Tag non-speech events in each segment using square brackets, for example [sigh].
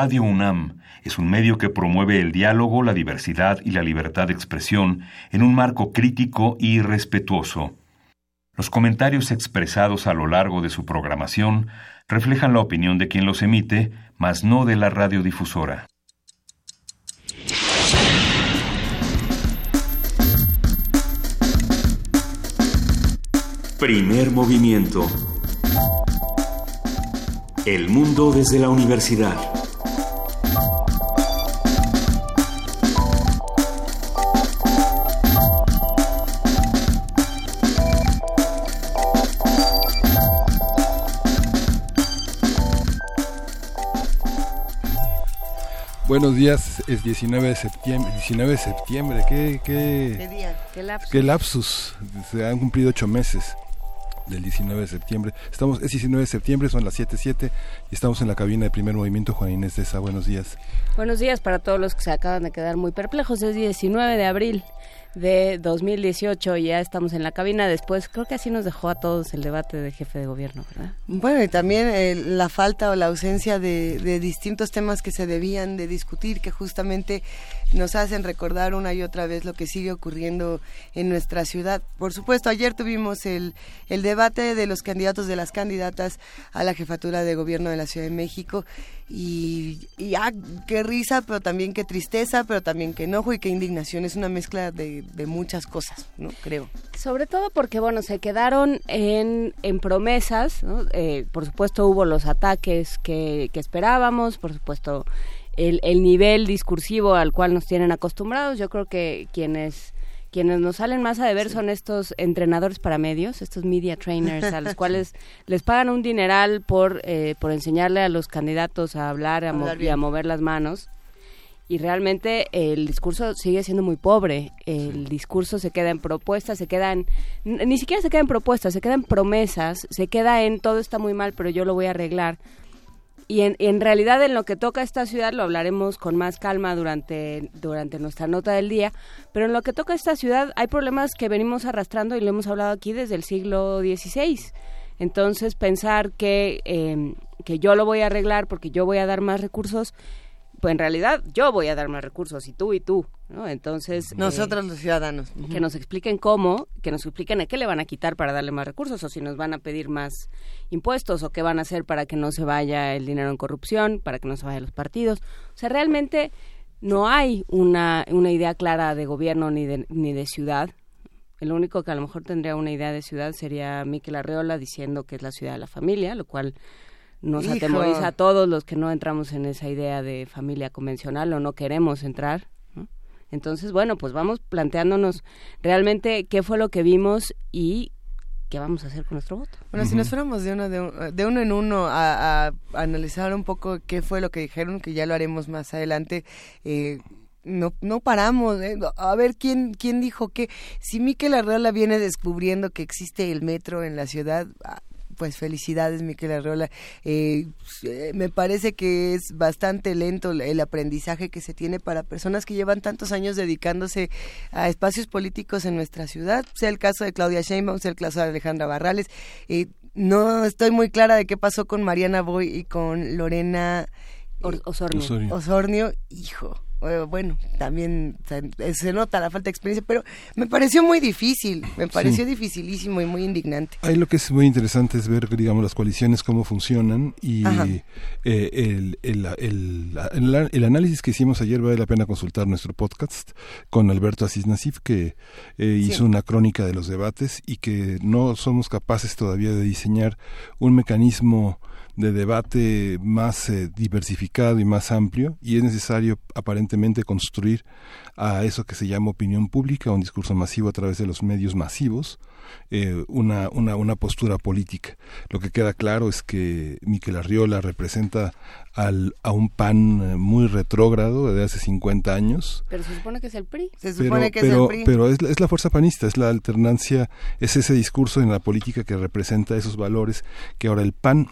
Radio UNAM es un medio que promueve el diálogo, la diversidad y la libertad de expresión en un marco crítico y respetuoso. Los comentarios expresados a lo largo de su programación reflejan la opinión de quien los emite, mas no de la radiodifusora. Primer movimiento. El mundo desde la universidad. Buenos días, es 19 de septiembre. 19 de septiembre, ¿qué, qué, ¿Qué día? ¿Qué lapsus? qué lapsus? Se han cumplido ocho meses del 19 de septiembre. Estamos, es 19 de septiembre, son las 7.07 y estamos en la cabina de primer movimiento. Juan Inés de esa, buenos días. Buenos días para todos los que se acaban de quedar muy perplejos. Es 19 de abril de 2018 y ya estamos en la cabina. Después, creo que así nos dejó a todos el debate de jefe de gobierno, ¿verdad? Bueno, y también eh, la falta o la ausencia de, de distintos temas que se debían de discutir, que justamente nos hacen recordar una y otra vez lo que sigue ocurriendo en nuestra ciudad. Por supuesto, ayer tuvimos el, el debate de los candidatos de las candidatas a la jefatura de gobierno de la Ciudad de México y, y ah, qué risa, pero también qué tristeza, pero también qué enojo y qué indignación. Es una mezcla de, muchas cosas, ¿no? Creo. Sobre todo porque, bueno, se quedaron en, en promesas. Eh, por supuesto hubo los ataques que, que esperábamos, por supuesto el, el nivel discursivo al cual nos tienen acostumbrados. Yo creo que quienes quienes nos salen más a deber son estos entrenadores para medios, estos media trainers, a los [laughs] cuales les pagan un dineral por, eh, por enseñarle a los candidatos a hablar, a mo- y a mover las manos. Y realmente el discurso sigue siendo muy pobre. El discurso se queda en propuestas, se queda en... Ni siquiera se queda en propuestas, se queda en promesas, se queda en todo está muy mal, pero yo lo voy a arreglar. Y en, en realidad en lo que toca esta ciudad lo hablaremos con más calma durante, durante nuestra nota del día, pero en lo que toca esta ciudad hay problemas que venimos arrastrando y lo hemos hablado aquí desde el siglo XVI. Entonces pensar que, eh, que yo lo voy a arreglar porque yo voy a dar más recursos, pues en realidad yo voy a dar más recursos y tú y tú, ¿no? Entonces... eh, Nosotros los ciudadanos. que nos expliquen cómo, que nos expliquen a qué le van a quitar para darle más recursos o si nos van a pedir más impuestos o qué van a hacer para que no se vaya el dinero en corrupción, para que no se vayan los partidos. O sea, realmente no hay una, una idea clara de gobierno ni de, ni de ciudad. El único que a lo mejor tendría una idea de ciudad sería Miquel Arreola diciendo que es la ciudad de la familia, lo cual nos Hijo. atemoriza a todos los que no entramos en esa idea de familia convencional o no queremos entrar. ¿no? Entonces, bueno, pues vamos planteándonos realmente qué fue lo que vimos y qué vamos a hacer con nuestro voto. Bueno, si nos fuéramos de uno, de, un- de uno en uno a, a analizar un poco qué fue lo que dijeron, que ya lo haremos más adelante, eh, no, no paramos. eh. A ver, ¿quién, ¿quién dijo que si Miquel Arreola viene descubriendo que existe el metro en la ciudad? Pues felicidades, Miquel Arreola. Eh, eh, me parece que es bastante lento el- aprendizaje que se tiene para personas que llevan tantos años dedicándose a espacios políticos en nuestra ciudad, sea el caso de Claudia Sheinbaum, sea el caso de Alejandra Barrales. Eh, no estoy muy clara de qué pasó con Mariana Boy y con Lorena Or- Osornio. Osornio, hijo. Eh, Bueno, también se, eh, se nota la falta de experiencia, pero me pareció muy difícil, me pareció dificilísimo y muy indignante. Ahí lo que es muy interesante es ver, digamos, las coaliciones, cómo funcionan y eh, el, el, el, el- el análisis que hicimos ayer vale la pena consultar nuestro podcast con Alberto Asís Nasif, que eh, hizo una crónica de los debates y que no somos capaces todavía de diseñar un mecanismo de debate más eh, diversificado y más amplio y es necesario aparentemente construir a eso que se llama opinión pública, un discurso masivo a través de los medios masivos, eh, una, una, una postura política. Lo que queda claro es que Miquel Arriola representa al, a un PAN eh, muy retrógrado de hace 50 años, Pero se supone que es el PRI. Se pero, supone que es pero, el PRI. pero es, la- es la fuerza panista, es la alternancia, es ese discurso en la política que representa esos valores que ahora el PAN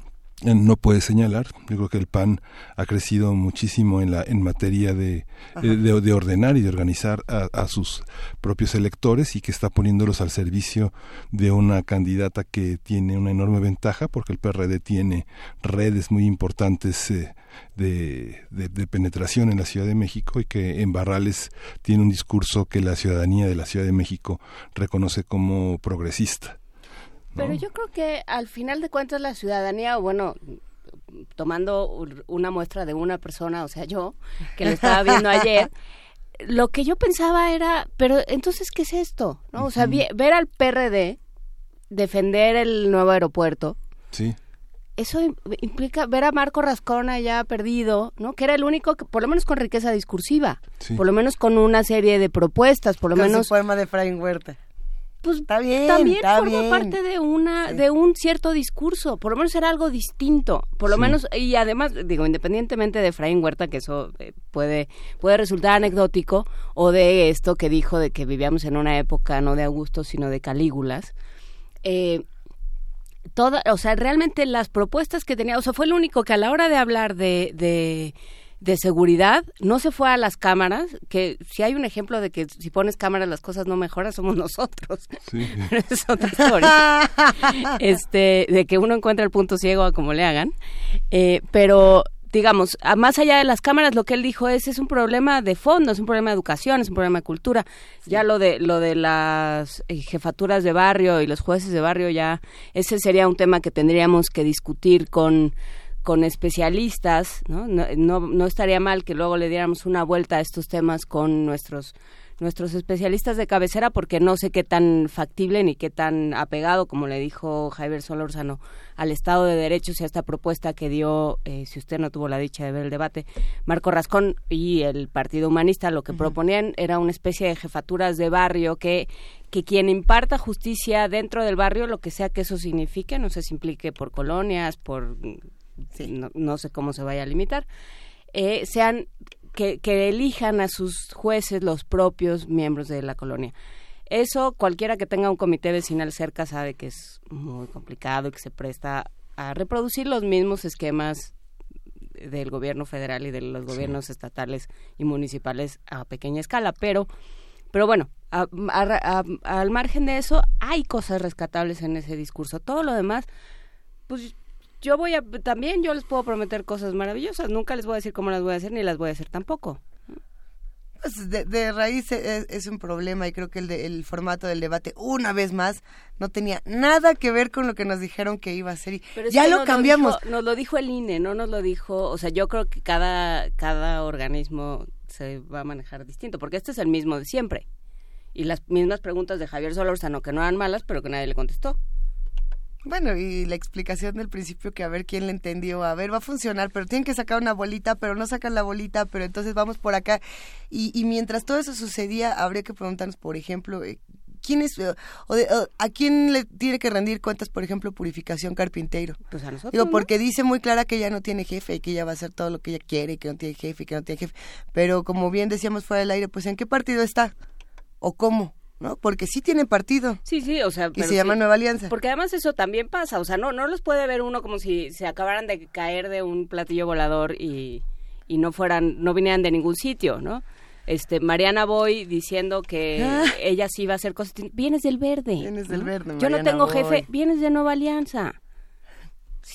no puede señalar. Yo creo que el PAN ha crecido muchísimo en la en materia de, eh, de, ordenar y de organizar a, sus propios electores y que está poniéndolos al servicio de una candidata que tiene una enorme ventaja porque el PRD tiene redes muy importantes eh, de, de, penetración en la Ciudad de México y que en Barrales tiene un discurso que la ciudadanía de la Ciudad de México reconoce como progresista. Pero yo creo que al final de cuentas la ciudadanía, bueno, tomando una muestra de una persona, o sea, yo, que lo estaba viendo ayer, [laughs] lo que yo pensaba era, pero entonces, ¿qué es esto? ¿No? O sea, ver al PRD defender el nuevo aeropuerto. Sí. Eso implica ver a Marco Rascona ya perdido, ¿no? Que era el único, que, por lo menos con riqueza discursiva, por lo menos con una serie de propuestas, por lo menos... Su poema de Frank Huerta pues está bien, también forma parte de una de un cierto discurso, por lo menos era algo distinto, por lo menos y además digo independientemente de Efraín Huerta que eso eh, puede puede resultar anecdótico o de esto que dijo de que vivíamos en una época no de Augusto sino de Calígulas. Eh, toda, o sea, realmente las propuestas que tenía, o sea, fue el único que a la hora de hablar de, de de seguridad, no se fue a las cámaras, que si hay un ejemplo de que si pones cámaras las cosas no mejoran, somos nosotros. Sí. [laughs] es otra historia. [laughs] este, de que uno encuentra el punto ciego a como le hagan. Eh, pero digamos, más allá de las cámaras, lo que él dijo es es un problema de fondo, es un problema de educación, es un problema de cultura. Ya lo de lo de las eh, jefaturas de barrio y los jueces de barrio ya ese sería un tema que tendríamos que discutir con con especialistas, ¿no? ¿no? No, estaría mal que luego le diéramos una vuelta a estos temas con nuestros nuestros especialistas de cabecera porque no sé qué tan factible ni qué tan apegado, como le dijo Javier Solórzano, al Estado de Derecho y a esta propuesta que dio, eh, si usted no tuvo la dicha de ver el debate, Marco Rascón y el Partido Humanista, lo que proponían era una especie de jefaturas de barrio que, que quien imparta justicia dentro del barrio, lo que sea que eso signifique, no sé si implique por colonias, por no, sé cómo se vaya a limitar, eh, sean que, que elijan a sus jueces los propios miembros de la colonia. Eso cualquiera que tenga un comité vecinal cerca sabe que es muy complicado y que se presta a reproducir los mismos esquemas del gobierno federal y de los gobiernos estatales y municipales a pequeña escala, pero pero bueno, al margen de eso hay cosas rescatables en ese discurso. Todo lo demás, pues yo voy a, también yo les puedo prometer cosas maravillosas, nunca les voy a decir cómo las voy a hacer ni las voy a hacer tampoco. Pues de, raíz e, es, un problema y creo que el, el formato del debate, una vez más, no tenía nada que ver con lo que nos dijeron que iba a ser. Y ya lo cambiamos. nos lo dijo el INE, no nos lo dijo, o sea, yo creo que cada, cada organismo se va a manejar distinto, porque este es el mismo de siempre. Y las mismas preguntas de Javier Solórzano, que no eran malas, pero que nadie le contestó. Bueno, y la explicación del principio que a ver quién le entendió, a ver, va a funcionar, pero tienen que sacar una bolita, pero no sacan la bolita, pero entonces vamos por acá. Y, mientras todo eso sucedía, habría que preguntarnos, por ejemplo, eh, ¿quién es, eh, o a quién le tiene que rendir cuentas, por ejemplo, Purificación Carpintero? Pues a nosotros. Digo, porque dice muy clara que ella no tiene jefe y que ella va a hacer todo lo que ella quiere y que no tiene jefe y que no tiene jefe. Pero como bien decíamos fuera del aire, pues ¿en qué partido está? ¿O cómo? ¿No? Porque sí tiene partido. Sí, sí, o sea... Y se llama Nueva Alianza. Porque además eso también pasa, o sea, no, no los puede ver uno como si se acabaran de caer de un platillo volador y, y no fueran, no vinieran de ningún sitio, ¿no? Este, Mariana Boy diciendo que ah. ella sí va a hacer cosas... Vienes del verde. Vienes del verde, Yo no tengo jefe, vienes de Nueva Alianza.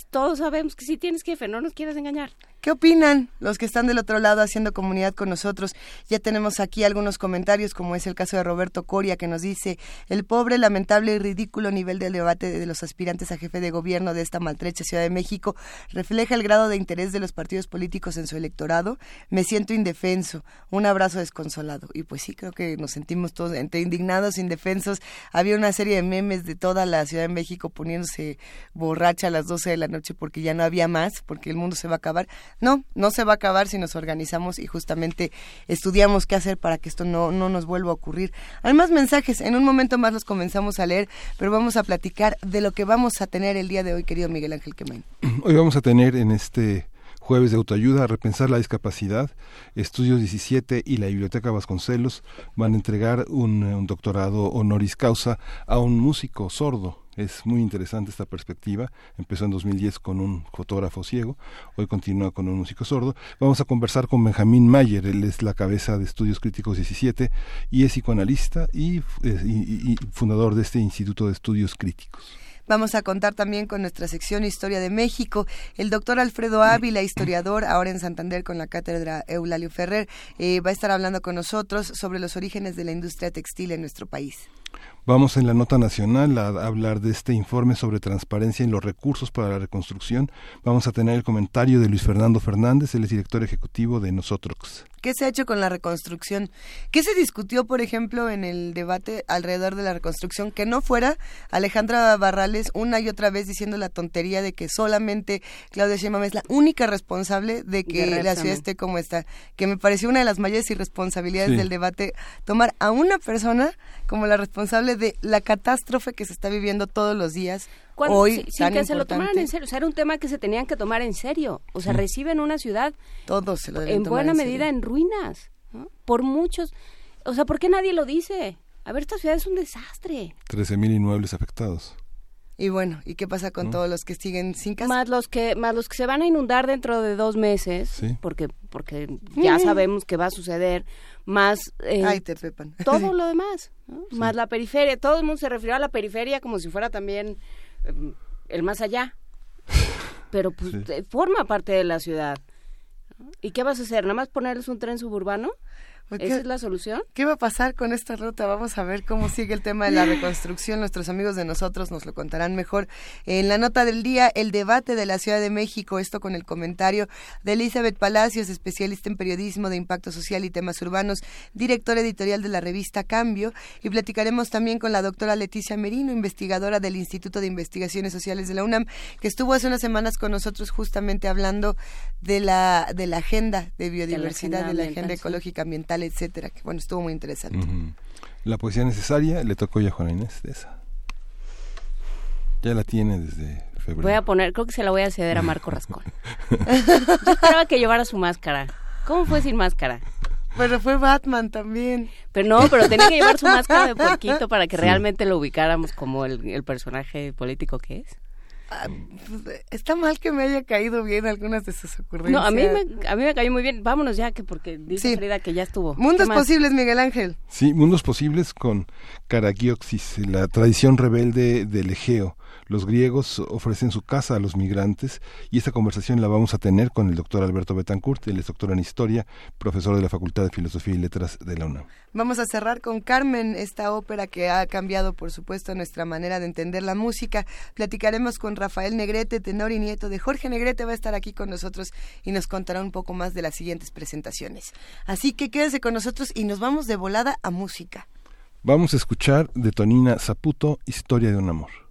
Todos sabemos que sí tienes jefe, no nos quieras engañar. ¿Qué opinan los que están del otro lado haciendo comunidad con nosotros? Ya tenemos aquí algunos comentarios, como es el caso de Roberto Coria, que nos dice, el pobre, lamentable y ridículo nivel del debate de los aspirantes a jefe de gobierno de esta maltrecha Ciudad de México refleja el grado de interés de los partidos políticos en su electorado. Me siento indefenso. Un abrazo desconsolado. Y pues sí, creo que nos sentimos todos entre indignados, indefensos. Había una serie de memes de toda la Ciudad de México poniéndose borracha a las 12 de la noche porque ya no había más, porque el mundo se va a acabar no, no se va a acabar si nos organizamos y justamente estudiamos qué hacer para que esto no, no nos vuelva a ocurrir. Hay más mensajes, en un momento más los comenzamos a leer, pero vamos a platicar de lo que vamos a tener el día de hoy, querido Miguel Ángel Quemain. [clears throat] Hoy vamos a tener en este jueves de autoayuda a repensar la discapacidad. Estudios 17 y la Biblioteca Vasconcelos van a entregar un, un doctorado honoris causa a un músico sordo Es muy interesante esta perspectiva. Empezó en 2010 con un fotógrafo ciego, hoy continúa con un músico sordo. Vamos a conversar con Benjamín Mayer, él es la cabeza de Estudios Críticos 17 y es psicoanalista y, eh, y fundador de este Instituto de Estudios Críticos. Vamos a contar también con nuestra sección Historia de México. El doctor Alfredo Ávila, historiador, ahora en Santander con la cátedra Eulalio Ferrer, eh, va a estar hablando con nosotros sobre los orígenes de la industria textil en nuestro país. Vamos en la nota nacional a hablar de este informe sobre transparencia en los recursos para la reconstrucción. Vamos a tener el comentario de Luis Fernando Fernández, el director ejecutivo de Nosotros. ¿Qué se ha hecho con la reconstrucción? ¿Qué se discutió, por ejemplo, en el debate alrededor de la reconstrucción? Que no fuera Alejandra Barrales una y otra vez diciendo la tontería de que solamente Claudia Sheinbaum es la única responsable de que la ciudad esté como está. Que me pareció una de las mayores irresponsabilidades del debate tomar a una persona como la responsable de la catástrofe que se está viviendo todos los días hoy sin que se lo tomaran en serio. O sea, era un tema que se tenían que tomar en serio. O sea, reciben una ciudad Todos se lo en buena medida en ruinas, por muchos. O sea, ¿por qué nadie lo dice? A ver, esta ciudad es un desastre. 13.000 inmuebles afectados. Y bueno, ¿y qué pasa con todos los que siguen sin casa? Más los que más los que se van a inundar dentro de dos meses, porque porque ya sabemos que va a suceder. Más eh, Ay, te pepan. [laughs] todo lo demás, más la periferia. Todo el mundo se refirió a la periferia como si fuera también Em, el más allá. [laughs] Pero pues eh, forma parte de la ciudad. ¿Y qué vas a hacer? ¿Nada más ponerles un tren suburbano? ¿Esa es la solución? ¿Qué va a pasar con esta ruta? Vamos a ver cómo sigue el tema de la reconstrucción. Nuestros amigos de nosotros nos lo contarán mejor. En la nota del día, el debate de la Ciudad de México, esto con el comentario de Elizabeth Palacios, especialista en periodismo de impacto social y temas urbanos, directora editorial de la revista Cambio. Y platicaremos también con la doctora Leticia Merino, investigadora del Instituto de Investigaciones Sociales de la UNAM, que estuvo hace unas semanas con nosotros justamente hablando de la, de la agenda de biodiversidad, de la agenda, ecológica ambiental etcétera. Que bueno, estuvo muy interesante. La poesía necesaria le tocó ya a Juana Inés de esa. Ya la tiene desde febrero. Voy a poner, creo que se la voy a ceder a Marco Rascón. [laughs] Yo esperaba que llevara su máscara. ¿Cómo fue sin máscara? Pero fue Batman también. Pero no, pero tenía que llevar su máscara de [laughs] poquito para que realmente lo ubicáramos como el personaje político que es. Ah, pues, está mal que me haya caído bien algunas de sus ocurrencias. No, a mí me, a mí me cayó muy bien. Vámonos ya, que porque dice Frida que ya estuvo. Mundos posibles, Miguel Ángel. Sí, mundos posibles con Caragioxis, la tradición rebelde del Egeo los griegos ofrecen su casa a los migrantes y esta conversación la vamos a tener con el doctor Alberto Betancourt, él es doctor en historia, profesor de la Facultad de Filosofía y Letras de la UNAM. Vamos a cerrar con Carmen, esta ópera que ha cambiado, por supuesto, nuestra manera de entender la música. Platicaremos con Rafael Negrete, tenor y nieto de Jorge Negrete, va a estar aquí con nosotros y nos contará un poco más de las siguientes presentaciones. Así que quédese con nosotros y nos vamos de volada a música. Vamos a escuchar de Tonina Zaputo, Historia de un amor.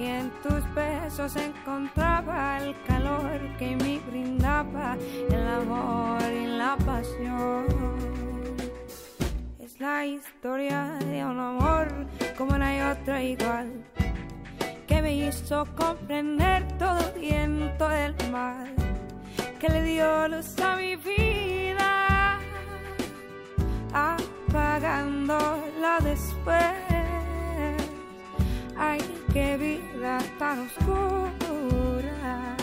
y en tus besos encontraba el calor que me brindaba el amor y la pasión. Es la historia de un amor como no hay otra igual, que me hizo comprender todo el viento del mal, que le dio luz a mi vida, apagándola después. Ay, qué vida tan oscura.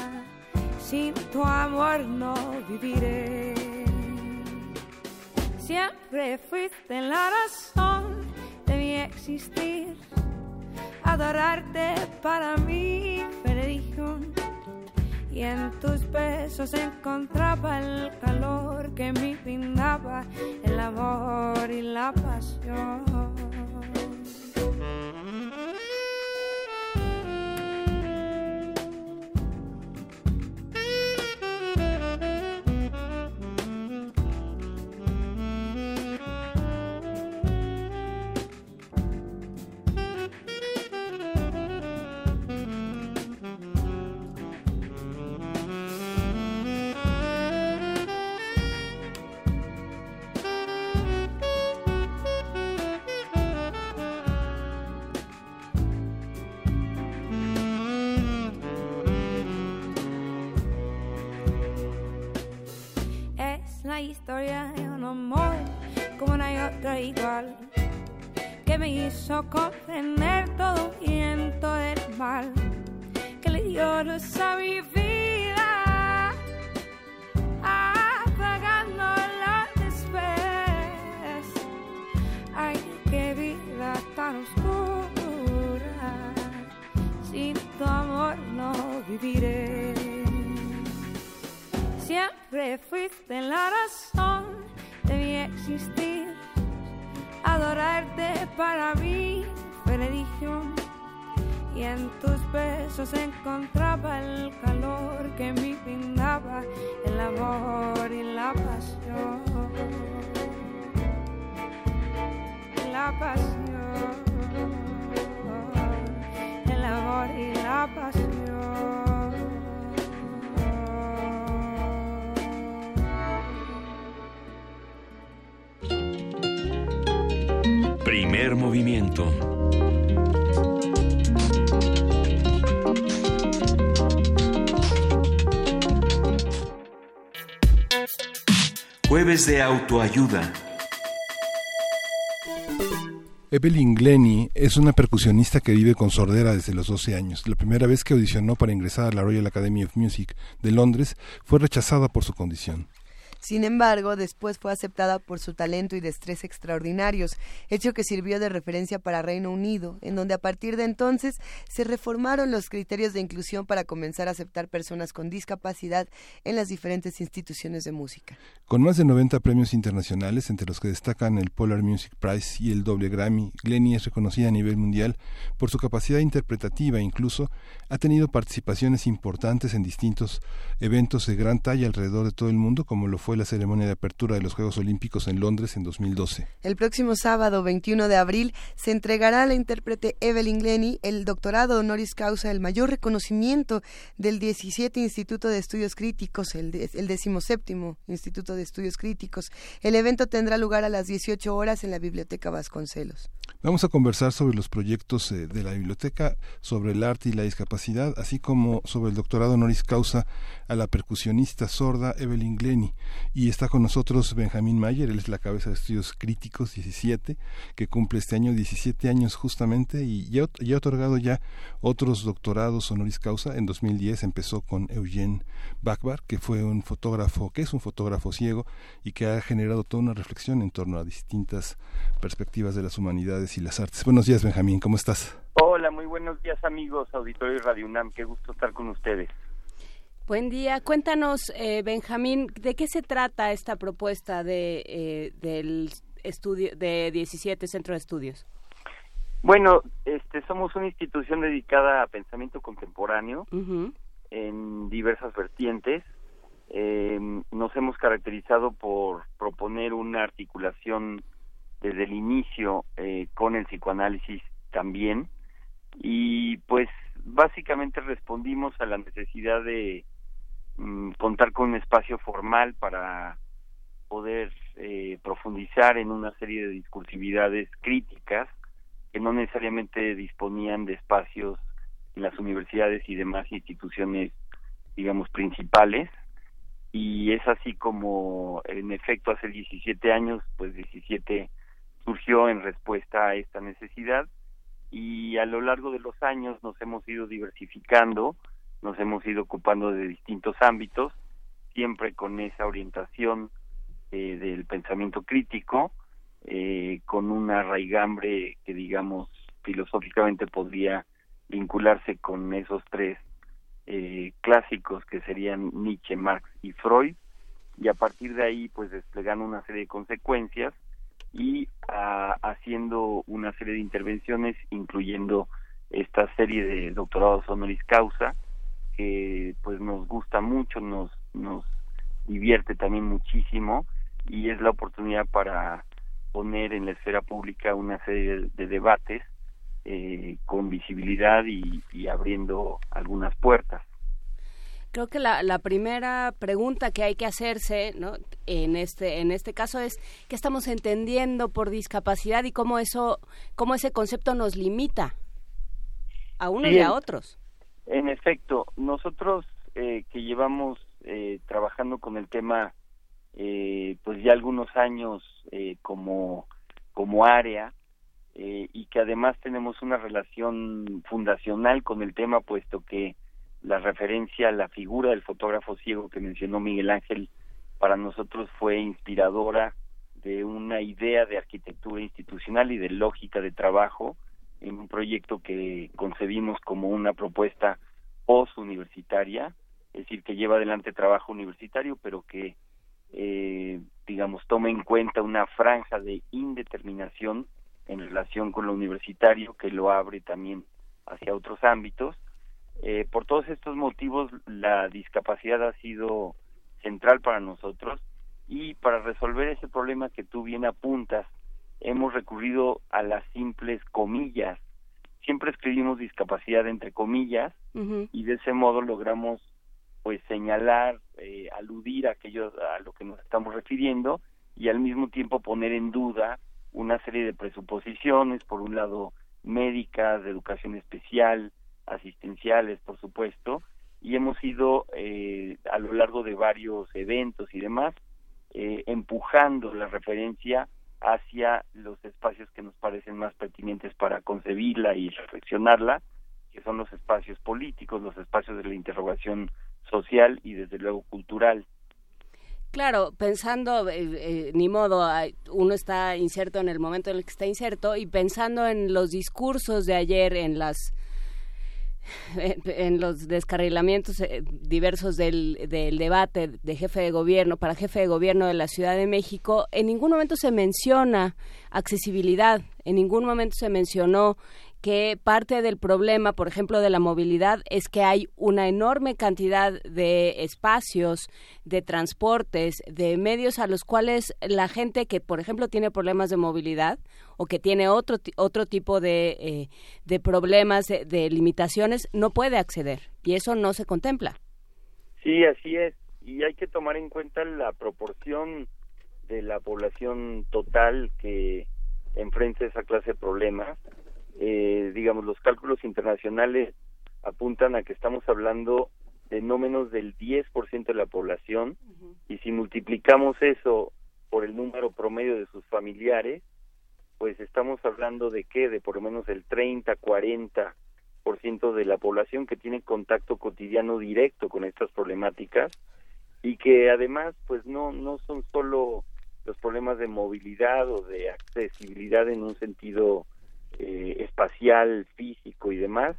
Sin tu amor no viviré. Siempre fuiste la razón de mi existir. Adorarte para mí religión. Y en tus besos encontraba el calor que me brindaba el amor y la pasión. Historia de un amor como no hay otra igual que me hizo comprender todo viento del mal que le dio luz a mi vida apagando la después ay qué vida tan oscura sin tu amor no viviré siempre fuiste la razón de mi existir. Adorarte para mí fue religión. Y en tus besos encontraba el calor que me brindaba el amor y la pasión. La pasión, el amor y la pasión. Primer movimiento. Jueves de autoayuda. Evelyn Glennie es una percusionista que vive con sordera desde los 12 años. La primera vez que audicionó para ingresar a la Royal Academy of Music de Londres fue rechazada por su condición. Sin embargo, después fue aceptada por su talento y destreza extraordinarios, hecho que sirvió de referencia para Reino Unido, en donde a partir de entonces se reformaron los criterios de inclusión para comenzar a aceptar personas con discapacidad en las diferentes instituciones de música. Con más de 90 premios internacionales, entre los que destacan el Polar Music Prize y el doble Grammy, Glennie es reconocida a nivel mundial por su capacidad interpretativa, incluso ha tenido participaciones importantes en distintos eventos de gran talla alrededor de todo el mundo, como lo fue la ceremonia de apertura de los Juegos Olímpicos en Londres en 2012. El próximo sábado 21 de abril se entregará a la intérprete Evelyn Glennie el doctorado honoris causa, el mayor reconocimiento del 17 Instituto de Estudios Críticos, el, el 17 Instituto de Estudios Críticos. El evento tendrá lugar a las 18 horas en la Biblioteca Vasconcelos. Vamos a conversar sobre los proyectos eh, de la biblioteca, sobre el arte y la discapacidad, así como sobre el doctorado honoris causa a la percusionista sorda Evelyn Glennie. Y está con nosotros Benjamín Mayer, él es la cabeza de estudios críticos 17, que cumple este año 17 años justamente y ya, ha otorgado ya otros doctorados honoris causa. En 2010 empezó con Eugene Bacbar, que fue un fotógrafo, que es un fotógrafo ciego y que ha generado toda una reflexión en torno a distintas perspectivas de las humanidades y las artes. Buenos días, Benjamín, ¿cómo estás? Hola, muy buenos días, amigos, auditorio Radio UNAM. Qué gusto estar con ustedes. Buen día. Cuéntanos, eh, Benjamín, ¿de qué se trata esta propuesta de, eh, del estudio de 17 Centro de Estudios? Bueno, este, somos una institución dedicada a pensamiento contemporáneo en diversas vertientes. Eh, nos hemos caracterizado por proponer una articulación desde el inicio eh, con el psicoanálisis también. Y pues básicamente respondimos a la necesidad de mm, contar con un espacio formal para poder eh, profundizar en una serie de discursividades críticas que no necesariamente disponían de espacios en las universidades y demás instituciones digamos principales. Y es así como en efecto hace 17 años pues 17 surgió en respuesta a esta necesidad y a lo largo de los años nos hemos ido diversificando, nos hemos ido ocupando de distintos ámbitos, siempre con esa orientación eh, del pensamiento crítico, eh, con una raigambre que digamos filosóficamente podría vincularse con esos tres eh, clásicos que serían Nietzsche, Marx y Freud, y a partir de ahí pues desplegando una serie de consecuencias y haciendo una serie de intervenciones, incluyendo esta serie de doctorados honoris causa, que pues nos gusta mucho, nos, nos divierte también muchísimo y es la oportunidad para poner en la esfera pública una serie de, debates eh, con visibilidad y abriendo algunas puertas creo que la, la, primera pregunta que hay que hacerse ¿no? en este en este caso es qué estamos entendiendo por discapacidad y cómo eso cómo ese concepto nos limita a unos y a otros en efecto nosotros eh, que llevamos eh, trabajando con el tema eh, pues ya algunos años eh, como, como área eh, y que además tenemos una relación fundacional con el tema, puesto que la referencia a la figura del fotógrafo ciego que mencionó Miguel Ángel para nosotros fue inspiradora de una idea de arquitectura institucional y de lógica de trabajo en un proyecto que concebimos como una propuesta post-universitaria, es decir, que lleva adelante trabajo universitario, pero que, eh, digamos, toma en cuenta una franja de indeterminación en relación con lo universitario, que lo abre también hacia otros ámbitos. Eh, por todos estos motivos, la discapacidad ha sido central para nosotros y para resolver ese problema que tú bien apuntas, hemos recurrido a las simples comillas. Siempre escribimos discapacidad entre comillas y de ese modo logramos pues señalar, eh, aludir a aquello a lo que nos estamos refiriendo y al mismo tiempo poner en duda una serie de presuposiciones, por un lado médicas, de educación especial, asistenciales, por supuesto, y hemos ido eh, a lo largo de varios eventos y demás eh, empujando la referencia hacia los espacios que nos parecen más pertinentes para concebirla y reflexionarla, que son los espacios políticos, los espacios de la interrogación social y desde luego cultural. Claro, pensando, eh, eh, ni modo, uno está inserto en el momento en el que está inserto y pensando en los discursos de ayer, en las [laughs] en los descarrilamientos eh, diversos del, del, debate de jefe de gobierno para jefe de gobierno de la Ciudad de México, en ningún momento se menciona accesibilidad, en ningún momento se mencionó que parte del problema, por ejemplo, de la movilidad es que hay una enorme cantidad de espacios, de transportes, de medios a los cuales la gente que, por ejemplo, tiene problemas de movilidad o que tiene otro, otro tipo de, eh, de problemas, de, limitaciones, no puede acceder. Y eso no se contempla. Sí, así es. Y hay que tomar en cuenta la proporción de la población total que enfrenta esa clase de problemas eh, digamos, los cálculos internacionales apuntan a que estamos hablando de no menos del 10% de la población y si multiplicamos eso por el número promedio de sus familiares, pues estamos hablando de qué, de por lo menos el 30, 40% de la población que tiene contacto cotidiano directo con estas problemáticas y que además pues no no son solo los problemas de movilidad o de accesibilidad en un sentido eh, espacial, físico y demás,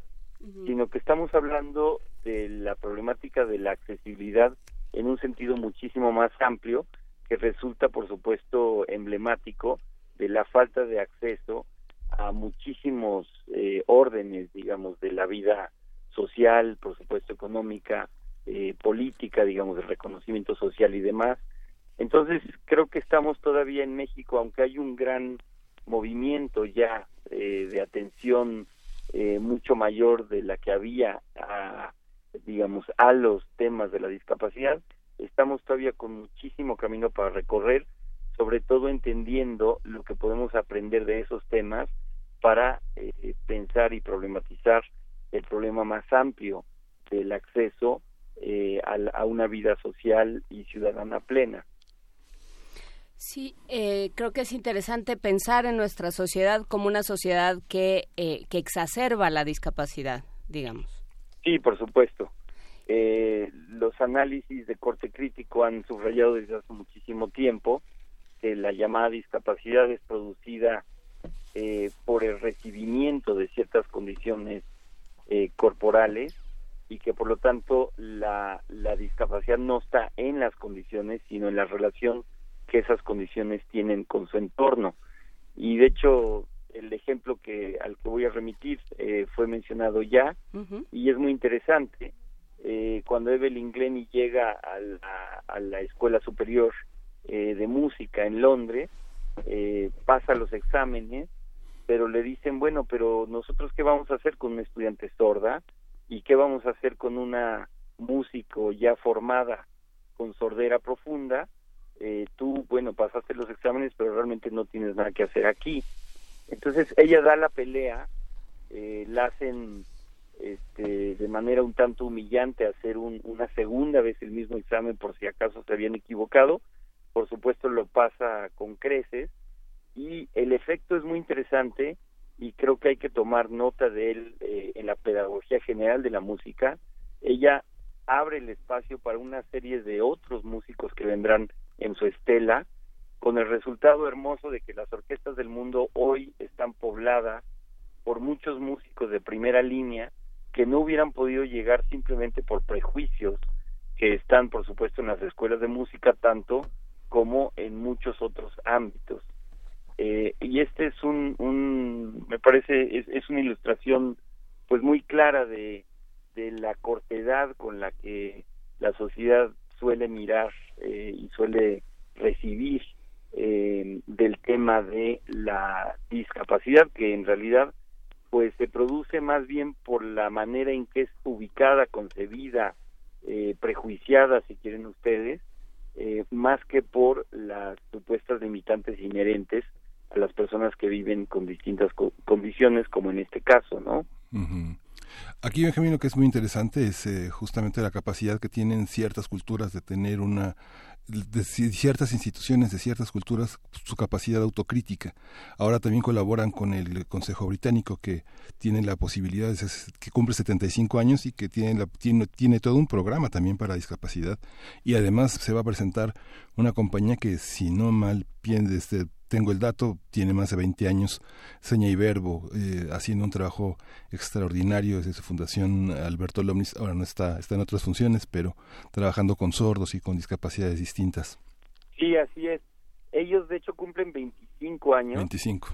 sino que estamos hablando de la problemática de la accesibilidad en un sentido muchísimo más amplio, que resulta, por supuesto, emblemático de la falta de acceso a muchísimos eh, órdenes, digamos, de la vida social, por supuesto, económica, eh, política, digamos, de reconocimiento social y demás. Entonces, creo que estamos todavía en México, aunque hay un gran movimiento ya eh, de atención eh, mucho mayor de la que había a, digamos a los temas de la discapacidad estamos todavía con muchísimo camino para recorrer sobre todo entendiendo lo que podemos aprender de esos temas para eh, pensar y problematizar el problema más amplio del acceso a una vida social y ciudadana plena. Sí, eh, creo que es interesante pensar en nuestra sociedad como una sociedad que, eh, que exacerba la discapacidad, digamos. Sí, por supuesto. Eh, los análisis de corte crítico han subrayado desde hace muchísimo tiempo que la llamada discapacidad es producida por el recibimiento de ciertas condiciones corporales y que por lo tanto la, la discapacidad no está en las condiciones, sino en la relación que esas condiciones tienen con su entorno. Y de hecho, el ejemplo que al que voy a remitir eh, fue mencionado ya y es muy interesante. Eh, cuando Evelyn Glennie llega a la, a la escuela superior eh, de música en Londres, pasa los exámenes, pero le dicen, bueno, pero nosotros qué vamos a hacer con una estudiante sorda y qué vamos a hacer con una músico ya formada con sordera profunda eh, tú, bueno, pasaste los exámenes, pero realmente no tienes nada que hacer aquí. Entonces ella da la pelea, eh, la hacen este, de manera un tanto humillante hacer una segunda vez el mismo examen por si acaso se habían equivocado, por supuesto lo pasa con creces y el efecto es muy interesante y creo que hay que tomar nota de él eh, en la pedagogía general de la música. Ella abre el espacio para una serie de otros músicos que vendrán en su estela, con el resultado hermoso de que las orquestas del mundo hoy están pobladas por muchos músicos de primera línea que no hubieran podido llegar simplemente por prejuicios que están, por supuesto, en las escuelas de música tanto como en muchos otros ámbitos. Eh, y este es un, un me parece, es, es, una ilustración pues muy clara de, de la cortedad con la que la sociedad suele mirar eh, y suele recibir eh, del tema de la discapacidad que en realidad pues se produce más bien por la manera en que es ubicada, concebida, eh, prejuiciada, si quieren ustedes, eh, más que por las supuestas limitantes inherentes a las personas que viven con distintas condiciones, como en este caso, ¿no? Aquí, Benjamín, lo que es muy interesante es eh, justamente la capacidad que tienen ciertas culturas de tener una de ciertas instituciones, de ciertas culturas, su capacidad autocrítica. Ahora también colaboran con el Consejo Británico, que tiene la posibilidad, de, que cumple 75 años y que tiene, la, tiene, todo un programa también para discapacidad. Y además se va a presentar una compañía que, si no mal pienso, este, tengo el dato, tiene más de 20 años, Seña y Verbo, eh, haciendo un trabajo extraordinario desde su fundación Alberto Lomnis, ahora no está, está en otras funciones, pero trabajando con sordos y con discapacidades distintas. Sí, así es. Ellos de hecho cumplen 25 años. 25.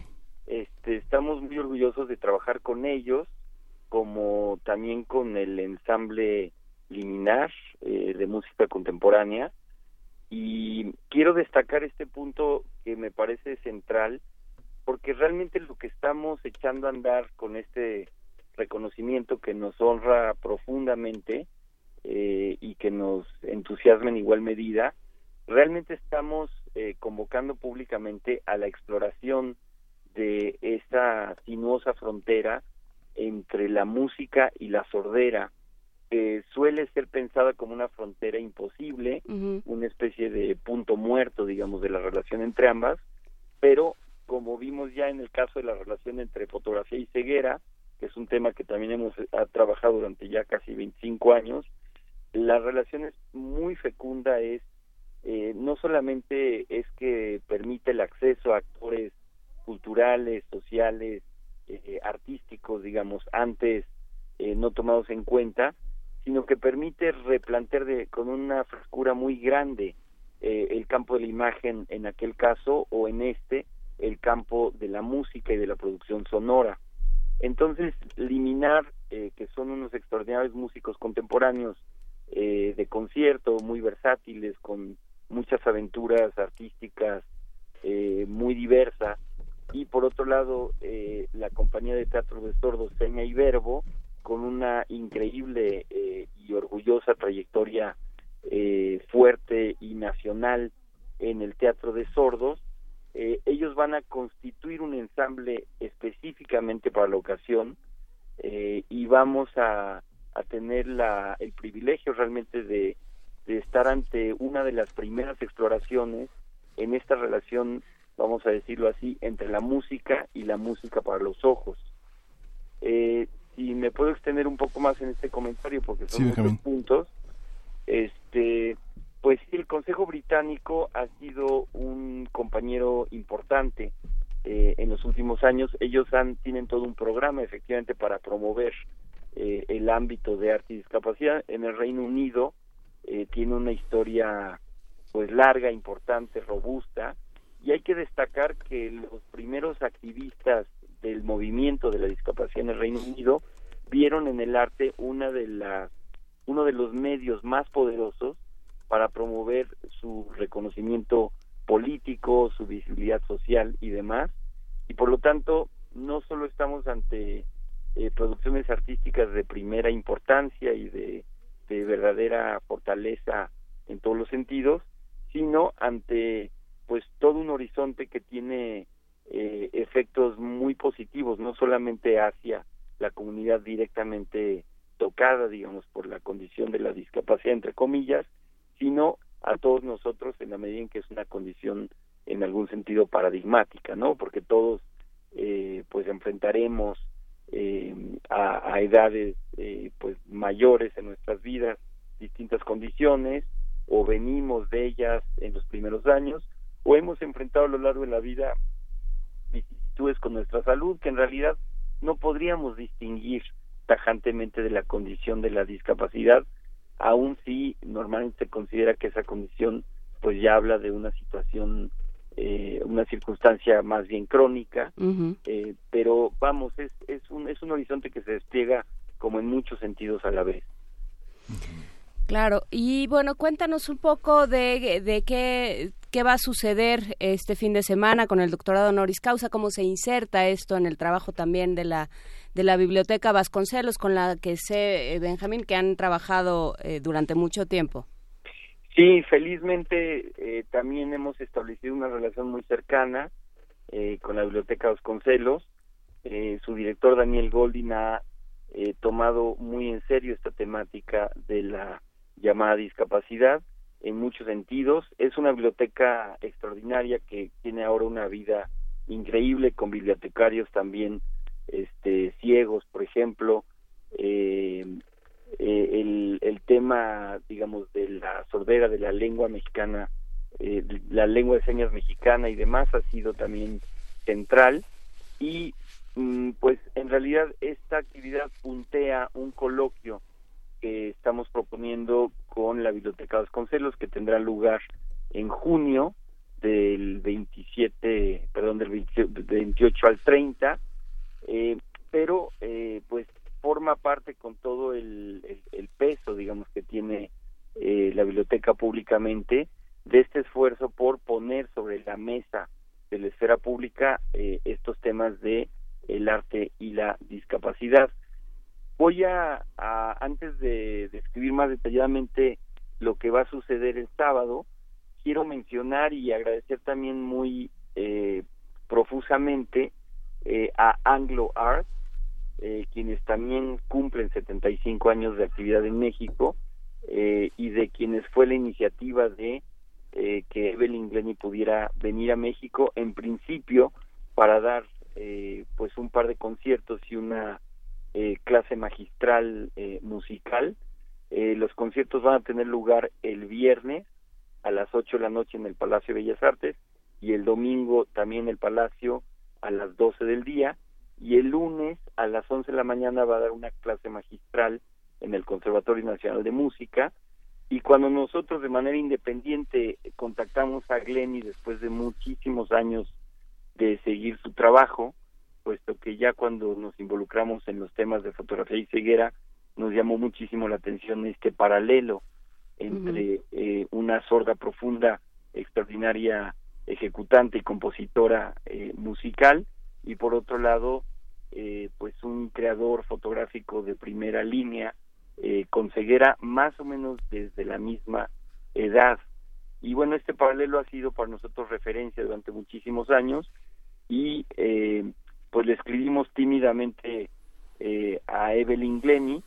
Este, estamos muy orgullosos de trabajar con ellos, como también con el ensamble Liminar eh, de música contemporánea y quiero destacar este punto que me parece central, porque realmente lo que estamos echando a andar con este reconocimiento que nos honra profundamente eh, y que nos entusiasma en igual medida, realmente estamos eh, convocando públicamente a la exploración de esta sinuosa frontera entre la música y la sordera, suele ser pensada como una frontera imposible, una especie de punto muerto, digamos, de la relación entre ambas, pero como vimos ya en el caso de la relación entre fotografía y ceguera, que es un tema que también hemos trabajado durante ya casi 25 años, la relación es muy fecunda, es eh, no solamente es que permite el acceso a actores culturales, sociales, eh, artísticos, digamos, antes eh, no tomados en cuenta, sino que permite replantear de, con una frescura muy grande eh, el campo de la imagen en aquel caso o en este el campo de la música y de la producción sonora. Entonces, Liminar, eh, que son unos extraordinarios músicos contemporáneos eh, de concierto, muy versátiles, con muchas aventuras artísticas muy diversas, y por otro lado, la compañía de teatro de sordos Seña y Verbo, con una increíble eh, y orgullosa trayectoria eh, fuerte y nacional en el teatro de sordos. Eh, ellos van a constituir un ensamble específicamente para la ocasión y vamos a, tener la, el privilegio realmente de, estar ante una de las primeras exploraciones en esta relación, vamos a decirlo así, entre la música y la música para los ojos. Y me puedo extender un poco más en este comentario porque son muchos puntos. Este, pues sí, el Consejo Británico ha sido un compañero importante eh, en los últimos años. Ellos han, tienen todo un programa efectivamente para promover eh, el ámbito de arte y discapacidad. En el Reino Unido eh, tiene una historia pues larga, importante, robusta y hay que destacar que los primeros activistas del movimiento de la discapacidad en el Reino Unido vieron en el arte una de las uno de los medios más poderosos para promover su reconocimiento político, su visibilidad social y demás. Y por lo tanto, no solo estamos ante eh, producciones artísticas de primera importancia y de, de, verdadera fortaleza en todos los sentidos, sino ante pues todo un horizonte que tiene eh, efectos muy positivos, no solamente hacia la comunidad directamente tocada, digamos, por la condición de la discapacidad, entre comillas, sino a todos nosotros en la medida en que es una condición en algún sentido paradigmática, ¿no? Porque todos eh, pues enfrentaremos eh, a, a, edades eh, pues mayores en nuestras vidas distintas condiciones o venimos de ellas en los primeros años o hemos enfrentado a lo largo de la vida vicisitudes con nuestra salud que en realidad no podríamos distinguir tajantemente de la condición de la discapacidad, aun si normalmente se considera que esa condición pues ya habla de una situación, eh, una circunstancia más bien crónica, eh, pero vamos, es, es, un, es un horizonte que se despliega como en muchos sentidos a la vez. Claro, y bueno, cuéntanos un poco de, de qué, qué va a suceder este fin de semana con el doctorado honoris causa, cómo se inserta esto en el trabajo también de la de la Biblioteca Vasconcelos, con la que sé, eh, Benjamín, que han trabajado eh, durante mucho tiempo. Sí, felizmente eh, también hemos establecido una relación muy cercana con la Biblioteca Vasconcelos. su director Daniel Goldin ha tomado muy en serio esta temática de la llamada discapacidad en muchos sentidos. Es una biblioteca extraordinaria que tiene ahora una vida increíble con bibliotecarios también este, ciegos, por ejemplo, eh, eh, el, tema, digamos, de la sordera de la lengua mexicana, eh, la lengua de señas mexicana y demás ha sido también central y mm, pues en realidad esta actividad puntea un coloquio que estamos proponiendo con la Biblioteca Vasconcelos que tendrá lugar en junio del 27, perdón, del 28 al 30 eh, pero eh, pues forma parte con todo el, peso, digamos, que tiene eh, la biblioteca públicamente de este esfuerzo por poner sobre la mesa de la esfera pública estos temas de el arte y la discapacidad. Voy a, antes de describir más detalladamente lo que va a suceder el sábado, quiero mencionar y agradecer también muy profusamente eh, a Anglo Art, eh, quienes también cumplen 75 años de actividad en México eh, y de quienes fue la iniciativa de que Evelyn Glenny pudiera venir a México en principio para dar pues un par de conciertos y una clase magistral musical. los conciertos van a tener lugar el viernes a las 8 de la noche en el Palacio de Bellas Artes y el domingo también en el Palacio a las 12 del día y el lunes a las 11 de la mañana va a dar una clase magistral en el Conservatorio Nacional de Música y cuando nosotros de manera independiente contactamos a Glenny después de muchísimos años de seguir su trabajo, puesto que ya cuando nos involucramos en los temas de fotografía y ceguera nos llamó muchísimo la atención este paralelo entre eh, una sorda profunda extraordinaria ejecutante y compositora eh, musical y por otro lado eh, pues un creador fotográfico de primera línea eh, con ceguera más o menos desde la misma edad. Y bueno este paralelo ha sido para nosotros referencia durante muchísimos años y pues le escribimos tímidamente a Evelyn Glenny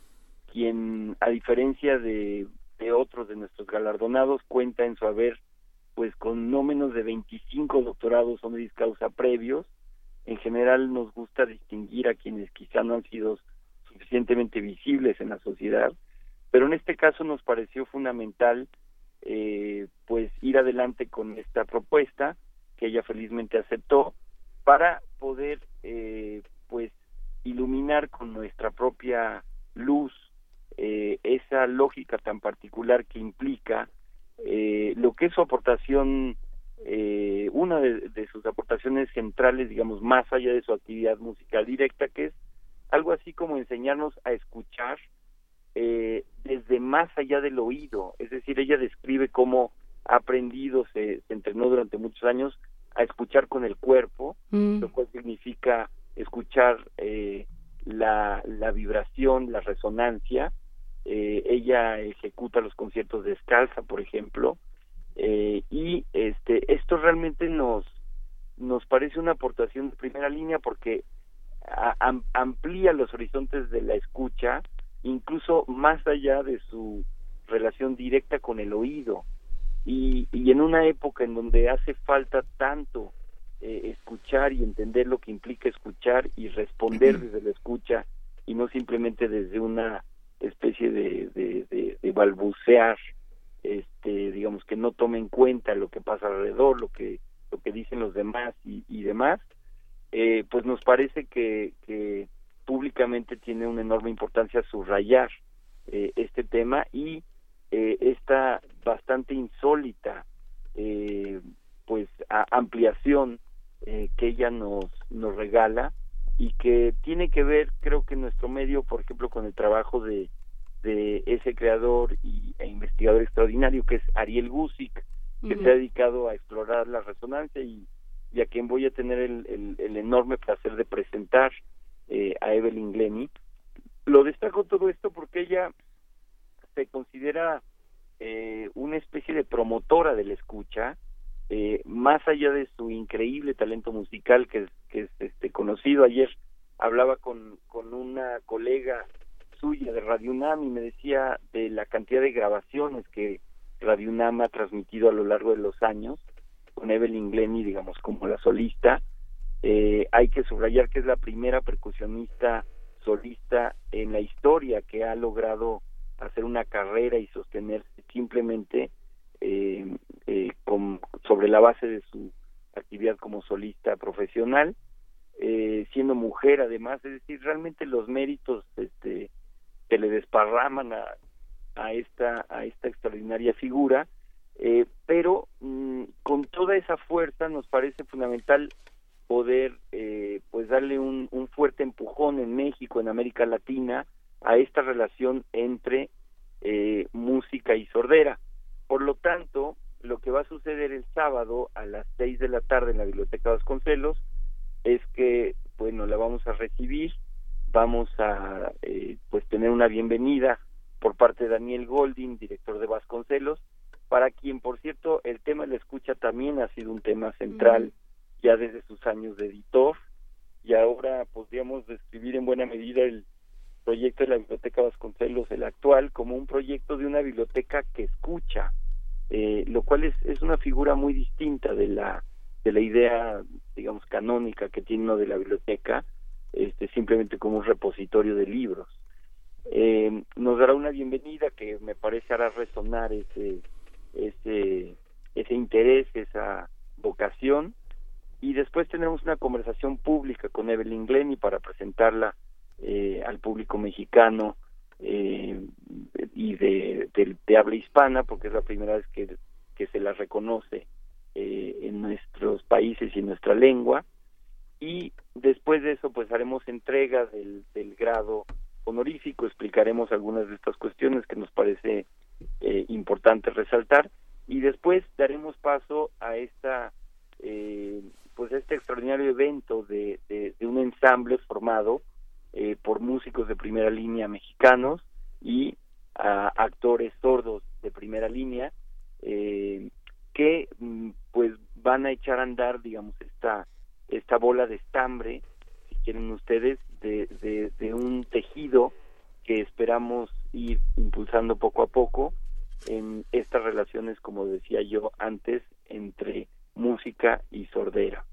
quien a diferencia de, otros de nuestros galardonados cuenta en su haber pues con no menos de 25 doctorados honoris causa previos. En general nos gusta distinguir a quienes quizá no han sido suficientemente visibles en la sociedad, pero en este caso nos pareció fundamental eh, pues ir adelante con esta propuesta que ella felizmente aceptó para poder eh, pues iluminar con nuestra propia luz eh, esa lógica tan particular que implica eh, lo que es su aportación, eh, una de, sus aportaciones centrales, digamos, más allá de su actividad musical directa, que es algo así como enseñarnos a escuchar eh, desde más allá del oído. Es decir, ella describe cómo ha aprendido, se, entrenó durante muchos años a escuchar con el cuerpo, mm. lo cual significa escuchar la, la vibración, la resonancia, eh, ella ejecuta los conciertos descalza, por ejemplo, eh, y este esto realmente nos nos parece una aportación de primera línea porque amplía los horizontes de la escucha, incluso más allá de su relación directa con el oído. Y, y en una época en donde hace falta tanto eh, escuchar y entender lo que implica escuchar y responder desde la escucha y no simplemente desde una especie de, de, de, balbucear este digamos que no tome en cuenta lo que pasa alrededor lo que lo que dicen los demás y, y demás eh, pues nos parece que, que públicamente tiene una enorme importancia subrayar eh, este tema y eh, esta bastante insólita eh, pues ampliación eh, que ella nos nos regala y que tiene que ver creo que nuestro medio por ejemplo con el trabajo de de ese creador y, e investigador extraordinario que es Ariel Gusick que se ha dedicado a explorar la resonancia y, y a quien voy a tener el, el, enorme placer de presentar eh, a Evelyn Glenny. Lo destaco todo esto porque ella se considera eh, una especie de promotora de la escucha, eh, más allá de su increíble talento musical que es, este conocido. Ayer hablaba con, con una colega suya de Radio UNAM y me decía de la cantidad de grabaciones que Radio UNAM ha transmitido a lo largo de los años, con Evelyn Glenny, digamos, como la solista. Eh, hay que subrayar que es la primera percusionista solista en la historia que ha logrado hacer una carrera y sostenerse simplemente eh, eh, sobre la base de su actividad como solista profesional, eh, siendo mujer además, es decir, realmente los méritos este, que le desparraman a, a esta a esta extraordinaria figura, eh, pero mm, con toda esa fuerza nos parece fundamental poder pues darle un fuerte empujón en México, en América Latina, a esta relación entre eh, música y sordera. Por lo tanto, lo que va a suceder el sábado a las seis de la tarde en la Biblioteca Vasconcelos es que, bueno, la vamos a recibir, vamos a eh, pues tener una bienvenida por parte de Daniel Golding, director de Vasconcelos, para quien, por cierto, el tema de la escucha también ha sido un tema central ya desde sus años de editor y ahora podríamos describir en buena medida el proyecto de la Biblioteca Vasconcelos, el actual, como un proyecto de una biblioteca que escucha, eh, lo cual es, es una figura muy distinta de la de la idea, digamos, canónica que tiene uno de la biblioteca, este, simplemente como un repositorio de libros. Eh, nos dará una bienvenida que me parece hará resonar ese, ese, ese interés, esa vocación, y después tendremos una conversación pública con Evelyn Glenny para presentarla eh, al público mexicano eh, y de, de, habla hispana, porque es la primera vez que, que se la reconoce eh, en nuestros países y en nuestra lengua. Y después de eso, pues haremos entrega del, del grado honorífico, explicaremos algunas de estas cuestiones que nos parece eh, importante resaltar y después daremos paso a esta eh, pues este extraordinario evento de, de, de, un ensamble formado eh, por músicos de primera línea mexicanos y a actores sordos de primera línea eh, que mm, pues van a echar a andar digamos esta esta bola de estambre si quieren ustedes de, de, de un tejido que esperamos ir impulsando poco a poco en estas relaciones como decía yo antes entre música y sordera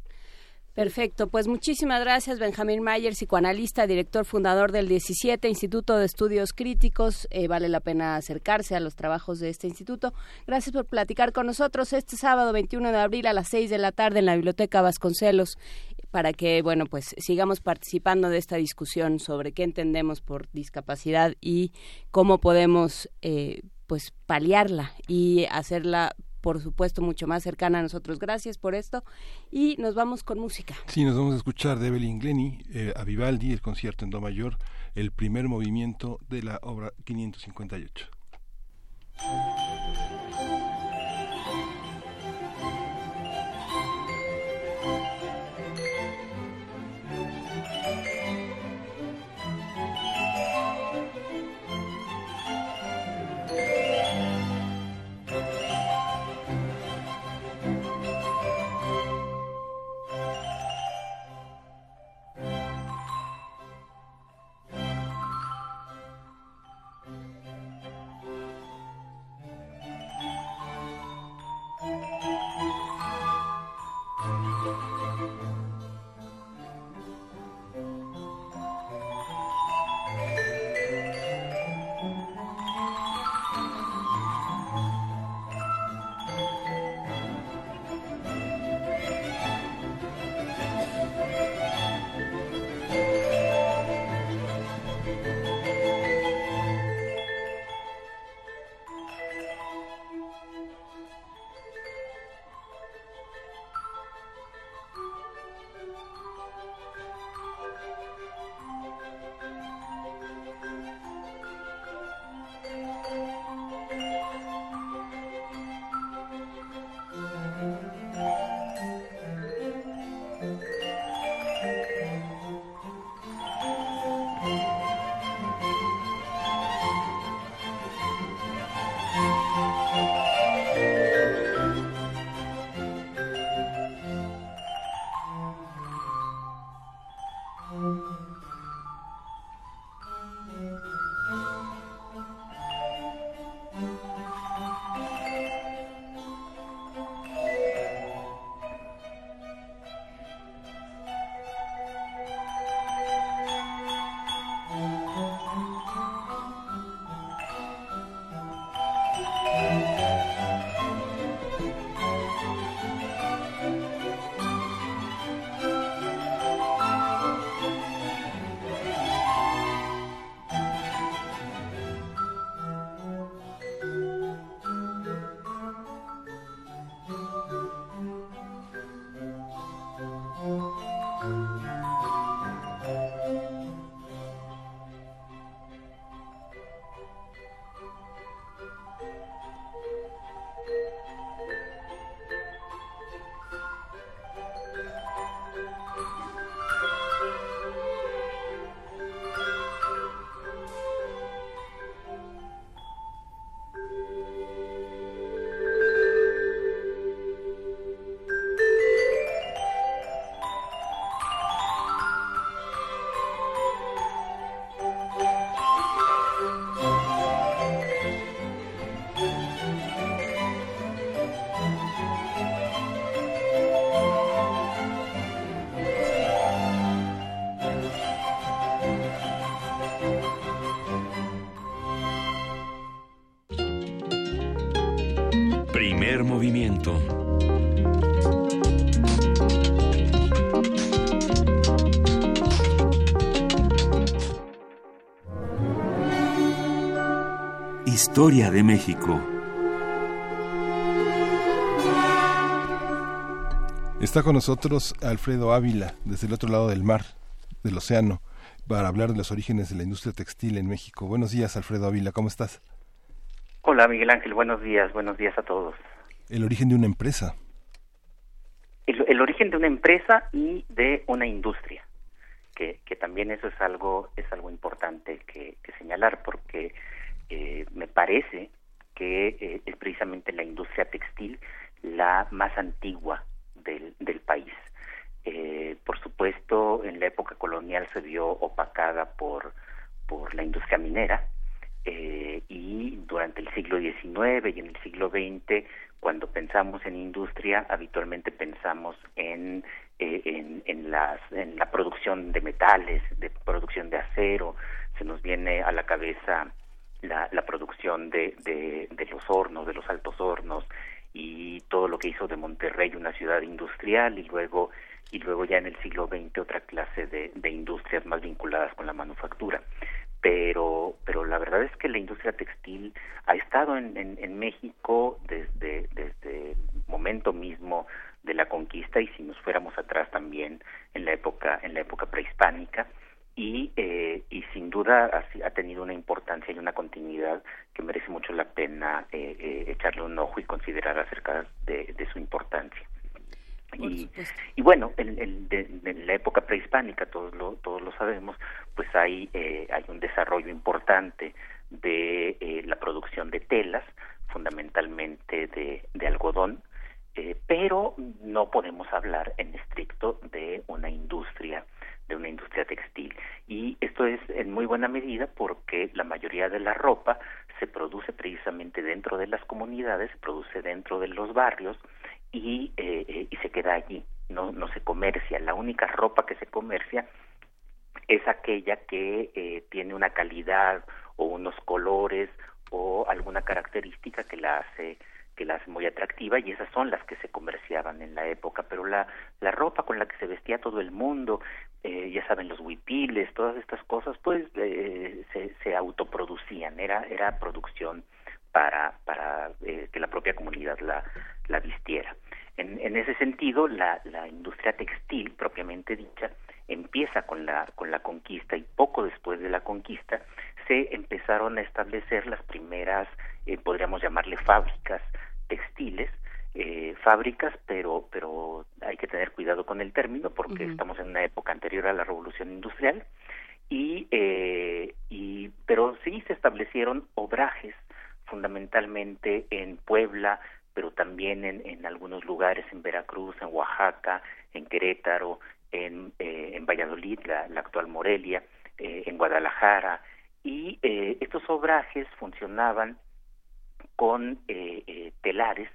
Perfecto, pues muchísimas gracias Benjamín Mayer, psicoanalista, director fundador del 17 Instituto de Estudios Críticos. Eh, vale la pena acercarse a los trabajos de este instituto. Gracias por platicar con nosotros este sábado 21 de abril a las 6 de la tarde en la Biblioteca Vasconcelos para que, bueno, pues sigamos participando de esta discusión sobre qué entendemos por discapacidad y cómo podemos, eh, pues, paliarla y hacerla por supuesto, mucho más cercana a nosotros. Gracias por esto y nos vamos con música. Sí, nos vamos a escuchar de Evelyn Glenny, eh, a Vivaldi, el concierto en Do mayor, el primer movimiento de la obra 558. Historia de México. Está con nosotros Alfredo Ávila, desde el otro lado del mar, del océano, para hablar de los orígenes de la industria textil en México. Buenos días, Alfredo Ávila, ¿cómo estás? Hola, Miguel Ángel, buenos días, buenos días a todos. El origen de una empresa. El, origen de una empresa y de una industria, que, también eso es algo, es algo importante que señalar, porque eh, me parece que eh, es precisamente la industria textil la más antigua del, del país. Eh, por supuesto, en la época colonial se vio opacada por, por la industria minera eh, y durante el siglo XIX y en el siglo XX, cuando pensamos en industria, habitualmente pensamos en, eh, en, en, las, en la producción de metales, de producción de acero, se nos viene a la cabeza la, la producción de, de, de, los hornos, de los altos hornos y todo lo que hizo de Monterrey una ciudad industrial y luego y luego ya en el siglo XX otra clase de, de industrias más vinculadas con la manufactura. Pero, pero la verdad es que la industria textil ha estado en, en, en México desde, desde el momento mismo de la conquista y si nos fuéramos atrás también en la época en la época prehispánica y, eh, y sin duda ha, ha, tenido una importancia y una continuidad que merece mucho la pena eh, eh, echarle un ojo y considerar acerca de, de su importancia. Y, y, bueno, en, en, de, en, la época prehispánica, todos lo, todos lo sabemos, pues hay, eh, hay un desarrollo importante de eh, la producción de telas, fundamentalmente de, de algodón, pero no podemos hablar en estricto de una industria de una industria textil. Y esto es en muy buena medida porque la mayoría de la ropa se produce precisamente dentro de las comunidades, se produce dentro de los barrios y, eh, eh, y se queda allí, no, no se comercia. La única ropa que se comercia es aquella que eh, tiene una calidad o unos colores o alguna característica que la hace que la hace muy atractiva y esas son las que se comerciaban en la época, pero la, la ropa con la que se vestía todo el mundo, eh, ya saben, los huipiles, todas estas cosas, pues eh, se, se autoproducían, era, era producción para, para eh, que la propia comunidad la, la vistiera. En, en ese sentido, la, la industria textil, propiamente dicha, empieza con la, con la conquista y poco después de la conquista se empezaron a establecer las primeras, eh, podríamos llamarle fábricas textiles, eh, fábricas, pero, pero hay que tener cuidado con el término porque uh -huh. estamos en una época anterior a la revolución industrial y, eh, y pero sí se establecieron obrajes fundamentalmente en Puebla, pero también en, en algunos lugares en Veracruz, en Oaxaca, en Querétaro, en, eh, en Valladolid, la, la actual Morelia, eh, en Guadalajara, y eh, estos obrajes funcionaban con eh, eh, telares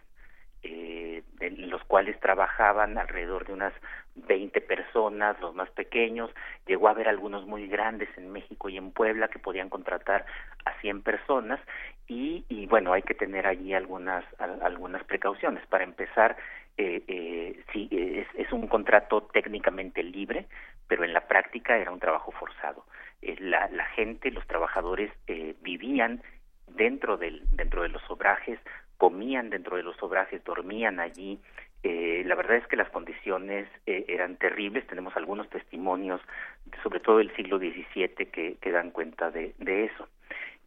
eh, en los cuales trabajaban alrededor de unas 20 personas, los más pequeños, llegó a haber algunos muy grandes en México y en Puebla que podían contratar a 100 personas y, y bueno, hay que tener allí algunas, algunas precauciones. Para empezar, eh, eh, sí, es, es un contrato técnicamente libre, pero en la práctica era un trabajo forzado. Eh, la, la gente, los trabajadores eh, vivían dentro del dentro de los obrajes, comían dentro de los obrajes, dormían allí. Eh, la verdad es que las condiciones eh, eran terribles. Tenemos algunos testimonios, sobre todo del siglo XVII, que, que dan cuenta de, de eso.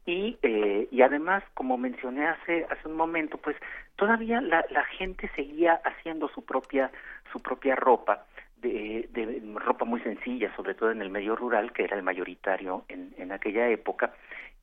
Y, eh, y además, como mencioné hace hace un momento, pues todavía la, la gente seguía haciendo su propia su propia ropa. De, de, ropa muy sencilla, sobre todo en el medio rural, que era el mayoritario en, en aquella época,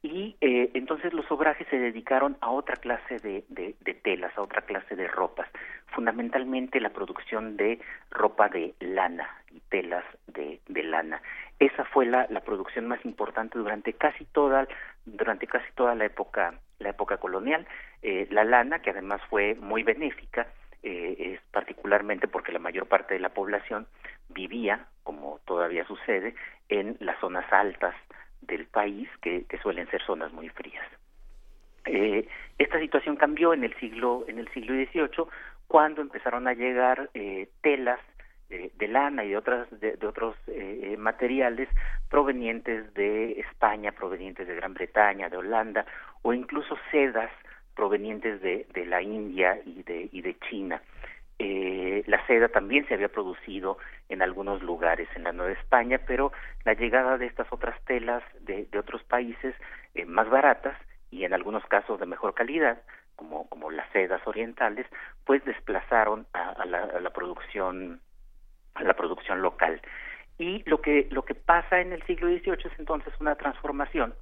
y eh, entonces los obrajes se dedicaron a otra clase de, de, telas, a otra clase de ropas, fundamentalmente la producción de ropa de lana y telas de, de lana. Esa fue la, la producción más importante durante casi toda durante casi toda la época la época colonial. Eh, la lana, que además fue muy benéfica, eh, es particularmente porque la mayor parte de la población vivía, como todavía sucede, en las zonas altas del país, que, suelen ser zonas muy frías. Eh, esta situación cambió en el siglo en el siglo XVIII cuando empezaron a llegar eh, telas de lana y de otras de, otros eh, materiales provenientes de España, provenientes de Gran Bretaña, de Holanda o incluso sedas provenientes de, de la India y de, y de China. Eh, la seda también se había producido en algunos lugares en la Nueva España, pero la llegada de estas otras telas de, otros países eh, más baratas y en algunos casos de mejor calidad, como, como las sedas orientales, pues desplazaron a, la, a la producción a la producción local. Y lo que lo que pasa en el siglo XVIII es entonces una transformación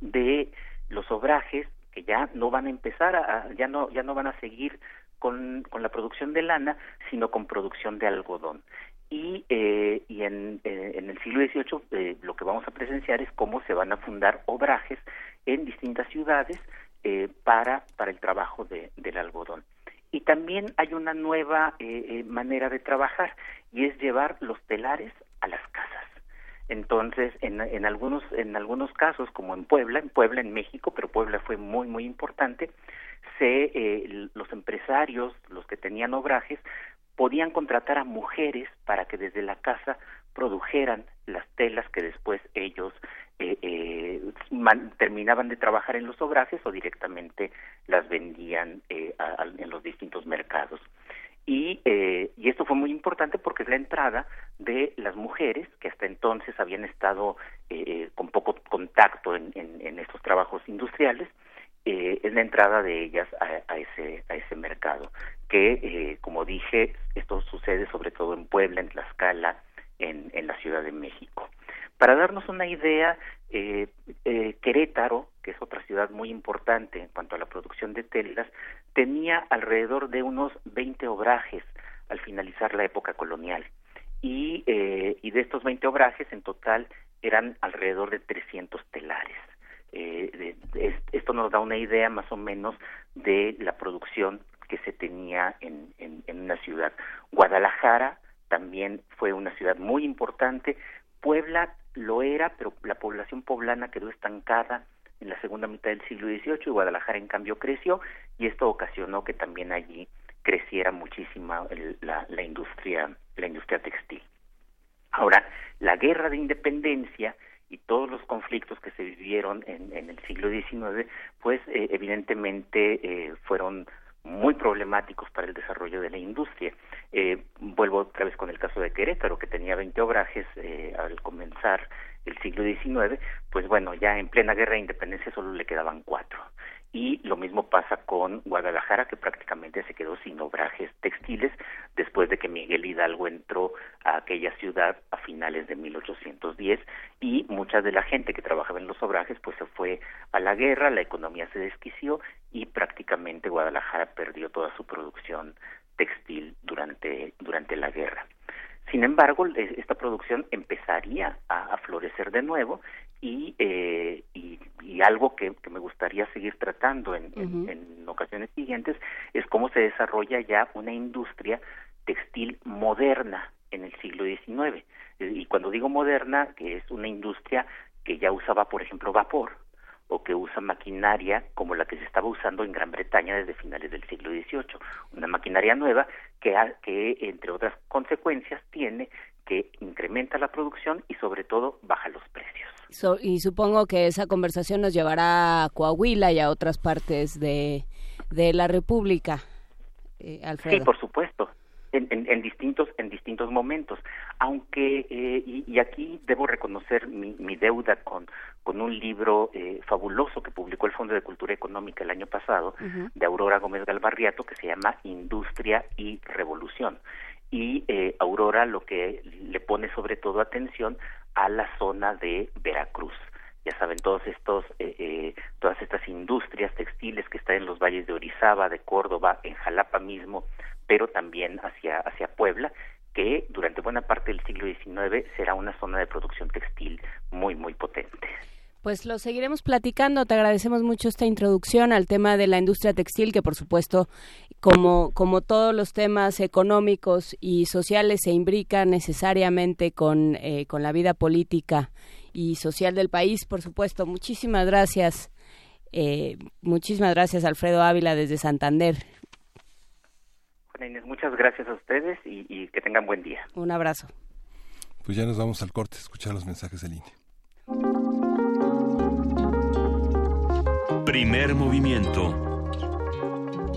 de los obrajes que ya no van a empezar a, ya no ya no van a seguir con, con la producción de lana, sino con producción de algodón. Y, eh, y en, eh, en el siglo XVIII eh, lo que vamos a presenciar es cómo se van a fundar obrajes en distintas ciudades eh, para, para el trabajo de, del algodón. Y también hay una nueva manera de trabajar y es llevar los telares a las casas. Entonces, en, en, algunos, en algunos casos, como en Puebla, en Puebla, en México, pero Puebla fue muy, muy importante, se, eh, los empresarios, los que tenían obrajes, podían contratar a mujeres para que desde la casa produjeran las telas que después ellos eh, eh, terminaban de trabajar en los obrajes o directamente las vendían eh, en los distintos mercados. Y, eh, y esto fue muy importante porque es la entrada de las mujeres que hasta entonces habían estado eh, eh con poco contacto en estos trabajos industriales eh, es la entrada de ellas a, a, ese a ese mercado que eh, como dije esto sucede sobre todo en Puebla en Tlaxcala en, en la Ciudad de México. Para darnos una idea eh, eh, Querétaro que es otra ciudad muy importante en cuanto a la producción de telas tenía alrededor de unos 20 obrajes al finalizar la época colonial. Y, eh, y de estos 20 obrajes en total eran alrededor de 300 telares eh, de, esto nos da una idea más o menos de la producción que se tenía en, una ciudad. Guadalajara también fue una ciudad muy importante. Puebla lo era, pero la población poblana quedó estancada en la segunda mitad del siglo XVIII y Guadalajara en cambio creció y esto ocasionó que también allí creciera muchísima la, la industria la industria textil. Ahora, la guerra de independencia y todos los conflictos que se vivieron en, en el siglo XIX, pues eh, evidentemente eh, fueron muy problemáticos para el desarrollo de la industria. Eh, vuelvo otra vez con el caso de Querétaro, que tenía 20 obrajes eh, al comenzar el siglo XIX, pues bueno, ya en plena guerra de independencia solo le quedaban cuatro y lo mismo pasa con Guadalajara que prácticamente se quedó sin obrajes textiles después de que Miguel Hidalgo entró a aquella ciudad a finales de 1810 y mucha de la gente que trabajaba en los obrajes pues se fue a la guerra, la economía se desquició y prácticamente Guadalajara perdió toda su producción textil durante durante la guerra. Sin embargo, esta producción empezaría a, a florecer de nuevo y, eh, y, y, algo que, que, me gustaría seguir tratando en, uh -huh. en, en, ocasiones siguientes es cómo se desarrolla ya una industria textil moderna en el siglo XIX. Y cuando digo moderna, que es una industria que ya usaba, por ejemplo, vapor o que usa maquinaria como la que se estaba usando en Gran Bretaña desde finales del siglo XVIII, una maquinaria nueva que, que entre otras consecuencias tiene que incrementa la producción y sobre todo baja los precios. So, y supongo que esa conversación nos llevará a Coahuila y a otras partes de, de la República, eh, Alfredo. Sí, por supuesto. En, en, en, distintos en distintos momentos aunque eh, y, y, aquí debo reconocer mi, mi deuda con con un libro eh, fabuloso que publicó el Fondo de Cultura Económica el año pasado uh -huh. de Aurora Gómez Galvarriato que se llama Industria y Revolución y eh, Aurora lo que le pone sobre todo atención a la zona de Veracruz. Ya saben, todos estos, eh, eh, todas estas industrias textiles que están en los valles de Orizaba, de Córdoba, en Jalapa mismo, pero también hacia, hacia Puebla, que durante buena parte del siglo XIX será una zona de producción textil muy, muy potente. Pues lo seguiremos platicando. Te agradecemos mucho esta introducción al tema de la industria textil, que por supuesto, como, como todos los temas económicos y sociales, se imbrica necesariamente con, eh, con la vida política y social del país, por supuesto. Muchísimas gracias. Eh, muchísimas gracias, Alfredo Ávila, desde Santander. muchas gracias a ustedes y, y que tengan buen día. Un abrazo. Pues ya nos vamos al corte, escuchar los mensajes de línea. Primer movimiento.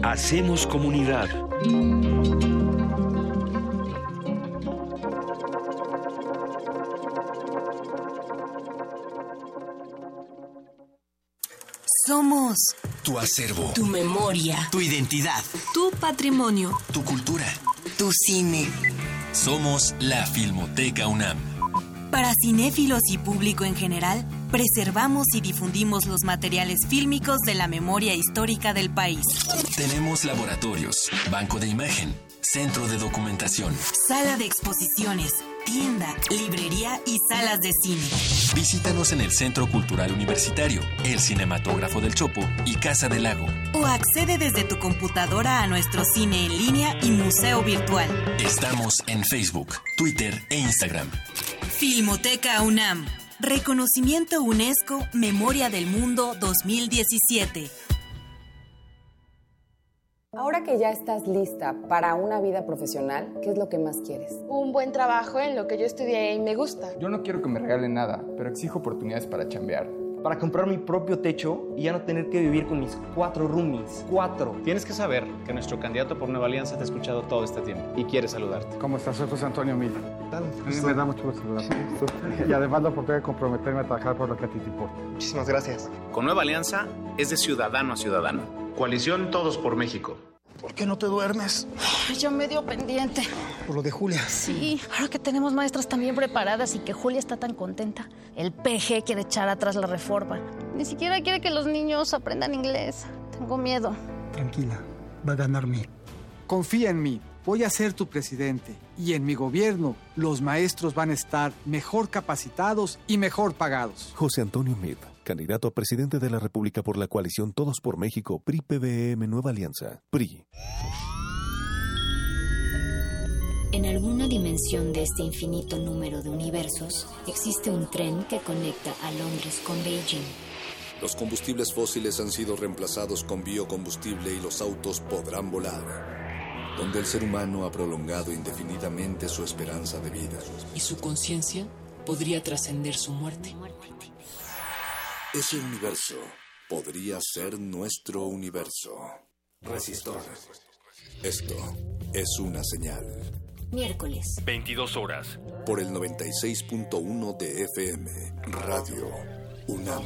Hacemos comunidad. Somos tu acervo, tu memoria, tu identidad, tu patrimonio, tu cultura, tu cine. Somos la Filmoteca UNAM. Para cinéfilos y público en general, preservamos y difundimos los materiales fílmicos de la memoria histórica del país. Tenemos laboratorios, banco de imagen, centro de documentación, sala de exposiciones, tienda, librería y salas de cine. Visítanos en el Centro Cultural Universitario, el Cinematógrafo del Chopo y Casa del Lago. O accede desde tu computadora a nuestro cine en línea y museo virtual. Estamos en Facebook, Twitter e Instagram. Filmoteca UNAM. Reconocimiento UNESCO Memoria del Mundo 2017. Ahora que ya estás lista para una vida profesional, ¿qué es lo que más quieres? Un buen trabajo en lo que yo estudié y me gusta. Yo no quiero que me regalen nada, pero exijo oportunidades para chambear. Para comprar mi propio techo y ya no tener que vivir con mis cuatro roomies. Cuatro. Tienes que saber que nuestro candidato por Nueva Alianza te ha escuchado todo este tiempo y quiere saludarte. ¿Cómo estás? Soy José Antonio Mil. A mí me da mucho gusto saludarte. Y además la oportunidad de comprometerme a trabajar por lo que a ti te importa. Muchísimas gracias. Con Nueva Alianza es de ciudadano a ciudadano. Coalición Todos por México. ¿Por qué no te duermes? Yo medio pendiente. Por lo de Julia. Sí, ahora que tenemos maestras también preparadas y que Julia está tan contenta. El PG quiere echar atrás la reforma. Ni siquiera quiere que los niños aprendan inglés. Tengo miedo. Tranquila, va a ganar mí. Confía en mí. Voy a ser tu presidente. Y en mi gobierno, los maestros van a estar mejor capacitados y mejor pagados. José Antonio Meade candidato a presidente de la República por la coalición Todos por México, PRI-PBM Nueva Alianza, PRI. En alguna dimensión de este infinito número de universos, existe un tren que conecta a Londres con Beijing. Los combustibles fósiles han sido reemplazados con biocombustible y los autos podrán volar. Donde el ser humano ha prolongado indefinidamente su esperanza de vida. Y su conciencia podría trascender su muerte. Ese universo podría ser nuestro universo. Resistor. Esto es una señal. Miércoles. 22 horas. Por el 96.1 de FM. Radio UNAM.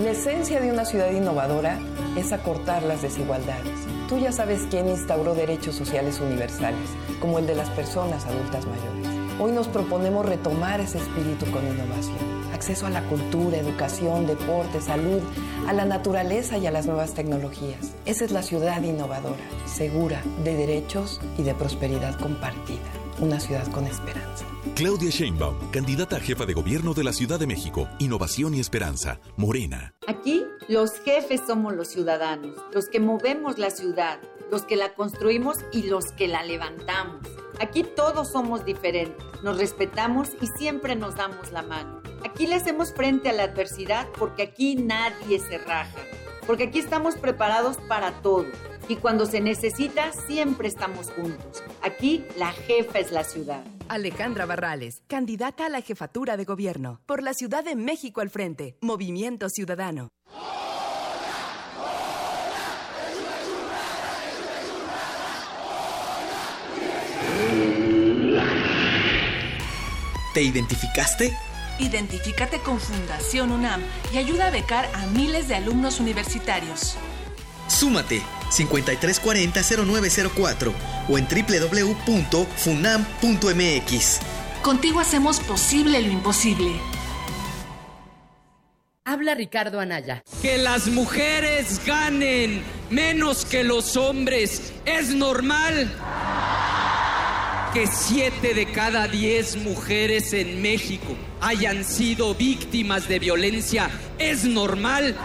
La esencia de una ciudad innovadora es acortar las desigualdades. Tú ya sabes quién instauró derechos sociales universales, como el de las personas adultas mayores. Hoy nos proponemos retomar ese espíritu con innovación. Acceso a la cultura, educación, deporte, salud, a la naturaleza y a las nuevas tecnologías. Esa es la ciudad innovadora, segura, de derechos y de prosperidad compartida. Una ciudad con esperanza. Claudia Sheinbaum, candidata a jefa de gobierno de la Ciudad de México. Innovación y esperanza. Morena. Aquí los jefes somos los ciudadanos, los que movemos la ciudad, los que la construimos y los que la levantamos. Aquí todos somos diferentes, nos respetamos y siempre nos damos la mano. Aquí le hacemos frente a la adversidad porque aquí nadie se raja, porque aquí estamos preparados para todo y cuando se necesita siempre estamos juntos. Aquí la jefa es la ciudad. Alejandra Barrales, candidata a la jefatura de gobierno por la Ciudad de México al frente, Movimiento Ciudadano. ¿Te identificaste? Identifícate con Fundación UNAM y ayuda a becar a miles de alumnos universitarios. Súmate 5340-0904 o en www.funam.mx. Contigo hacemos posible lo imposible. Habla Ricardo Anaya. Que las mujeres ganen menos que los hombres es normal. Que siete de cada diez mujeres en México hayan sido víctimas de violencia es normal.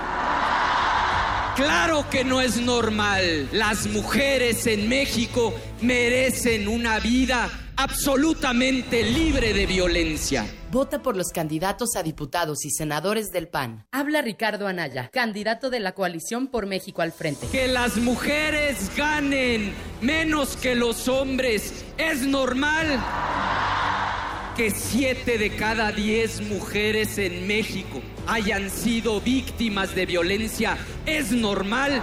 Claro que no es normal. Las mujeres en México merecen una vida absolutamente libre de violencia. Vota por los candidatos a diputados y senadores del PAN. Habla Ricardo Anaya, candidato de la coalición por México al frente. Que las mujeres ganen menos que los hombres es normal. Que siete de cada diez mujeres en México hayan sido víctimas de violencia es normal.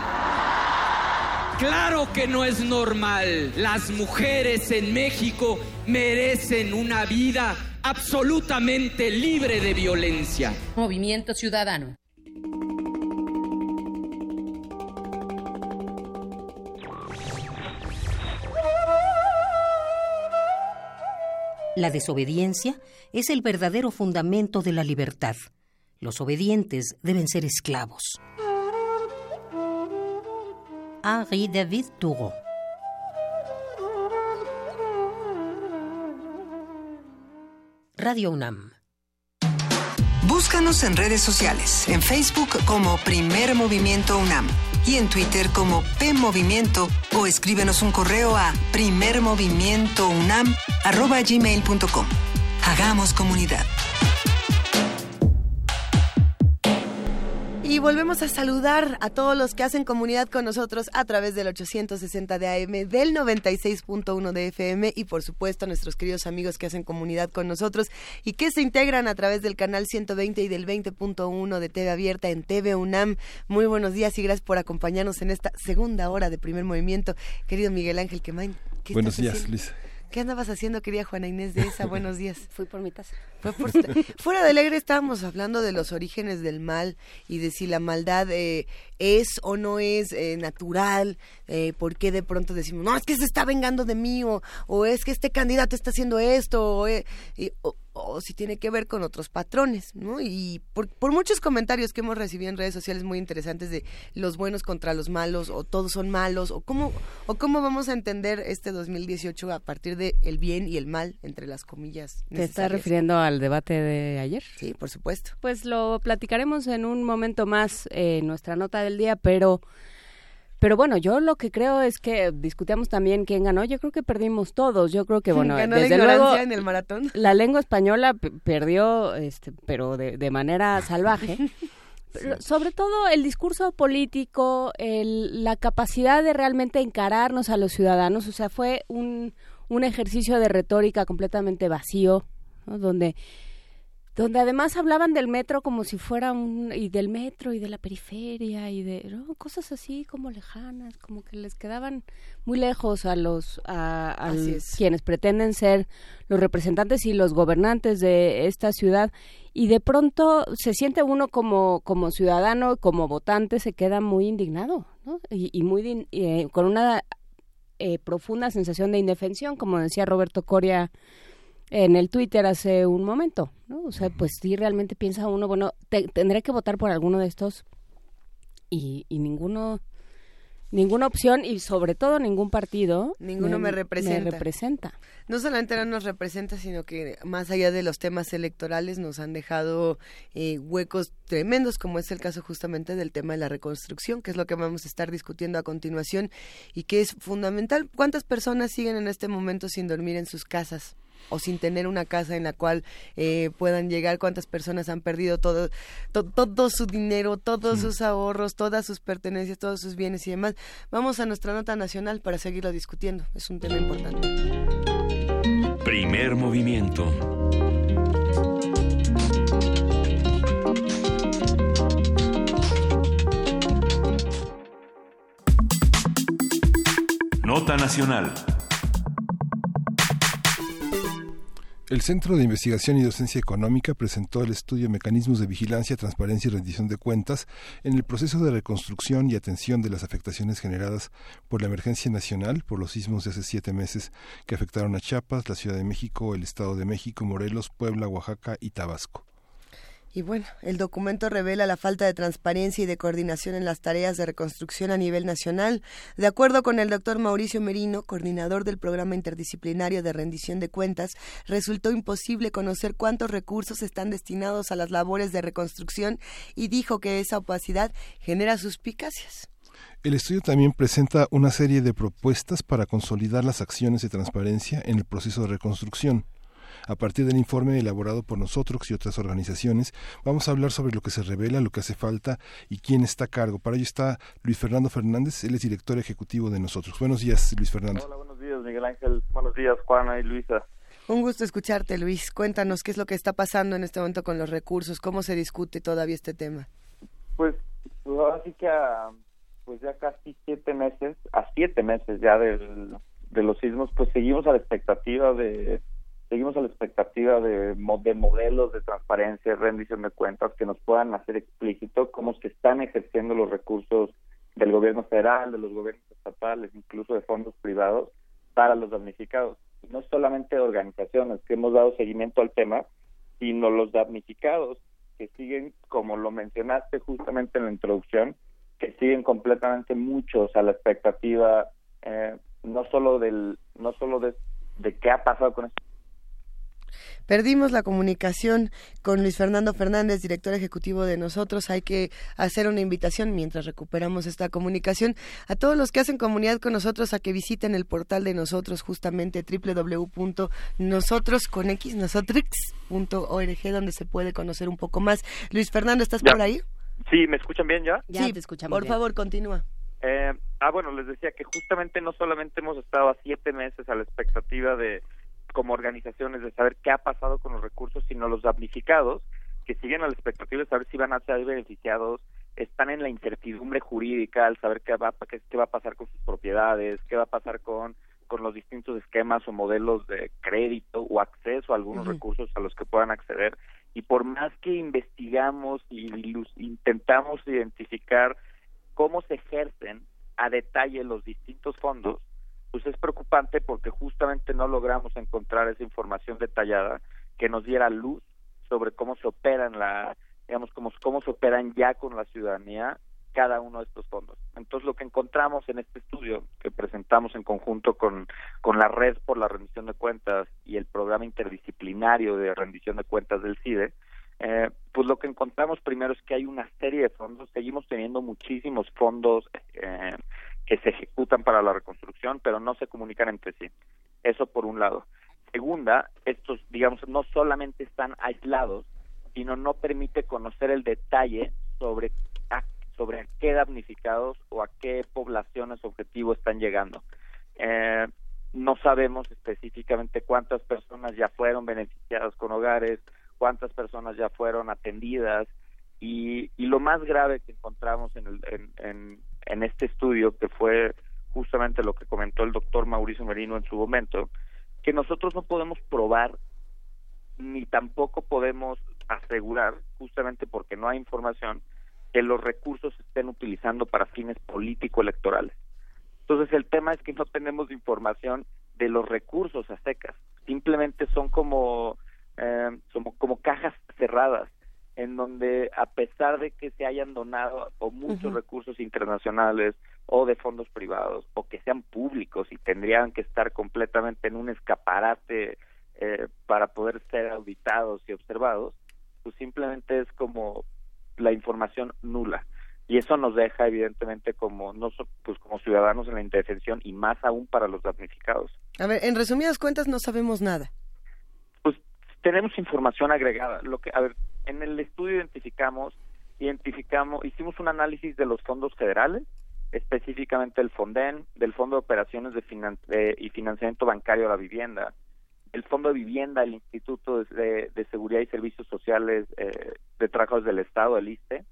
Claro que no es normal. Las mujeres en México merecen una vida absolutamente libre de violencia. Movimiento Ciudadano. La desobediencia es el verdadero fundamento de la libertad. Los obedientes deben ser esclavos. Henri David Thoreau Radio UNAM Búscanos en redes sociales, en Facebook como Primer Movimiento UNAM y en Twitter como P Movimiento o escríbenos un correo a primermovimientounam@gmail.com. Hagamos comunidad. Y volvemos a saludar a todos los que hacen comunidad con nosotros a través del 860 de AM, del 96.1 de FM y por supuesto a nuestros queridos amigos que hacen comunidad con nosotros y que se integran a través del canal 120 y del 20.1 de TV Abierta en TV UNAM. Muy buenos días y gracias por acompañarnos en esta segunda hora de primer movimiento. Querido Miguel Ángel Quemain. Buenos días, Luis. ¿Qué andabas haciendo, querida Juana Inés de esa? Buenos días. [laughs] Fui por mi taza. fuera de alegre estábamos hablando de los orígenes del mal y de si la maldad eh, es o no es eh, natural, eh, por qué de pronto decimos, no, es que se está vengando de mí, o, o es que este candidato está haciendo esto, o, eh, y, o, o si tiene que ver con otros patrones, ¿no? Y por, por, muchos comentarios que hemos recibido en redes sociales muy interesantes de los buenos contra los malos, o todos son malos, o cómo, o cómo vamos a entender este 2018 a partir de el bien y el mal, entre las comillas. ¿Te estás refiriendo al debate de ayer? Sí, por supuesto. Pues lo platicaremos en un momento más en nuestra nota del día, pero... Pero bueno, yo lo que creo es que discutíamos también quién ganó. Yo creo que perdimos todos. Yo creo que, [laughs] bueno, ¿Ganó desde la luego. en el maratón? La lengua española perdió, este, pero de, de manera salvaje. [laughs] Pero sobre todo el discurso político, el, la capacidad de realmente encararnos a los ciudadanos. O sea, fue un, un ejercicio de retórica completamente vacío, ¿no? donde donde además hablaban del metro como si fuera un y del metro y de la periferia y de ¿no? cosas así como lejanas como que les quedaban muy lejos a los a, a quienes pretenden ser los representantes y los gobernantes de esta ciudad y de pronto se siente uno como como ciudadano como votante se queda muy indignado ¿no? y, y muy eh, con una eh, profunda sensación de indefensión como decía Roberto Coria en el Twitter hace un momento, ¿no? O sea, pues sí realmente piensa uno, bueno, te, tendré que votar por alguno de estos y, y ninguno ninguna opción y sobre todo ningún partido ninguno me, me, representa. me, representa. No solamente no nos representa, sino que más allá de los temas electorales nos han dejado eh, huecos tremendos, como es el caso justamente del tema de la reconstrucción, que es lo que vamos a estar discutiendo a continuación y que es fundamental. ¿Cuántas personas siguen en este momento sin dormir en sus casas? O sin tener una casa en la cual eh, puedan llegar, cuántas personas han perdido todo, to, todo su dinero, todos sí. sus ahorros, todas sus pertenencias, todos sus bienes y demás. Vamos a nuestra nota nacional para seguirlo discutiendo. Es un tema importante. Primer movimiento. Nota nacional. El Centro de Investigación y Docencia Económica presentó el estudio Mecanismos de Vigilancia, Transparencia y Rendición de Cuentas en el proceso de reconstrucción y atención de las afectaciones generadas por la emergencia nacional, por los sismos de hace siete meses que afectaron a Chiapas, la Ciudad de México, el Estado de México, Morelos, Puebla, Oaxaca y Tabasco. Y bueno, el documento revela la falta de transparencia y de coordinación en las tareas de reconstrucción a nivel nacional. De acuerdo con el doctor Mauricio Merino, coordinador del programa interdisciplinario de rendición de cuentas, resultó imposible conocer cuántos recursos están destinados a las labores de reconstrucción y dijo que esa opacidad genera suspicacias. El estudio también presenta una serie de propuestas para consolidar las acciones de transparencia en el proceso de reconstrucción. A partir del informe elaborado por nosotros y otras organizaciones, vamos a hablar sobre lo que se revela, lo que hace falta y quién está a cargo. Para ello está Luis Fernando Fernández, él es director ejecutivo de nosotros. Buenos días, Luis Fernando. Hola, buenos días, Miguel Ángel. Buenos días, Juana y Luisa. Un gusto escucharte, Luis. Cuéntanos qué es lo que está pasando en este momento con los recursos, cómo se discute todavía este tema. Pues, pues ahora sí que a, pues ya casi siete meses, a siete meses ya del, de los sismos, pues seguimos a la expectativa de seguimos a la expectativa de, de modelos de transparencia, rendición de cuentas que nos puedan hacer explícito cómo se están ejerciendo los recursos del gobierno federal, de los gobiernos estatales, incluso de fondos privados para los damnificados. No solamente organizaciones que hemos dado seguimiento al tema, sino los damnificados que siguen, como lo mencionaste justamente en la introducción, que siguen completamente muchos a la expectativa eh, no solo del no solo de, de qué ha pasado con esto Perdimos la comunicación con Luis Fernando Fernández, director ejecutivo de nosotros. Hay que hacer una invitación mientras recuperamos esta comunicación a todos los que hacen comunidad con nosotros a que visiten el portal de nosotros, justamente www.nosotros.org, donde se puede conocer un poco más. Luis Fernando, ¿estás por ahí? Sí, ¿me escuchan bien ya? sí, te escuchamos. Por favor, continúa. Eh, ah, bueno, les decía que justamente no solamente hemos estado a siete meses a la expectativa de como organizaciones de saber qué ha pasado con los recursos, sino los damnificados que siguen a la expectativa de saber si van a ser beneficiados, están en la incertidumbre jurídica al saber qué va, qué, qué va a pasar con sus propiedades, qué va a pasar con, con los distintos esquemas o modelos de crédito o acceso a algunos recursos a los que puedan acceder. Y por más que investigamos y intentamos identificar cómo se ejercen a detalle los distintos fondos, pues es preocupante porque justamente no logramos encontrar esa información detallada que nos diera luz sobre cómo se operan la digamos cómo, cómo se operan ya con la ciudadanía cada uno de estos fondos. Entonces lo que encontramos en este estudio que presentamos en conjunto con, con la red por la rendición de cuentas y el programa interdisciplinario de rendición de cuentas del CIDE, eh, pues lo que encontramos primero es que hay una serie de fondos, seguimos teniendo muchísimos fondos eh, que se ejecutan para la reconstrucción, pero no se comunican entre sí. Eso por un lado. Segunda, estos, digamos, no solamente están aislados, sino no permite conocer el detalle sobre a, sobre qué damnificados o a qué poblaciones objetivo están llegando. Eh, no sabemos específicamente cuántas personas ya fueron beneficiadas con hogares, cuántas personas ya fueron atendidas y, y lo más grave que encontramos en, el, en, en este estudio, que fue justamente lo que comentó el doctor Mauricio Merino en su momento, que nosotros no podemos probar ni tampoco podemos asegurar, justamente porque no hay información, que los recursos se estén utilizando para fines político-electorales. Entonces el tema es que no tenemos información de los recursos a secas, simplemente son como, eh, como cajas cerradas en donde a pesar de que se hayan donado o muchos recursos internacionales o de fondos privados o que sean públicos y tendrían que estar completamente en un escaparate eh, para poder ser auditados y observados, pues simplemente es como la información nula y eso nos deja evidentemente como no pues como ciudadanos en la indefensión y más aún para los damnificados. A ver, en resumidas cuentas no sabemos nada. Pues tenemos información agregada. Lo que a ver, en el estudio identificamos, identificamos, hicimos un análisis de los fondos federales, específicamente el FONDEN, del Fondo de Operaciones de y Financiamiento Bancario a la Vivienda, el Fondo de Vivienda, el Instituto de, Seguridad y Servicios Sociales eh, de Trabajos del Estado, el ISTE,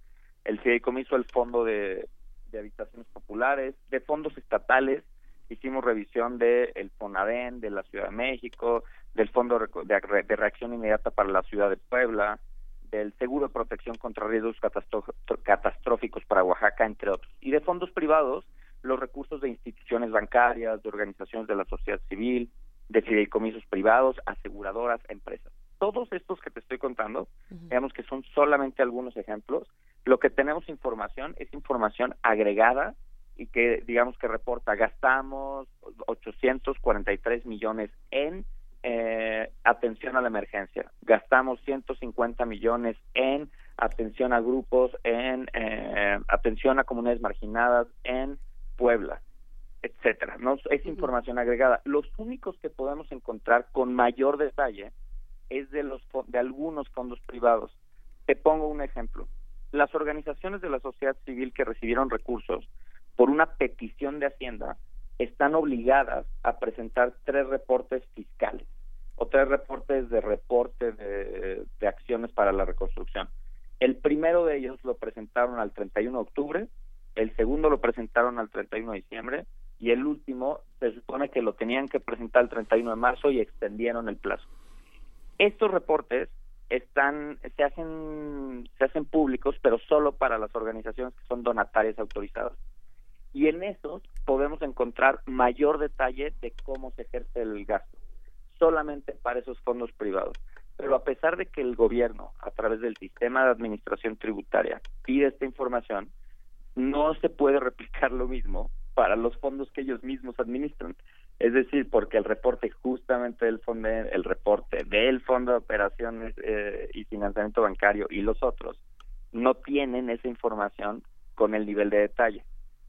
el Fideicomiso, el Fondo de, Habitaciones Populares, de fondos estatales, hicimos revisión de el FONADEN de la Ciudad de México, del Fondo de Reacción Inmediata para la Ciudad de Puebla, del Seguro de Protección contra Riesgos Catastróficos para Oaxaca, entre otros. Y de fondos privados, los recursos de instituciones bancarias, de organizaciones de la sociedad civil, de fideicomisos privados, aseguradoras, empresas. Todos estos que te estoy contando, digamos que son solamente algunos ejemplos. Lo que tenemos información es información agregada y que digamos que reporta gastamos 843 millones en eh, atención a la emergencia. Gastamos 150 millones en atención a grupos, en eh, atención a comunidades marginadas en Puebla, etcétera. No es información agregada. Los únicos que podemos encontrar con mayor detalle es de los de algunos fondos privados. Te pongo un ejemplo. Las organizaciones de la sociedad civil que recibieron recursos por una petición de Hacienda están obligadas a presentar tres reportes fiscales o tres reportes de reporte de, acciones para la reconstrucción. El primero de ellos lo presentaron al 31 de octubre, el segundo lo presentaron al 31 de diciembre y el último se supone que lo tenían que presentar el 31 de marzo y extendieron el plazo. Estos reportes están se hacen se hacen públicos, pero solo para las organizaciones que son donatarias autorizadas. Y en esos podemos encontrar mayor detalle de cómo se ejerce el gasto, solamente para esos fondos privados. Pero a pesar de que el gobierno, a través del sistema de administración tributaria, pide esta información, no se puede replicar lo mismo para los fondos que ellos mismos administran. Es decir, porque el reporte justamente del fondo, el reporte del Fondo de Operaciones eh, y Financiamiento Bancario y los otros no tienen esa información con el nivel de detalle.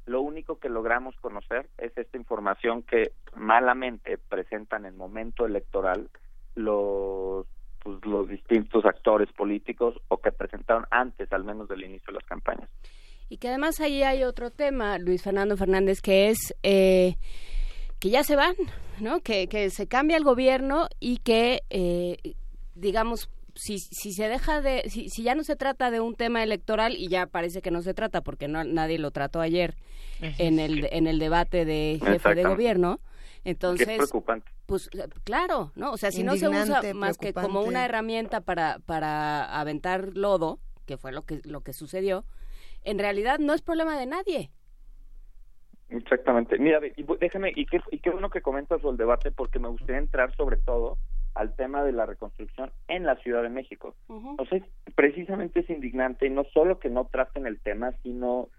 Lo único que logramos conocer es esta información que malamente presentan en momento electoral los pues, los distintos actores políticos o que presentaron antes al menos del inicio de las campañas. Y que además ahí hay otro tema, Luis Fernando Fernández, que es eh, que ya se van, ¿no? Que, que se cambia el gobierno y que, eh, digamos, si, si se deja de, si, si, ya no se trata de un tema electoral y ya parece que no se trata porque no, nadie lo trató ayer en el, en el debate de jefe de gobierno, entonces, es preocupante. pues claro, ¿no? O sea, si no se usa más que como una herramienta para, para aventar lodo, que fue lo que, lo que sucedió, en realidad no es problema de nadie. Exactamente. Mira, y déjame, y qué, y qué bueno que comentas el debate, porque me gustaría entrar sobre todo al tema de la reconstrucción en la Ciudad de México. O sea, precisamente es indignante, y no solo que no traten el tema, sino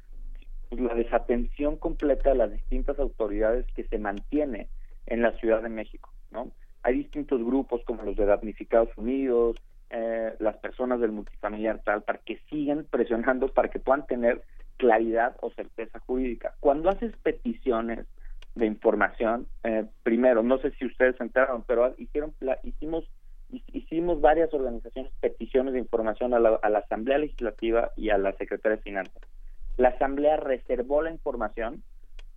la desatención completa de las distintas autoridades que se mantiene en la Ciudad de México, ¿no? Hay distintos grupos como los de Damnificados Unidos, eh, las personas del multifamiliar tal, para que sigan presionando para que puedan tener claridad o certeza jurídica. Cuando haces peticiones de información, eh, primero, no sé si ustedes se enteraron, pero hicieron, hicimos hicimos varias organizaciones peticiones de información a la, a la Asamblea Legislativa y a la Secretaría de Finanzas. La Asamblea reservó la información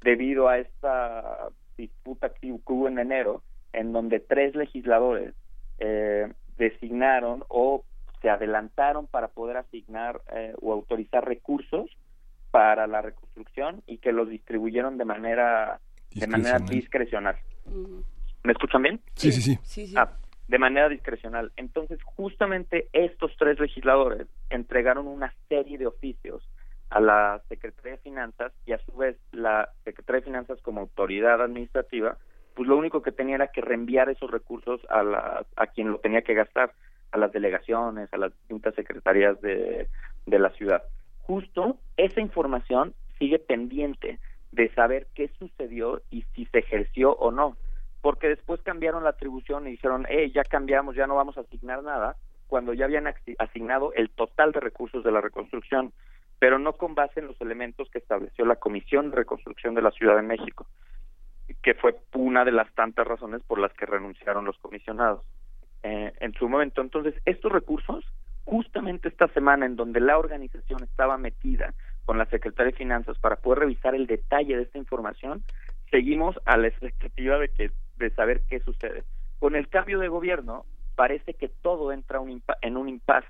debido a esta disputa que hubo en enero, en donde tres legisladores eh, designaron o se adelantaron para poder asignar eh, o autorizar recursos para la reconstrucción y que los distribuyeron de manera de manera discrecional. ¿Me escuchan bien? Sí, sí, sí. Ah, de manera discrecional. Entonces, justamente estos tres legisladores entregaron una serie de oficios a la Secretaría de Finanzas y a su vez la Secretaría de Finanzas como autoridad administrativa pues lo único que tenía era que reenviar esos recursos a, la, a quien lo tenía que gastar, a las delegaciones, a las distintas secretarías de, de la ciudad. Justo esa información sigue pendiente de saber qué sucedió y si se ejerció o no, porque después cambiaron la atribución y dijeron, eh, ya cambiamos, ya no vamos a asignar nada, cuando ya habían asignado el total de recursos de la reconstrucción, pero no con base en los elementos que estableció la Comisión de Reconstrucción de la Ciudad de México que fue una de las tantas razones por las que renunciaron los comisionados eh, en su momento. Entonces, estos recursos, justamente esta semana en donde la organización estaba metida con la Secretaría de Finanzas para poder revisar el detalle de esta información, seguimos a la expectativa de que de saber qué sucede. Con el cambio de gobierno, parece que todo entra un en un impasse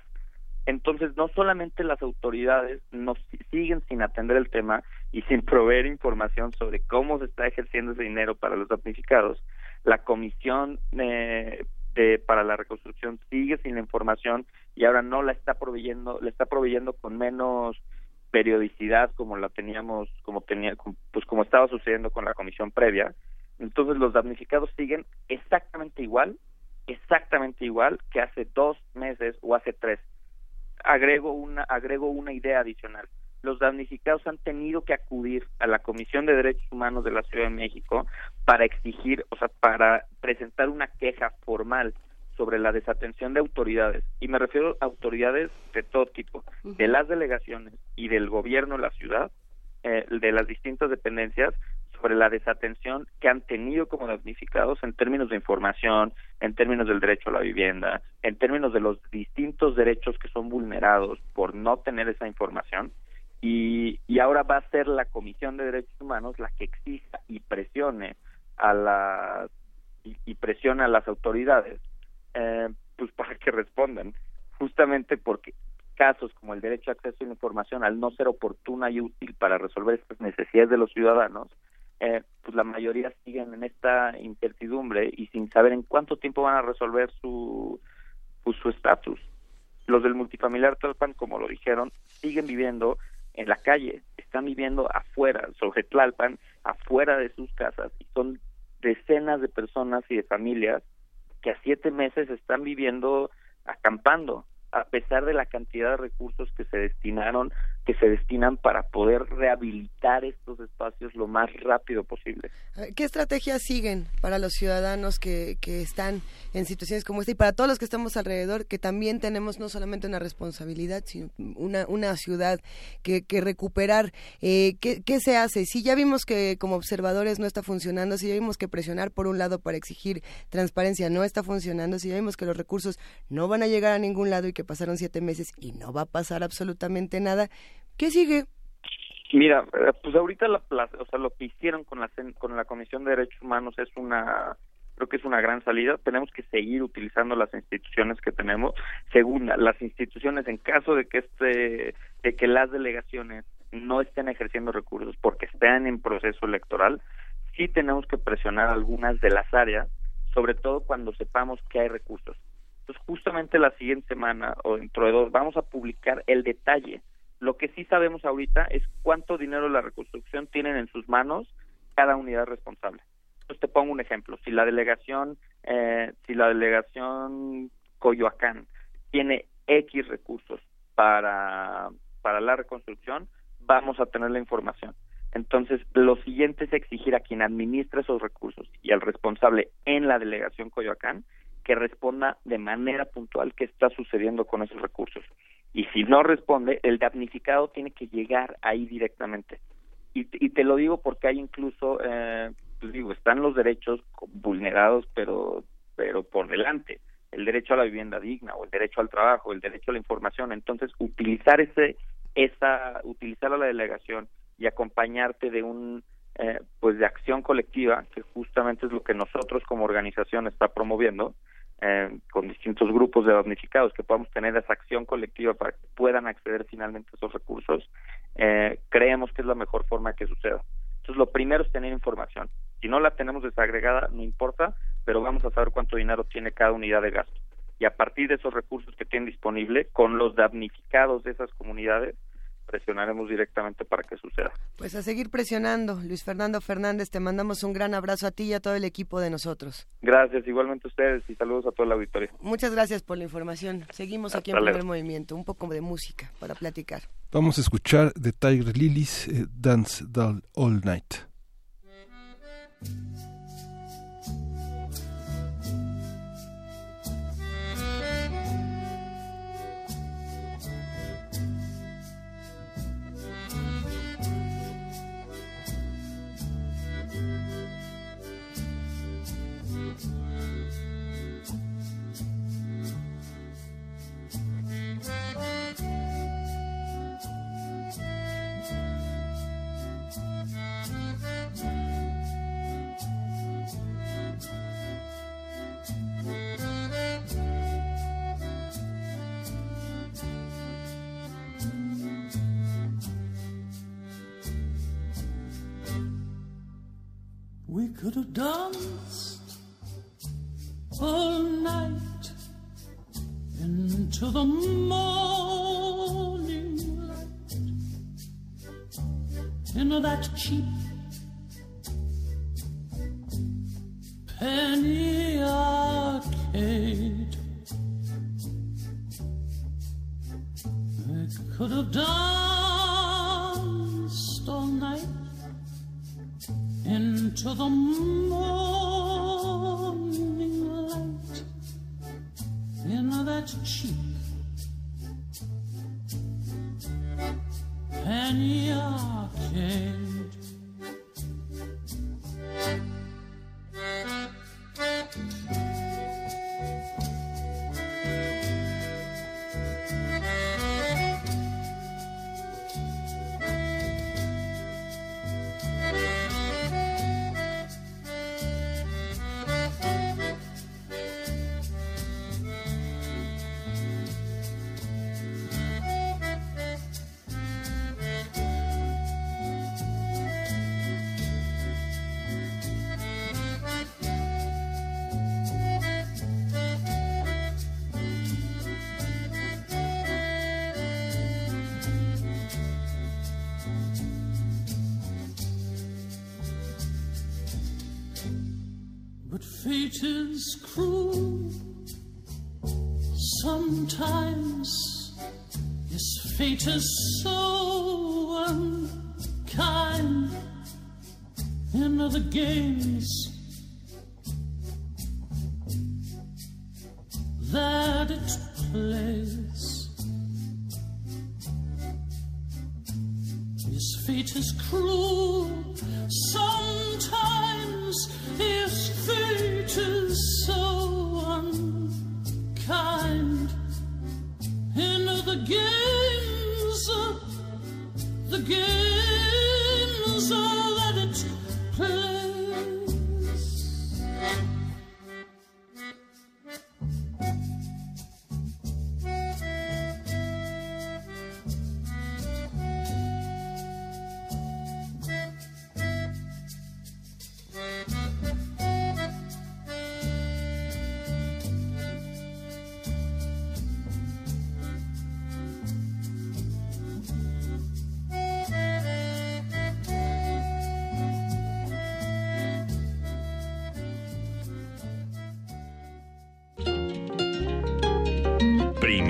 entonces, no solamente las autoridades nos siguen sin atender el tema y sin proveer información sobre cómo se está ejerciendo ese dinero para los damnificados, la Comisión eh, de, para la Reconstrucción sigue sin la información y ahora no la está proveyendo, la está proveyendo con menos periodicidad como la teníamos, como tenía, pues como estaba sucediendo con la comisión previa. Entonces, los damnificados siguen exactamente igual, exactamente igual que hace dos meses o hace tres agrego una, agrego una idea adicional. Los damnificados han tenido que acudir a la Comisión de Derechos Humanos de la Ciudad de México para exigir, o sea, para presentar una queja formal sobre la desatención de autoridades, y me refiero a autoridades de todo tipo, de las delegaciones y del gobierno de la ciudad, eh, de las distintas dependencias, sobre la desatención que han tenido como damnificados en términos de información, en términos del derecho a la vivienda, en términos de los distintos derechos que son vulnerados por no tener esa información. Y, y ahora va a ser la Comisión de Derechos Humanos la que exija y presione a las y, y presione a las autoridades eh, pues para que respondan justamente porque casos como el derecho a acceso a la información al no ser oportuna y útil para resolver estas necesidades de los ciudadanos eh, pues la mayoría siguen en esta incertidumbre y sin saber en cuánto tiempo van a resolver su pues, su estatus. Los del multifamiliar Tlalpan como lo dijeron siguen viviendo en la calle están viviendo afuera sobre Tlalpan afuera de sus casas y son decenas de personas y de familias que a siete meses están viviendo acampando a pesar de la cantidad de recursos que se destinaron que se destinan para poder rehabilitar estos espacios lo más rápido posible. ¿Qué estrategias siguen para los ciudadanos que, que están en situaciones como esta y para todos los que estamos alrededor, que también tenemos no solamente una responsabilidad, sino una, una ciudad que, que recuperar? Eh, ¿qué, ¿Qué se hace? Si ya vimos que como observadores no está funcionando, si ya vimos que presionar por un lado para exigir transparencia no está funcionando, si ya vimos que los recursos no van a llegar a ningún lado y que pasaron siete meses y no va a pasar absolutamente nada, ¿Qué sigue? Mira, eh, pues ahorita la, o sea, lo que hicieron con la con la Comisión de Derechos Humanos es una creo que es una gran salida. Tenemos que seguir utilizando las instituciones que tenemos. Segunda, las instituciones en caso de que este de que las delegaciones no estén ejerciendo recursos porque estén en proceso electoral, sí tenemos que presionar algunas de las áreas, sobre todo cuando sepamos que hay recursos. Entonces, justamente la siguiente semana o dentro de dos vamos a publicar el detalle lo que sí sabemos ahorita es cuánto dinero la reconstrucción tienen en sus manos cada unidad responsable. Entonces te pongo un ejemplo. Si la delegación, eh, si la delegación Coyoacán tiene X recursos para, para la reconstrucción, vamos a tener la información. Entonces, lo siguiente es exigir a quien administra esos recursos y al responsable en la delegación Coyoacán que responda de manera puntual qué está sucediendo con esos recursos y si no responde, el damnificado tiene que llegar ahí directamente. Y, y te lo digo porque hay incluso, eh, pues digo, están los derechos vulnerados, pero, pero por delante. El derecho a la vivienda digna, o el derecho al trabajo, el derecho a la información. Entonces, utilizar ese, esa, utilizar a la delegación y acompañarte de un, eh, pues de acción colectiva, que justamente es lo que nosotros como organización está promoviendo, eh, con distintos grupos de damnificados, que podamos tener esa acción colectiva para que puedan acceder finalmente a esos recursos, eh, creemos que es la mejor forma que suceda. Entonces, lo primero es tener información. Si no la tenemos desagregada, no importa, pero vamos a saber cuánto dinero tiene cada unidad de gasto. Y a partir de esos recursos que tienen disponible, con los damnificados de esas comunidades, presionaremos directamente para que suceda. Pues a seguir presionando, Luis Fernando Fernández, te mandamos un gran abrazo a ti y a todo el equipo de nosotros. Gracias, igualmente a ustedes y saludos a toda la auditoría. Muchas gracias por la información. Seguimos aquí en Primer Movimiento, un poco de música para platicar. Vamos a escuchar de Tiger Lilies eh, Dance All Night. to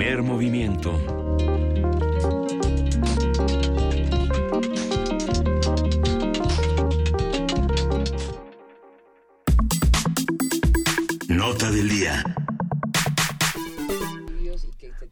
Primer movimiento. Nota del día.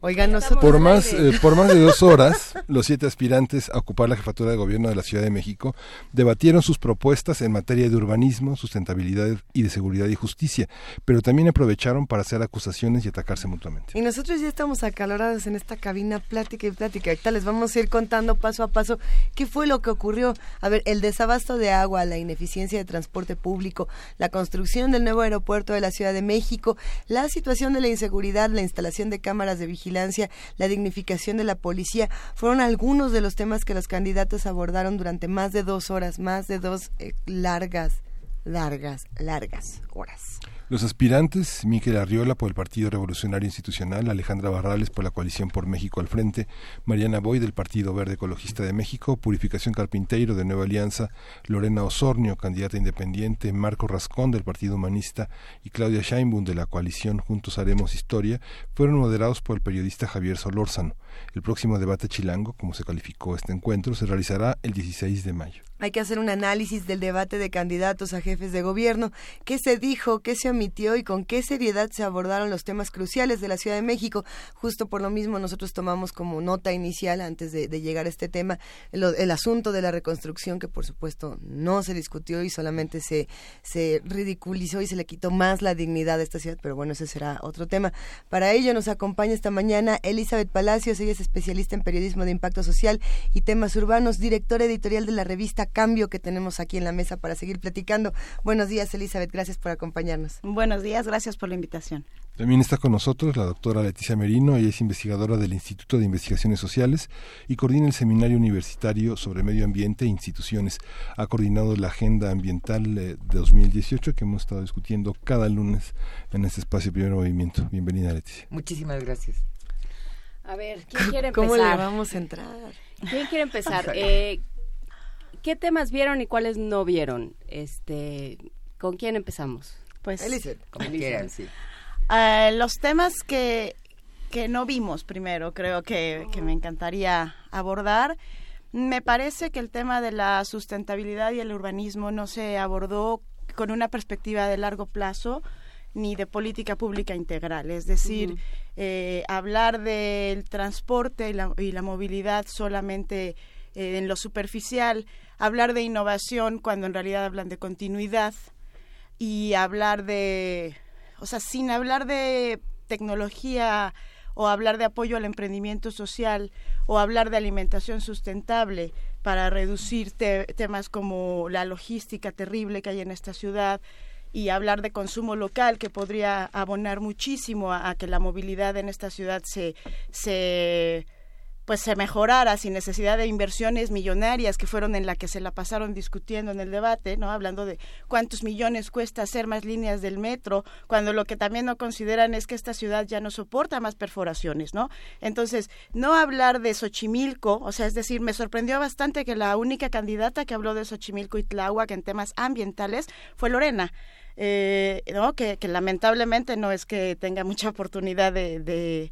Oigan, nosotros... Por más, eh, por más de dos horas, los siete aspirantes a ocupar la jefatura de gobierno de la Ciudad de México debatieron sus propuestas en materia de urbanismo, sustentabilidad y de seguridad y justicia, pero también aprovecharon para hacer acusaciones y atacarse mutuamente. Y nosotros ya estamos acalorados en esta cabina, plática y plática. Ahorita les vamos a ir contando paso a paso qué fue lo que ocurrió. A ver, el desabasto de agua, la ineficiencia de transporte público, la construcción del nuevo aeropuerto de la Ciudad de México, la situación de la inseguridad, la instalación de cámaras de vigilancia, la dignificación de la policía, fueron algunos de los temas que los candidatos abordaron durante más de dos horas, más de dos eh, largas, largas, largas horas. Los aspirantes, Miquel Arriola por el Partido Revolucionario Institucional, Alejandra Barrales por la Coalición por México al Frente, Mariana Boy del Partido Verde Ecologista de México, Purificación Carpinteiro de Nueva Alianza, Lorena Osornio, candidata independiente, Marco Rascón del Partido Humanista y Claudia Sheinbaum de la Coalición Juntos Haremos Historia, fueron moderados por el periodista Javier Solórzano. El próximo debate chilango, como se calificó este encuentro, se realizará el 16 de mayo. Hay que hacer un análisis del debate de candidatos a jefes de gobierno, qué se dijo, qué se omitió y con qué seriedad se abordaron los temas cruciales de la Ciudad de México. Justo por lo mismo nosotros tomamos como nota inicial antes de, llegar a este tema el, el, asunto de la reconstrucción que por supuesto no se discutió y solamente se, se ridiculizó y se le quitó más la dignidad de esta ciudad, pero bueno, ese será otro tema. Para ello nos acompaña esta mañana Elizabeth Palacios, ella es especialista en periodismo de impacto social y temas urbanos, directora editorial de la revista Cambio que tenemos aquí en la mesa para seguir platicando. Buenos días, Elizabeth, gracias por acompañarnos. Buenos días, gracias por la invitación. También está con nosotros la doctora Leticia Merino, ella es investigadora del Instituto de Investigaciones Sociales y coordina el Seminario Universitario sobre Medio Ambiente e Instituciones. Ha coordinado la Agenda Ambiental de 2018 que hemos estado discutiendo cada lunes en este espacio Primer Movimiento. Bienvenida, Leticia. Muchísimas gracias. A ver, ¿quién [laughs] quiere empezar? ¿Cómo le vamos a entrar? ¿Quién quiere empezar? [laughs] eh, ¿Qué temas vieron y cuáles no vieron? Este, ¿Con quién empezamos? Pues, Elizabeth. Como quieran, sí. Uh, los temas que, que no vimos primero, creo que, que me encantaría abordar. Me parece que el tema de la sustentabilidad y el urbanismo no se abordó con una perspectiva de largo plazo. ni de política pública integral. Es decir, eh, hablar del transporte y la, y la movilidad solamente eh, en lo superficial, hablar de innovación cuando en realidad hablan de continuidad y hablar de, o sea, sin hablar de tecnología o hablar de apoyo al emprendimiento social o hablar de alimentación sustentable para reducir te- temas como la logística terrible que hay en esta ciudad y hablar de consumo local que podría abonar muchísimo a, a que la movilidad en esta ciudad se, se pues se mejorara sin necesidad de inversiones millonarias que fueron en la que se la pasaron discutiendo en el debate, ¿no? Hablando de cuántos millones cuesta hacer más líneas del metro, cuando lo que también no consideran es que esta ciudad ya no soporta más perforaciones, ¿no? Entonces, no hablar de Xochimilco, o sea, es decir, me sorprendió bastante que la única candidata que habló de Xochimilco y Tláhuac en temas ambientales fue Lorena. Eh, ¿no? que, que lamentablemente no es que tenga mucha oportunidad de, de,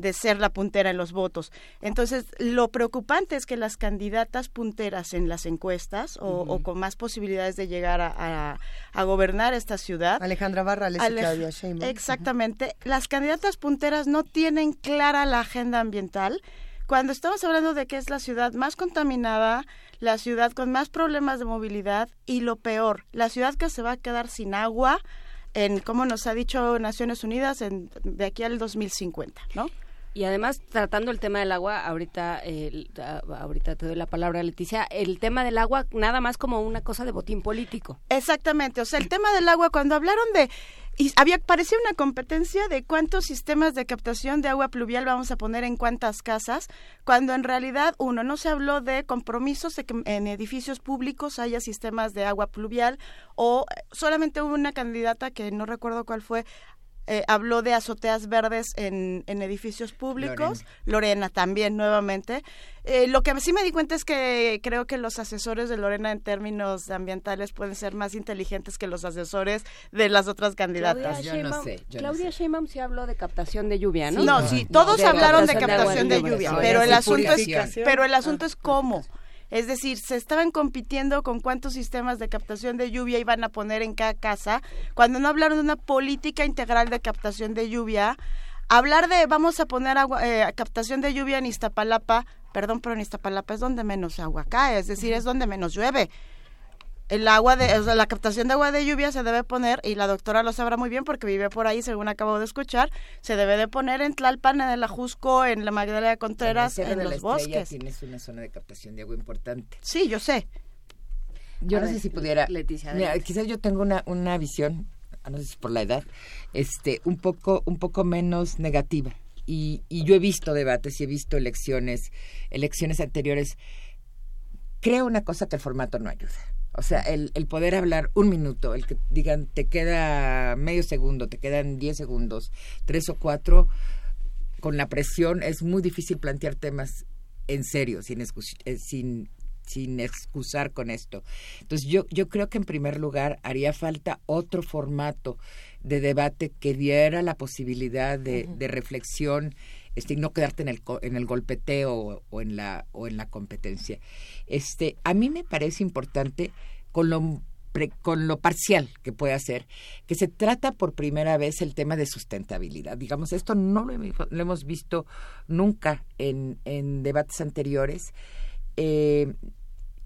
de ser la puntera en los votos. Entonces, lo preocupante es que las candidatas punteras en las encuestas o, o con más posibilidades de llegar a, a- a gobernar esta ciudad. Alejandra Barrales y Claudia Sheinbaum. Exactamente. Las candidatas punteras no tienen clara la agenda ambiental. Cuando estamos hablando de que es la ciudad más contaminada, la ciudad con más problemas de movilidad y lo peor, la ciudad que se va a quedar sin agua en, como nos ha dicho Naciones Unidas, en, de aquí al 2050, ¿no? Y además, tratando el tema del agua, ahorita, eh, ahorita te doy la palabra, Leticia, el tema del agua nada más como una cosa de botín político. Exactamente, o sea, el tema del agua, cuando hablaron de, y había, parecía una competencia de cuántos sistemas de captación de agua pluvial vamos a poner en cuántas casas, cuando en realidad, uno, no se habló de compromisos de que en edificios públicos haya sistemas de agua pluvial, o solamente hubo una candidata que no recuerdo cuál fue, eh, habló de azoteas verdes en, en edificios públicos. Lorena, también, nuevamente. Eh, lo que sí me di cuenta es que creo que los asesores de Lorena en términos ambientales pueden ser más inteligentes que los asesores de las otras candidatas. Claudia Sheinbaum- Claudia Sheinbaum sí habló de captación de lluvia, ¿no? No, sí, todos De hablaron de captación de lluvia, pero el Sí, asunto es, purificación. pero el asunto es cómo. Es decir, se estaban compitiendo con cuántos sistemas de captación de lluvia iban a poner en cada casa, cuando no hablaron de una política integral de captación de lluvia. Hablar de vamos a poner agua, eh, captación de lluvia en Iztapalapa, perdón, pero en Iztapalapa es donde menos agua cae, es decir, es donde menos llueve el agua de, o sea, la captación de agua de lluvia se debe poner, y la doctora lo sabrá muy bien porque vive por ahí, según acabo de escuchar, se debe de poner en Tlalpan, en el Ajusco, en la Magdalena Contreras, Cerro en de la los Estrella bosques. Tienes una zona de captación de agua importante. Sí, yo sé. Yo A no ver, sé si pudiera. Leticia, Mira, quizás yo tengo una, una visión, no sé si por la edad, este, un poco, un poco menos negativa. Y, y yo he visto debates y he visto elecciones, elecciones anteriores. Creo una cosa que el formato no ayuda. O sea, el, el poder hablar un minuto, el que digan te queda medio segundo, te quedan diez segundos, tres o cuatro, con la presión es muy difícil plantear temas en serio, sin, eh, sin, sin excusar con esto. Entonces yo, yo creo que en primer lugar haría falta otro formato de debate que diera la posibilidad de, de reflexión este, y no quedarte en el, en el golpeteo o, en la, o en la competencia. Este, a mí me parece importante con lo pre- con lo parcial que puede hacer, que se trata por primera vez el tema de sustentabilidad. Digamos, esto no lo, lo hemos visto nunca en, en debates anteriores. Eh,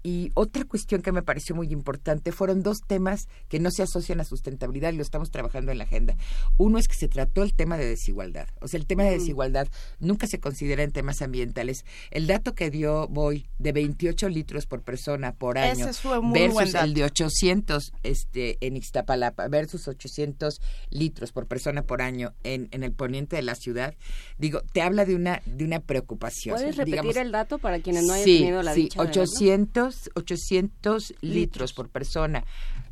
y otra cuestión que me pareció muy importante fueron dos temas que no se asocian a sustentabilidad y lo estamos trabajando en la agenda. Uno es que se trató el tema de desigualdad. O sea, el tema de desigualdad nunca se considera en temas ambientales. El dato que dio Boy de 28 litros por persona por año versus el de 800 este, en Ixtapalapa versus 800 litros por persona por año en, en el poniente de la ciudad, digo, te habla de una, de una preocupación. ¿Puedes repetir Digamos, el dato para quienes no hayan sí, tenido la sí, dicha de verlo? 800, 800 litros por persona,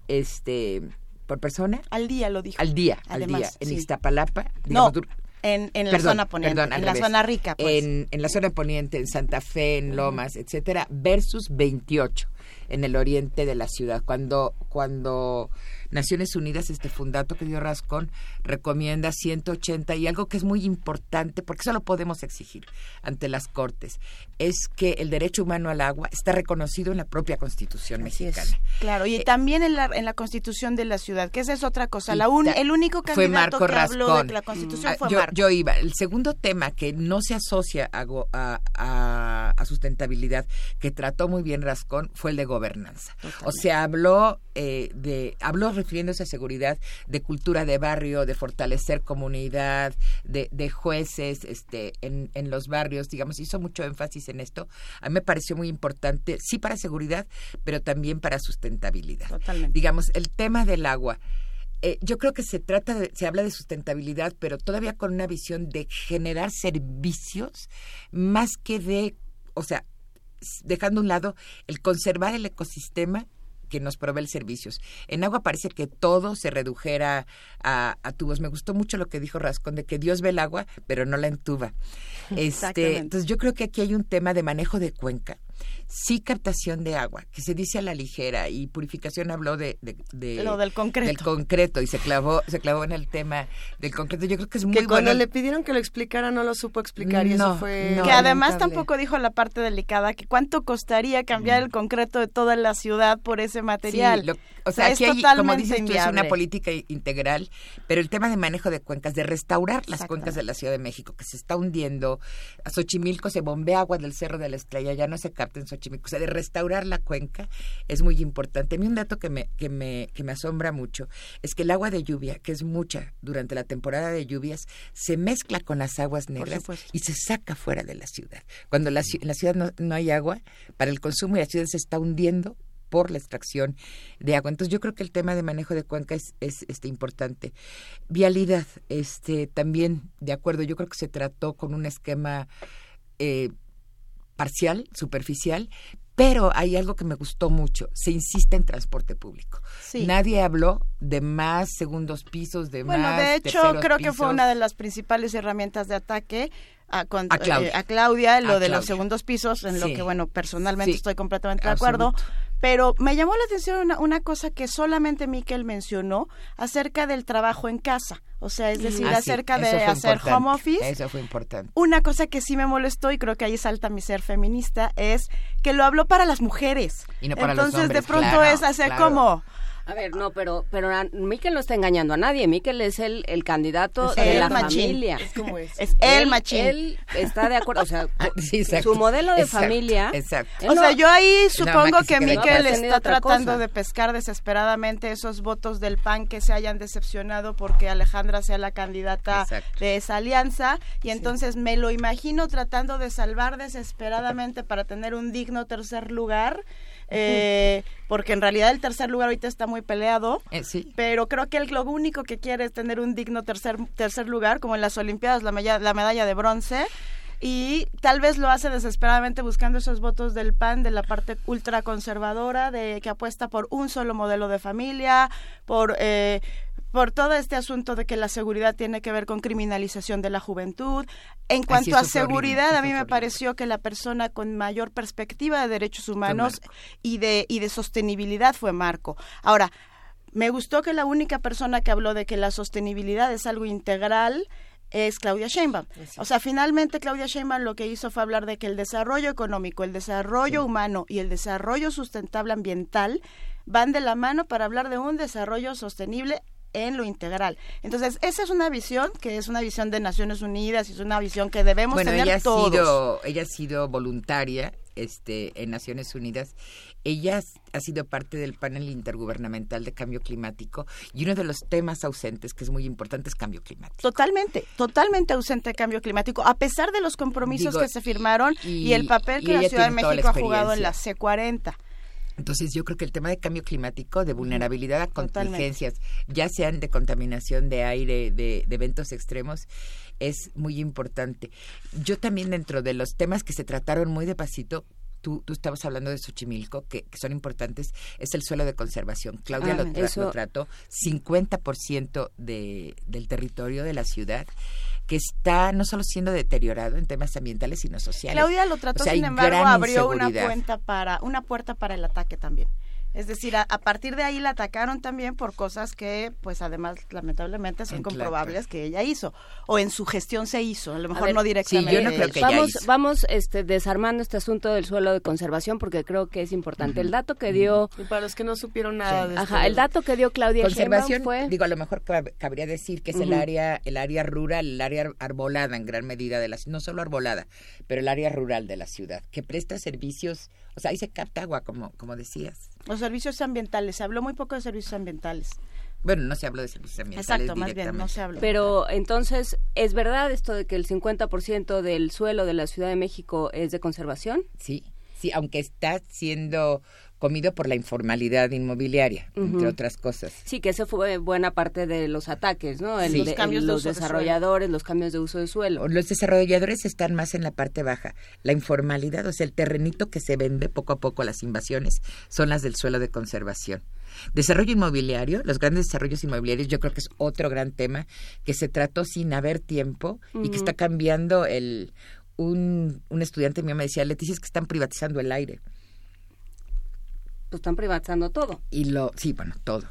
este, por persona. Al día lo dijo. Al día, al Además, día. En sí. Iztapalapa. No, digamos, en, en la Perdón, zona poniente, perdón, al en la revés. zona rica, pues. En, en la zona poniente, en Santa Fe, en Lomas, etcétera, versus 28. En el oriente de la ciudad. Cuando, cuando Naciones Unidas, este fundato que dio Rascón, recomienda 180 y algo que es muy importante, porque eso lo podemos exigir ante las Cortes, es que el derecho humano al agua está reconocido en la propia Constitución mexicana. Claro, y Eh, también en la, en la Constitución de la ciudad, que esa es otra cosa. La un- el único fue candidato Marco que habló de que la Constitución Ah, fue yo, Marco. yo iba. El segundo tema que no se asocia a, a- a- a sustentabilidad, que trató muy bien Rascón, fue el de gobernanza. O sea, habló eh, de, habló refiriéndose a seguridad, de cultura de barrio, de fortalecer comunidad, de, de jueces, este, en, en los barrios, digamos, hizo mucho énfasis en esto. A mí me pareció muy importante, sí para seguridad, pero también para sustentabilidad. Totalmente. Digamos, el tema del agua. Eh, yo creo que se trata de, se habla de sustentabilidad, pero todavía con una visión de generar servicios más que de, o sea, dejando a un lado el conservar el ecosistema que nos provee servicios. En agua parece que todo se redujera a, a tubos. Me gustó mucho lo que dijo Rascón de que Dios ve el agua, pero no la entuba. Este, entonces yo creo que aquí hay un tema de manejo de cuenca, sí captación de agua, que se dice a la ligera y purificación habló de, de- de- Lo del concreto. del concreto y se clavó se clavó en el tema del concreto. Yo creo que es muy que cuando bueno. le pidieron que lo explicara no lo supo explicar y No, eso fue no. que además lamentable. tampoco dijo la parte delicada, que cuánto costaría cambiar el concreto de toda la ciudad por ese material. Sí, lo- o sea, es aquí hay, como dices tú, es una política integral, pero el tema de manejo de cuencas, de restaurar las cuencas de la Ciudad de México, que se está hundiendo, a Xochimilco se bombea agua del Cerro de la Estrella, ya no se capta en Xochimilco, o sea, de restaurar la cuenca es muy importante. A mí un dato que me, que me, que me asombra mucho es que el agua de lluvia, que es mucha durante la temporada de lluvias, se mezcla con las aguas negras y se saca fuera de la ciudad. Cuando la, en la ciudad no, no hay agua para el consumo y la ciudad se está hundiendo por la extracción de agua. Entonces yo creo que el tema de manejo de cuenca es, es este importante. Vialidad, este también de acuerdo, yo creo que se trató con un esquema eh, parcial, superficial, pero hay algo que me gustó mucho, se insiste en transporte público. Sí. Nadie habló de más segundos pisos, de Bueno, más de hecho, creo que fue una de las principales herramientas de ataque a, con- A Claudia. eh, a Claudia, lo A de los segundos pisos, en lo que, bueno, personalmente Sí. estoy completamente de acuerdo. Absoluto. Pero me llamó la atención una, una cosa que solamente Miquel mencionó acerca del trabajo en casa. O sea, es decir, Ah, acerca de hacer home office. Eso fue importante. Una cosa que sí me molestó y creo que ahí salta mi ser feminista es que lo habló para las mujeres. Y no para los Entonces hombres, de pronto claro, es hacer claro. como A ver, no, pero pero a- Miquel no está engañando a nadie. Miquel es el, el candidato Es de el la machín. familia. Es como es. Es el machín. Él está de acuerdo, o sea, [laughs] Sí, exacto. su modelo de Exacto, familia. exacto. él O no- sea, yo ahí supongo que Miquel está tratando de pescar desesperadamente esos votos del PAN que se hayan decepcionado porque Alejandra sea la candidata Exacto. de esa alianza y entonces me lo imagino tratando de salvar desesperadamente para tener un digno tercer lugar. Eh, porque en realidad el tercer lugar ahorita está muy peleado, Eh, sí. pero creo que él lo único que quiere es tener un digno tercer, tercer lugar, como en las Olimpiadas, la, medalla- la medalla de bronce, y tal vez lo hace desesperadamente buscando esos votos del PAN, de la parte ultraconservadora, de que apuesta por un solo modelo de familia, por... eh, por todo este asunto de que la seguridad tiene que ver con criminalización de la juventud. En cuanto a horrible, seguridad, a mí me horrible. pareció que la persona con mayor perspectiva de derechos humanos y de, y de sostenibilidad fue Marco. Ahora, me gustó que la única persona que habló de que la sostenibilidad es algo integral es Claudia Sheinbaum. O sea, finalmente Claudia Sheinbaum lo que hizo fue hablar de que el desarrollo económico, el desarrollo humano y el desarrollo sustentable ambiental van de la mano para hablar de un desarrollo sostenible en lo integral. Entonces, esa es una visión que es una visión de Naciones Unidas y es una visión que debemos bueno, tener ella ha todos. sido, ella ha sido voluntaria este, en Naciones Unidas. Ella ha sido parte del panel intergubernamental de cambio climático y uno de los temas ausentes que es muy importante es cambio climático. Totalmente, totalmente ausente de cambio climático, a pesar de los compromisos Digo, que se firmaron y, y- el papel y que la Ciudad de México ha jugado en la experiencia. C40. Entonces yo creo que el tema de cambio climático, de vulnerabilidad a Totalmente. contingencias, ya sean de contaminación de aire, de, de eventos extremos, es muy importante. Yo también dentro de los temas que se trataron muy de pasito, tú, tú estabas hablando de Xochimilco, que, que son importantes, es el suelo de conservación. Claudia Ah, lo, tra- eso- lo trató, 50% de, del territorio de la ciudad que está no solo siendo deteriorado en temas ambientales, sino sociales. Claudia lo trató, O sea, sin embargo, abrió una puerta para una puerta para el ataque también. Es decir, a, a partir de ahí la atacaron también por cosas que, pues además, lamentablemente son comprobables que ella hizo o en su gestión se hizo, a lo A mejor ver, no directamente. eh, vamos, vamos este, desarmando este asunto del suelo de conservación porque creo que es importante. El dato que dio... Y para los que no supieron nada de. Ajá, el dato que dio Claudia Conservación, Sheinbaum fue... digo, a lo mejor cab- cabría decir que es el área, el área rural, el área arbolada en gran medida de la no solo arbolada, pero el área rural de la ciudad, que presta servicios, o sea, ahí se capta agua, como, como decías. Los servicios ambientales, se habló muy poco de servicios ambientales. Bueno, no se habló de servicios ambientales Exacto, más bien, no se habló. Pero entonces, ¿es verdad esto de que el 50% del suelo de la Ciudad de México es de conservación? Sí, sí, aunque está siendo comido por la informalidad inmobiliaria, entre otras cosas. Sí, que ese fue buena parte de los ataques, ¿no? El Sí. Los cambios de los uso de desarrolladores, los cambios de uso de suelo. Los desarrolladores están más en la parte baja. La informalidad, o sea, el terrenito que se vende poco a poco a las invasiones, son las del suelo de conservación. Desarrollo inmobiliario, los grandes desarrollos inmobiliarios, yo creo que es otro gran tema que se trató sin haber tiempo y que está cambiando el... Un, un estudiante mío me decía, Leticia, es que están privatizando el aire. Pues están privatizando todo. Y lo, sí, bueno, todo,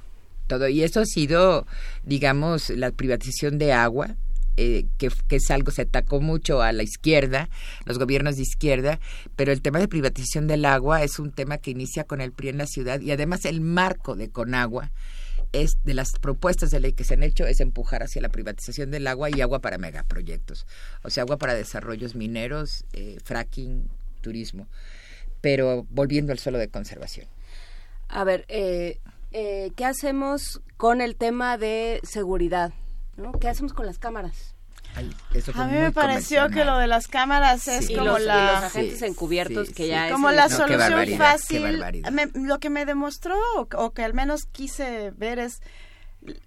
todo. Y eso ha sido, digamos, la privatización de agua, eh, que, que es algo, se atacó mucho a la izquierda, los gobiernos de izquierda, pero el tema de privatización del agua es un tema que inicia con el PRI en la ciudad y además el marco de Conagua es de las propuestas de ley que se han hecho es empujar hacia la privatización del agua y agua para megaproyectos, o sea, agua para desarrollos mineros, eh, fracking, turismo, pero volviendo al suelo de conservación. A ver, eh, eh, ¿qué hacemos con el tema de seguridad? ¿no? ¿Qué hacemos con las cámaras? Ay, eso fue A mí me pareció que lo de las cámaras es Sí. Y como los- y la los agentes Sí, encubiertos sí, que sí. ya es como la No, solución fácil. me- lo que me demostró o, o que al menos quise ver es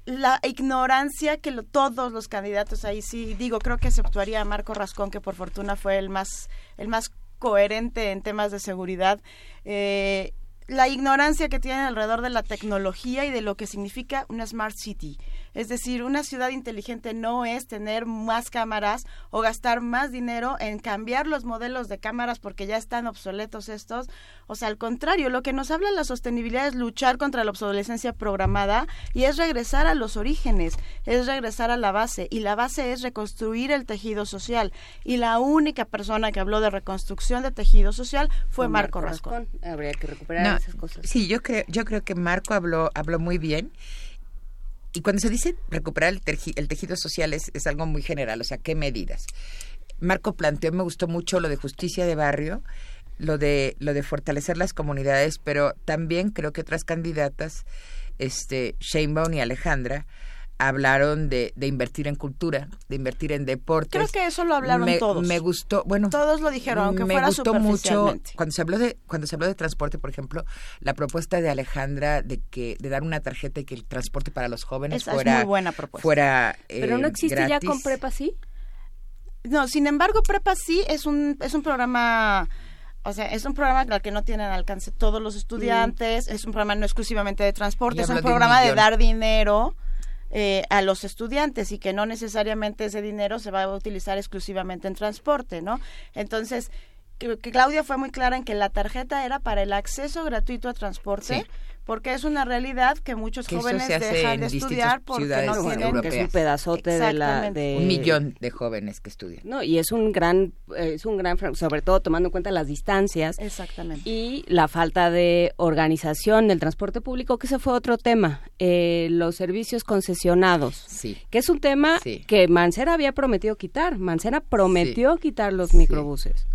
la ignorancia que lo- todos los candidatos ahí sí digo creo que exceptuaría a Marco Rascón que por fortuna fue el más el más coherente en temas de seguridad eh, la ignorancia que tienen alrededor de la tecnología y de lo que significa una smart city. Es decir, una ciudad inteligente no es tener más cámaras o gastar más dinero en cambiar los modelos de cámaras porque ya están obsoletos estos. O sea, al contrario, lo que nos habla la sostenibilidad es luchar contra la obsolescencia programada y es regresar a los orígenes, es regresar a la base y la base es reconstruir el tejido social. Y la única persona que habló de reconstrucción de tejido social fue Con Marco Marco Rascón. Habría que recuperar No, esas cosas. Sí, yo creo, yo creo que Marco habló, habló muy bien. Y cuando se dice recuperar el, el tejido social es, es algo muy general, o sea, ¿qué medidas? Marco planteó, me gustó mucho lo de justicia de barrio, lo de, lo de fortalecer las comunidades, pero también creo que otras candidatas, este, Sheinbaum y Alejandra, hablaron de, de invertir en cultura, de invertir en deportes. Creo que eso lo hablaron me, todos. Me gustó, bueno, Todos lo dijeron, aunque me fuera gustó mucho cuando se habló de cuando se habló de transporte, por ejemplo, la propuesta de Alejandra de que de dar una tarjeta y que el transporte para los jóvenes Esa es fuera muy buena propuesta. fuera Pero no eh, existe ya con prepa, ¿sí? No, sin embargo, Prepa sí es un, es un programa, o sea, es un programa al que no tienen alcance todos los estudiantes, es un programa no exclusivamente de transporte, Y es un hablo de un programa de, dar dinero eh, a los estudiantes y que no necesariamente ese dinero se va a utilizar exclusivamente en transporte, ¿no? Entonces, que, que Claudia fue muy clara en que la tarjeta era para el acceso gratuito a transporte. Sí. Porque es una realidad que muchos Que jóvenes dejan de estudiar porque no tienen que es un pedazote de la de un millón de jóvenes que estudian. No, y es un gran eh, es un gran sobre todo tomando en cuenta las distancias Exactamente. y la falta de organización del transporte público, que ese fue otro tema, eh, los servicios concesionados, Sí. que es un tema Sí. que Mancera había prometido quitar. Mancera prometió quitar los microbuses.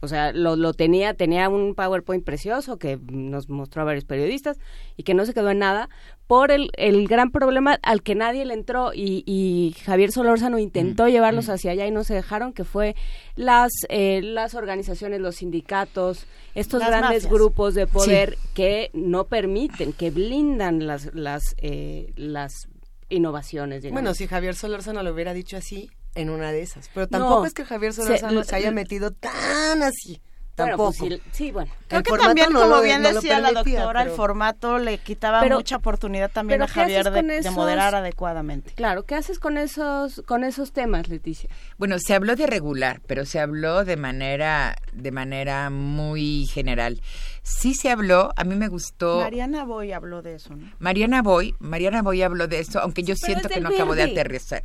O sea, lo, lo tenía, tenía un PowerPoint precioso que nos mostró a varios periodistas y que no se quedó en nada por el, el gran problema al que nadie le entró y, y Javier Solórzano intentó Mm, llevarlos hacia allá y no se dejaron, que fue las, eh, las organizaciones, los sindicatos, estos Las grandes mafias. grupos de poder que no permiten, que blindan las, las, eh, las innovaciones. digamos. Bueno, si Javier Solórzano lo hubiera dicho así, en una de esas. Pero tampoco No, es que Javier se- Solórzano se, haya metido tan así, Bueno, tampoco. pues, sí, sí, bueno. Creo El que también, no como lo- bien no decía la permitía, doctora, el formato le quitaba Pero- mucha oportunidad también a pero ¿qué haces Javier de, moderar adecuadamente. Claro, ¿qué haces con esos con esos temas, Leticia? Bueno, se habló de regular, pero se habló de manera de manera muy general. Sí se habló, a mí me gustó. Mariana Boy habló de eso, ¿no? Mariana Boy, Mariana Boy habló de eso, aunque yo Pero siento es que no acabo de aterrizar.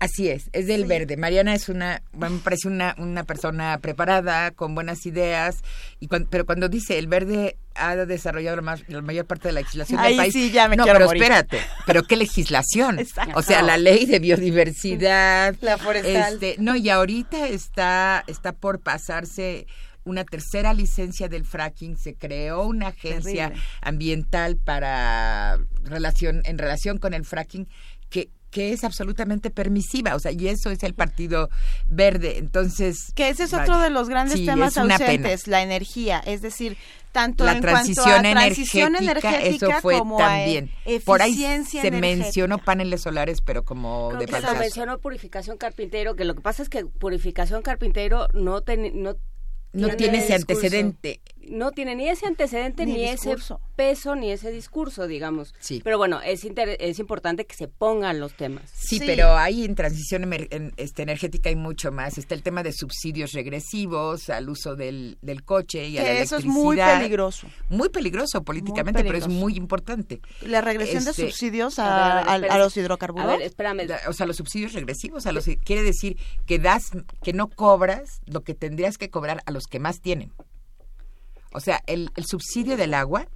Así es, es del verde. Mariana es una, me parece una, una persona preparada, con buenas ideas, y cuan- pero cuando dice el verde ha desarrollado la, más- la mayor parte de la legislación Ahí del país. sí, ya me no, quiero pero morir. espérate, pero qué legislación. Exacto. O sea, la ley de biodiversidad. La forestal. Este, no, y ahorita está, está por pasarse una tercera licencia del fracking, se creó una agencia Terrible. ambiental para relación, en relación con el fracking que que es absolutamente permisiva, o sea, y eso es el Partido Verde. Entonces, Que ese es vaya, otro de los grandes sí, temas ausentes, la energía, es decir, tanto la en transición, cuanto a transición energética, energética eso fue como también. a Por ahí se energética. mencionó paneles solares, pero como Creo de que se mencionó Purificación Carpintero, que lo que pasa es que Purificación Carpintero no, ten- no No tiene ese discurso. antecedente. No tiene ni ese antecedente, Ni ese peso, ni ese discurso, digamos. Sí. Pero bueno, es, inter- es importante que se pongan los temas. Sí, pero hay en transición emer- en, este, energética hay mucho más. Está el tema de subsidios regresivos al uso del, del coche y a la Que eso electricidad. es muy peligroso. Muy peligroso políticamente, pero es muy importante. La regresión de Este, subsidios a ver, a, a ver, a- a espérate. los hidrocarburos. A ver, espérame. O sea, los subsidios regresivos, a los quiere decir que das, que no cobras lo que tendrías que cobrar a los que más tienen. O sea, el, el subsidio del agua,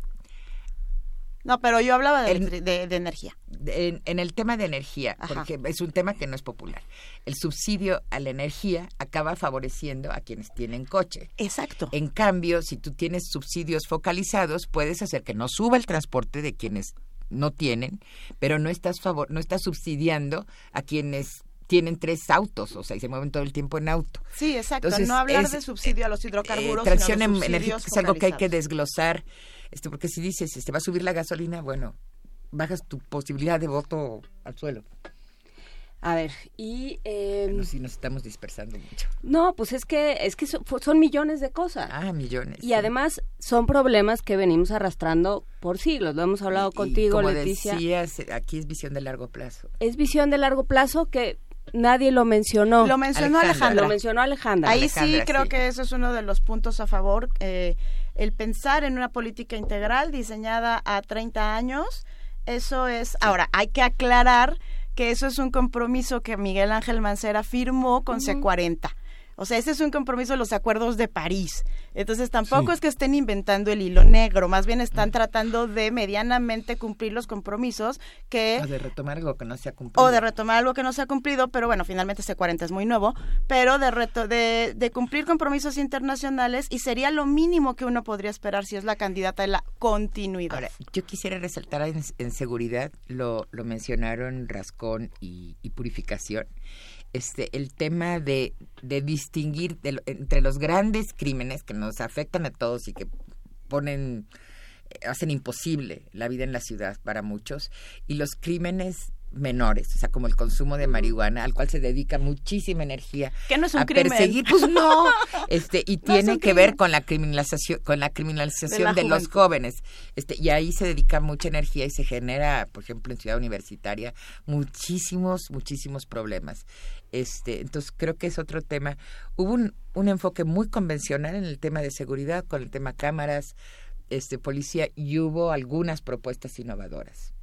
No, pero yo hablaba de, El- de- de energía. en, en el tema de energía, Ajá. porque es un tema que no es popular. El subsidio a la energía acaba favoreciendo a quienes tienen coche. Exacto. En cambio, si tú tienes subsidios focalizados, puedes hacer que no suba el transporte de quienes no tienen, pero no estás favor no estás subsidiando a quienes tienen tres autos, o sea, y se mueven todo el tiempo en auto. Sí, exacto. Entonces, no hablar es, de subsidio a los Eh, hidrocarburos. transición sino los energética es algo que hay que desglosar, este, porque si dices, este, va a subir la gasolina, bueno, bajas tu posibilidad de voto al suelo. A ver, y... eh, Bueno, sí nos estamos dispersando mucho. No, pues es que, es que son, son millones de cosas. Ah, millones. Y además son problemas que venimos arrastrando por siglos. Lo hemos hablado Y contigo, como Leticia. decías, aquí es visión de largo plazo. Es visión de largo plazo que nadie lo mencionó. Lo mencionó Alejandra. Lo mencionó Alejandra. Ahí sí creo sí. que eso es uno de los puntos a favor. eh, el pensar en una política integral diseñada a 30 años, eso es... Ahora, hay que aclarar que eso es un compromiso que Miguel Ángel Mancera firmó con C40. O sea, ese es un compromiso de los acuerdos de París. Entonces tampoco Sí. es que estén inventando el hilo negro, más bien están tratando de medianamente cumplir los compromisos que O de retomar algo que no se ha cumplido. o de retomar algo que no se ha cumplido, pero bueno, finalmente ese 40 es muy nuevo, pero de, reto, de, de cumplir compromisos internacionales y sería lo mínimo que uno podría esperar si es la candidata de la continuidad. Ahora, yo quisiera resaltar en, en seguridad, lo, lo mencionaron Rascón y, y Purificación, este, el tema de, distinguir de entre los grandes crímenes que nos afectan a todos y que ponen, eh, hacen imposible la vida en la ciudad para muchos, y los crímenes menores, o sea, como el consumo de marihuana, al cual se dedica muchísima energía Que no es un a crimen. perseguir, pues no, [laughs] este, y No tiene que ver con la criminalización, con la criminalización De los jóvenes, este, y ahí se dedica mucha energía y se genera, por ejemplo, en Ciudad Universitaria, muchísimos, muchísimos problemas. Este, entonces creo que es otro tema. Hubo un, un enfoque muy convencional en el tema de seguridad, con el tema cámaras, este, policía, y hubo algunas propuestas innovadoras.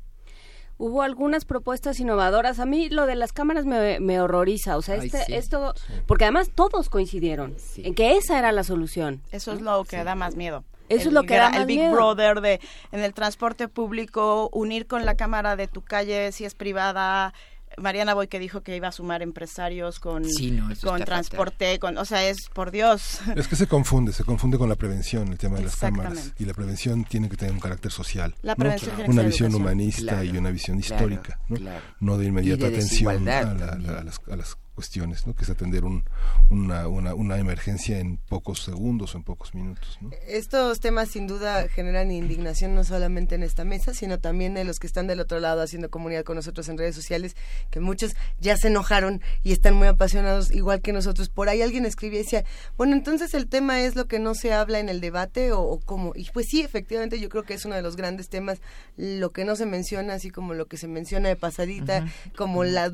Hubo algunas propuestas innovadoras. A mí lo de las cámaras me, me horroriza. O sea, Ay, este, sí, esto, porque además todos coincidieron en que esa era la solución. Eso es lo que da más miedo. Eso es lo que da más El Big miedo. Brother de en el transporte público, unir con la cámara de tu calle si es privada. Mariana Boy que dijo que iba a sumar empresarios con, Sí, no, eso con transporte, con, o sea, es por Dios. [laughs] Es que se confunde, se confunde con la prevención, el tema de las cámaras. Y la prevención tiene que tener un carácter social. La ¿no? prevención tiene que Una visión educación. humanista Claro, y una visión claro, histórica. ¿no? claro. No de inmediata de atención a, la- a las, a las cuestiones, ¿no? que es atender un, una, una, una, emergencia en pocos segundos o en pocos minutos. ¿no? Estos temas sin duda generan indignación no solamente en esta mesa, sino también en los que están del otro lado haciendo comunidad con nosotros en redes sociales, que muchos ya se enojaron y están muy apasionados igual que nosotros. Por ahí alguien escribía y decía, bueno, entonces el tema es lo que no se habla en el debate o, o cómo. Y pues sí, efectivamente yo creo que es uno de los grandes temas, lo que no se menciona, así como lo que se menciona de pasadita, como las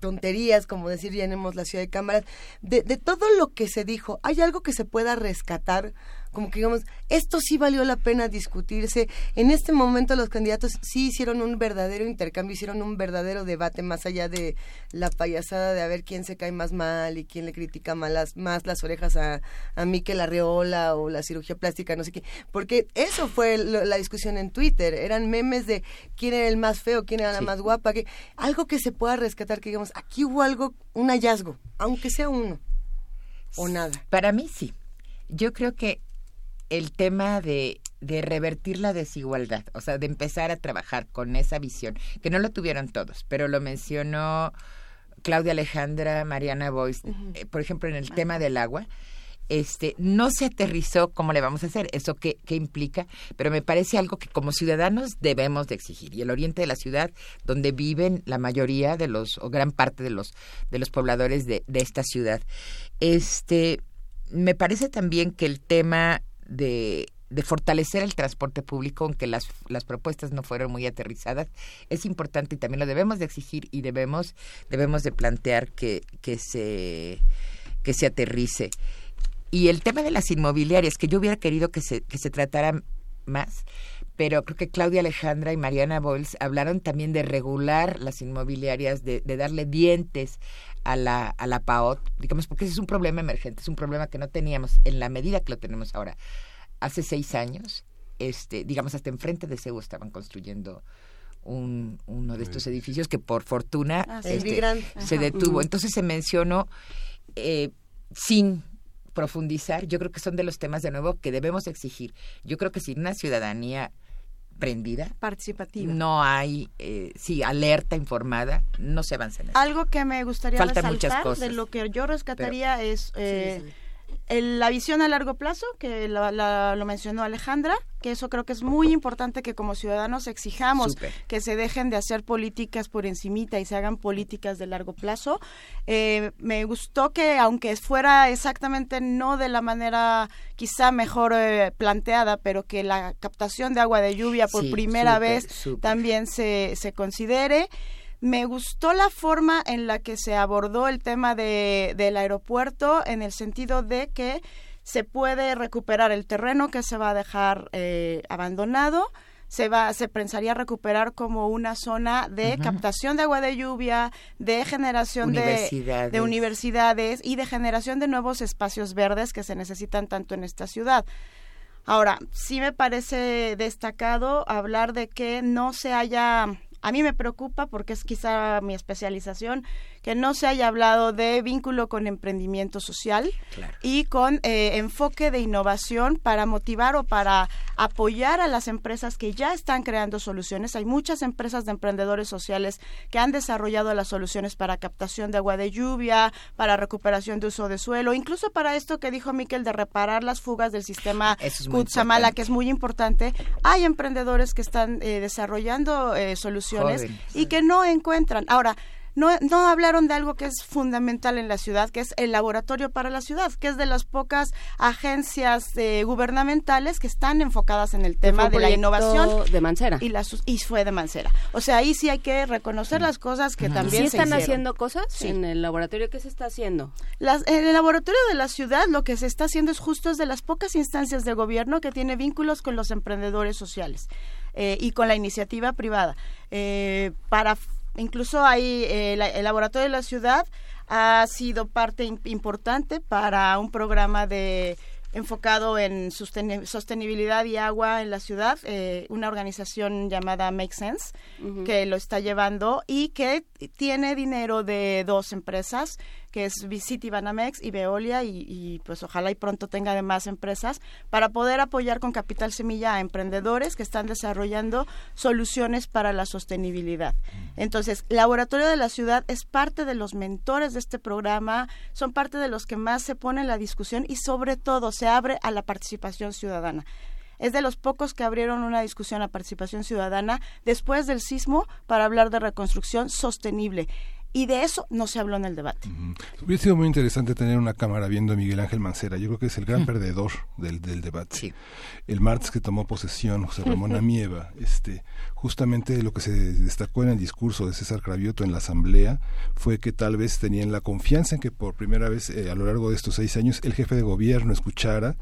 tonterías, como decir llenemos la ciudad de cámaras, de, de todo lo que se dijo, ¿hay algo que se pueda rescatar? Como que digamos, esto sí valió la pena discutirse. En este momento los candidatos sí hicieron un verdadero intercambio, hicieron un verdadero debate más allá de la payasada de a ver quién se cae más mal y quién le critica más las, más las orejas a, a Miquel Arreola o la cirugía plástica, no sé qué. Porque eso fue lo, la discusión en Twitter. Eran memes de quién era el más feo, quién era la más guapa, que algo que se pueda rescatar, que digamos, aquí hubo algo, un hallazgo, aunque sea uno o nada. Para mí sí. Yo creo que el tema de, de, revertir la desigualdad, o sea, de empezar a trabajar con esa visión, que no lo tuvieron todos, pero lo mencionó Claudia Alejandra, Mariana Boyce, uh -huh. eh, por ejemplo, en el uh -huh. tema del agua. Este, no se aterrizó cómo le vamos a hacer, eso qué, qué implica, pero me parece algo que como ciudadanos debemos de exigir. Y el oriente de la ciudad, donde viven la mayoría de los, o gran parte de los, de los pobladores de, de esta ciudad. Este, me parece también que el tema de, fortalecer el transporte público, aunque las, las propuestas no fueron muy aterrizadas, es importante y también lo debemos de exigir y debemos, debemos de plantear que, que, se, que se aterrice. Y el tema de las inmobiliarias, que yo hubiera querido que se, que se tratara más, pero creo que Claudia Alejandra y Mariana Boyles hablaron también de regular las inmobiliarias, de, de darle dientes a la, a la PAOT, digamos, porque ese es un problema emergente, es un problema que no teníamos en la medida que lo tenemos ahora. Hace seis años, este, digamos, hasta enfrente de CEU estaban construyendo un, uno de estos edificios que por fortuna ah, sí, este, se detuvo. Entonces se mencionó eh, sin profundizar, yo creo que son de los temas de nuevo que debemos exigir. Yo creo que sin una ciudadanía prendida, participativa. No hay, eh, sí, alerta, informada, no se avanza en eso. Algo que me gustaría Faltan resaltar muchas cosas, de lo que yo rescataría pero, es eh, sí, sí. El, la visión a largo plazo, que la, la, lo mencionó Alejandra, que eso creo que es muy importante que como ciudadanos exijamos Super. que se dejen de hacer políticas por encimita y se hagan políticas de largo plazo. Eh, me gustó que aunque fuera exactamente no de la manera quizá mejor eh, planteada, pero que la captación de agua de lluvia por sí, primera super, vez super. también se, se considere. Me gustó la forma en la que se abordó el tema de, del aeropuerto en el sentido de que se puede recuperar el terreno que se va a dejar eh, abandonado, se va se pensaría recuperar como una zona de uh -huh. captación de agua de lluvia, de generación universidades. De, de, universidades y de generación de nuevos espacios verdes que se necesitan tanto en esta ciudad. Ahora, sí me parece destacado hablar de que no se haya a mí me preocupa porque es quizá mi especialización que no se haya hablado de vínculo con emprendimiento social claro. y con eh, enfoque de innovación para motivar o para apoyar a las empresas que ya están creando soluciones. Hay muchas empresas de emprendedores sociales que han desarrollado las soluciones para captación de agua de lluvia, para recuperación de uso de suelo, incluso para esto que dijo Miquel de reparar las fugas del sistema es Kutsamala, que es muy importante. Hay emprendedores que están eh, desarrollando eh, soluciones Y que no encuentran. Ahora, no, no hablaron de algo que es fundamental en la ciudad, que es el laboratorio para la ciudad, que es de las pocas agencias eh, gubernamentales que están enfocadas en el tema de la innovación. De Mancera. Y, la, y fue de Mancera. O sea, ahí sí hay que reconocer las cosas que también ¿Sí están haciendo cosas Sí. en el laboratorio? ¿Qué se está haciendo? Las, en el laboratorio de la ciudad lo que se está haciendo es justo es de las pocas instancias de gobierno que tiene vínculos con los emprendedores sociales eh, y con la iniciativa privada. Eh, para incluso hay eh, la, el laboratorio de la ciudad ha sido parte imp importante para un programa de enfocado en sosten sostenibilidad y agua en la ciudad, eh, una organización llamada Make Sense, uh -huh. que lo está llevando y que tiene dinero de dos empresas que es Visit Banamex y Veolia y, y, pues ojalá y pronto tenga además empresas para poder apoyar con capital semilla a emprendedores que están desarrollando soluciones para la sostenibilidad. Entonces, Laboratorio de la Ciudad es parte de los mentores de este programa, son parte de los que más se pone en la discusión y sobre todo se abre a la participación ciudadana es de los pocos que abrieron una discusión a participación ciudadana después del sismo para hablar de reconstrucción sostenible y de eso no se habló en el debate. Hubiera sido muy interesante tener una cámara viendo a Miguel Ángel Mancera. Yo creo que es el gran perdedor del, del debate. El martes que tomó posesión José Ramón Amieva, este, justamente lo que se destacó en el discurso de César Cravioto en la Asamblea fue que tal vez tenían la confianza en que por primera vez eh, a lo largo de estos seis años el jefe de gobierno escuchara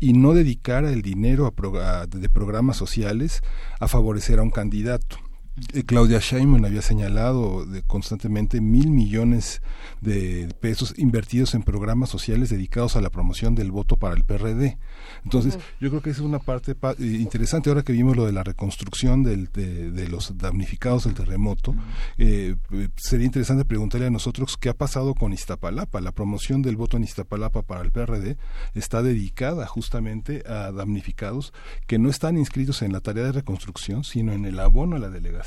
y no dedicara el dinero a de programas sociales a favorecer a un candidato eh, Claudia Sheinbaum había señalado de constantemente mil millones de pesos invertidos en programas sociales dedicados a la promoción del voto para el PRD. Entonces, yo creo que esa es una parte eh, interesante. Ahora que vimos lo de la reconstrucción del, de, los damnificados del terremoto, eh, sería interesante preguntarle a nosotros qué ha pasado con Iztapalapa. La promoción del voto en Iztapalapa para el PRD está dedicada justamente a damnificados que no están inscritos en la tarea de reconstrucción, sino en el abono a la delegación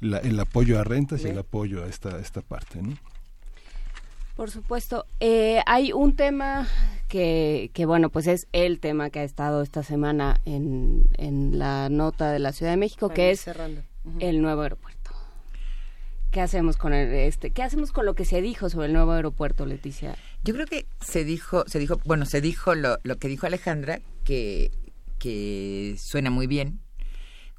el apoyo a rentas y el apoyo a esta, esta parte. ¿no? Por supuesto. Eh, hay un tema que, que, bueno, pues es el tema que ha estado esta semana en, en la nota de la Ciudad de México, que es el nuevo aeropuerto. ¿Qué hacemos con el, este? ¿Qué hacemos con lo que se dijo sobre el nuevo aeropuerto, Leticia? Yo creo que se dijo, se dijo, bueno, se dijo lo, lo que dijo Alejandra, que, que suena muy bien,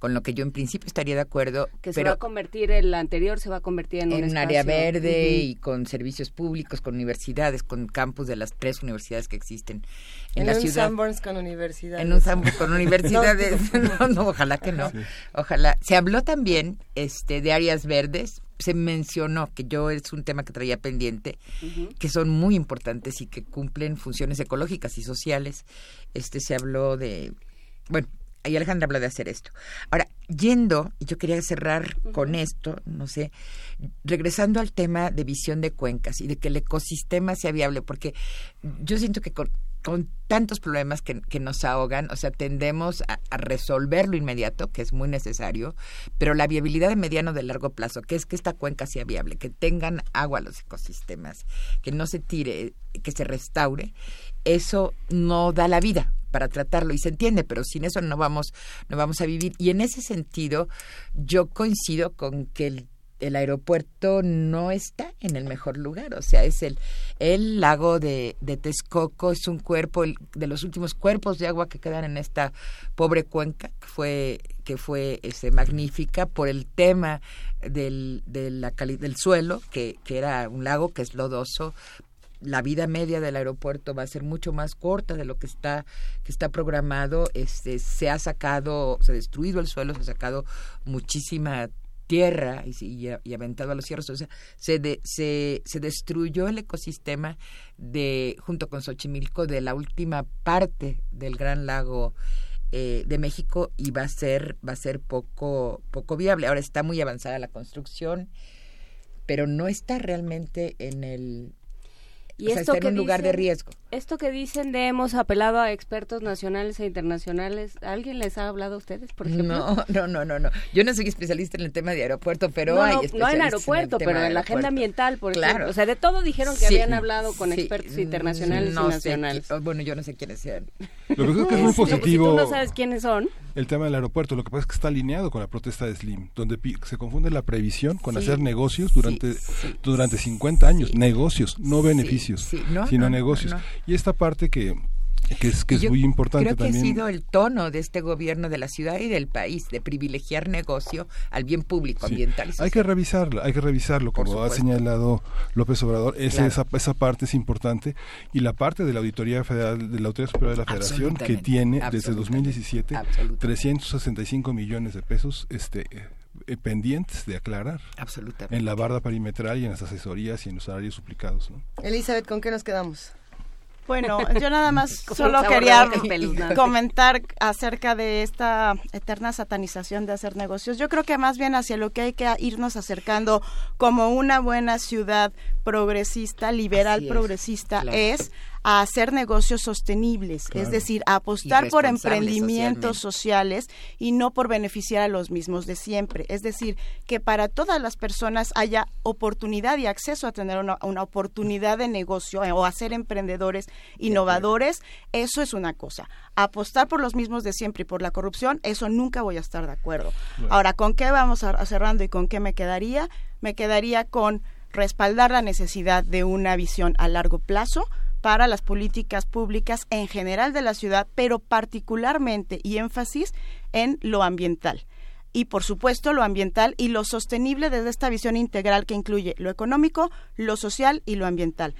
con lo que yo en principio estaría de acuerdo. Que se va a convertir, el anterior se va a convertir en, un, área verde y con servicios públicos, con universidades, con campus de las tres universidades que existen en, en la un ciudad. Sanborns con universidades. En un Sanborns con [laughs] universidades. [laughs] no, no, ojalá que no. Ojalá. Se habló también este de áreas verdes, se mencionó que yo es un tema que traía pendiente, que son muy importantes y que cumplen funciones ecológicas y sociales. Este se habló de bueno, y Alejandra habló de hacer esto. Ahora, yendo, y yo quería cerrar con esto, no sé, regresando al tema de visión de cuencas y de que el ecosistema sea viable, porque yo siento que con, tantos problemas que, nos ahogan, o sea, tendemos a, resolver lo inmediato, que es muy necesario, pero la viabilidad de mediano de largo plazo, que es que esta cuenca sea viable, que tengan agua los ecosistemas, que no se tire, que se restaure, eso no da la vida para tratarlo y se entiende, pero sin eso no vamos, no vamos a vivir. Y en ese sentido, yo coincido con que el aeropuerto no está en el mejor lugar, o sea, es el, el lago de, de Texcoco, es un cuerpo de los últimos cuerpos de agua que quedan en esta pobre cuenca, que fue, que fue este, magnífica por el tema del, de la del suelo, que, que era un lago que es lodoso, la vida media del aeropuerto va a ser mucho más corta de lo que está que está programado este se ha sacado se ha destruido el suelo se ha sacado muchísima tierra y, y, aventado a los cierros. O sea, se, se, se destruyó el ecosistema de junto con Xochimilco de la última parte del Gran Lago eh, de México y va a ser va a ser poco poco viable. Ahora está muy avanzada la construcción, pero no está realmente en el y esto que en un lugar de riesgo. Esto que dicen de hemos apelado a expertos nacionales e internacionales, ¿alguien les ha hablado a ustedes, por ejemplo? No, no, no, no, no. Yo no soy especialista en el tema de aeropuerto, pero no, hay no, especialistas no en aeropuerto, pero en la agenda ambiental, por claro. ejemplo. O sea, de todo dijeron que habían hablado con expertos internacionales y nacionales. bueno, yo no sé quiénes sean. Lo que creo que es muy [laughs] positivo. Si tú no sabes quiénes son. El tema del aeropuerto, lo que pasa es que está alineado con la protesta de Slim, donde se confunde la previsión con hacer negocios durante durante 50 años, negocios, no beneficios, sino negocios. Y esta parte que que es, que es muy importante creo que también. ha sido el tono de este gobierno de la ciudad y del país de privilegiar negocio al bien público ambiental y social. hay que revisarlo hay que revisarlo como ha señalado López Obrador esa, esa parte es importante y la parte de la auditoría federal de la autoridad superior de la Federación que tiene desde 2017 365 millones de pesos este eh, pendientes de aclarar Absolutamente. en la barda perimetral y en las asesorías y en los salarios suplicados. ¿no? Elizabeth, ¿con qué nos quedamos? Bueno, yo nada más [laughs] solo quería comentar acerca de esta eterna satanización de hacer negocios. Yo creo que más bien hacia lo que hay que irnos acercando como una buena ciudad progresista, liberal es, progresista, claro. es a hacer negocios sostenibles, Claro. es decir, a apostar por emprendimientos sociales y no por beneficiar a los mismos de siempre. Es decir, que para todas las personas haya oportunidad y acceso a tener una, una oportunidad de negocio eh, o a ser emprendedores innovadores, eso es una cosa. Apostar por los mismos de siempre y por la corrupción, eso nunca voy a estar de acuerdo. Bueno. Ahora, ¿con qué vamos a, a cerrando y con qué me quedaría? Me quedaría con respaldar la necesidad de una visión a largo plazo para las políticas públicas en general de la ciudad, pero particularmente y énfasis en lo ambiental. Y por supuesto lo ambiental y lo sostenible desde esta visión integral que incluye lo económico, lo social y lo ambiental.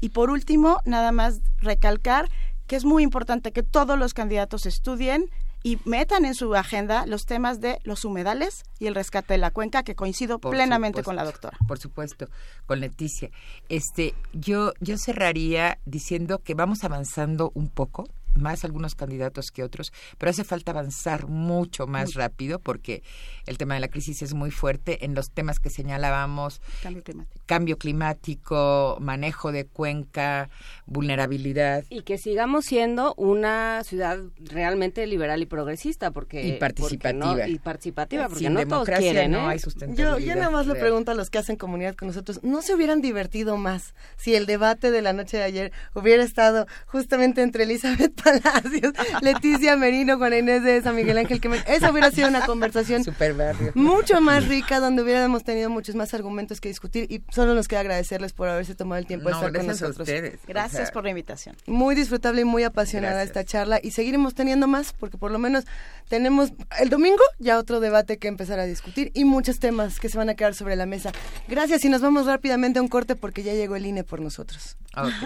Y por último, nada más recalcar que es muy importante que todos los candidatos estudien y metan en su agenda los temas de los humedales y el rescate de la cuenca, que coincido Por plenamente supuesto, con la doctora. Por supuesto, con Leticia. Este, yo, yo cerraría diciendo que vamos avanzando un poco, más algunos candidatos que otros, pero hace falta avanzar mucho más Mucho. rápido porque el tema de la crisis es muy fuerte en los temas que señalábamos, Cambio climático. cambio climático, manejo de cuenca, vulnerabilidad. Y que sigamos siendo una ciudad realmente liberal y progresista, porque Y participativa. porque no- y participativa, porque Sin no todos democracia quieren, no ¿eh? hay Yo, sustentabilidad. yo nada más le pregunto a los que hacen comunidad con nosotros, ¿no se hubieran divertido más si el debate de la noche de ayer hubiera estado justamente entre Elizabeth Palacios, Leticia Merino, Juana Inés de San Miguel Ángel Quemel? Esa hubiera sido una conversación Super barrio. mucho más rica, donde hubiéramos tenido muchos más argumentos que discutir y solo nos queda agradecerles por haberse tomado el tiempo de estar con nosotros. ustedes. Gracias O sea, por la invitación. Muy disfrutable y muy apasionada Gracias. esta charla y seguiremos teniendo más porque por lo menos tenemos el domingo ya otro debate que empezar a discutir y muchos temas que se van a quedar sobre la mesa. Gracias y nos vamos rápidamente a un corte porque ya llegó el INE por nosotros.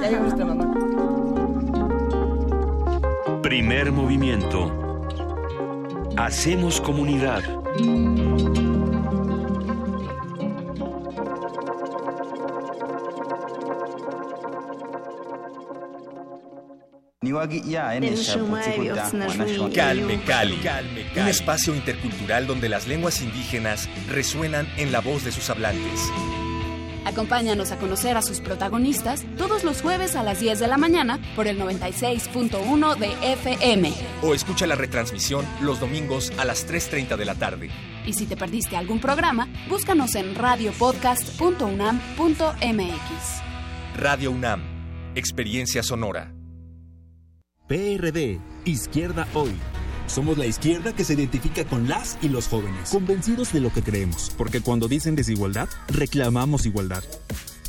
Ya llegó nuestra mamá. Primer movimiento. Hacemos comunidad. Calme Cali, un espacio intercultural donde las lenguas indígenas resuenan en la voz de sus hablantes. Acompáñanos a conocer a sus protagonistas todos los jueves a las 10 de la mañana por el 96.1 de FM. O escucha la retransmisión los domingos a las 3.30 de la tarde. Y si te perdiste algún programa, búscanos en radiopodcast.unam.mx. Radio UNAM, experiencia sonora. PRD, Izquierda Hoy. Somos la izquierda que se identifica con las y los jóvenes, convencidos de lo que creemos, porque cuando dicen desigualdad, reclamamos igualdad.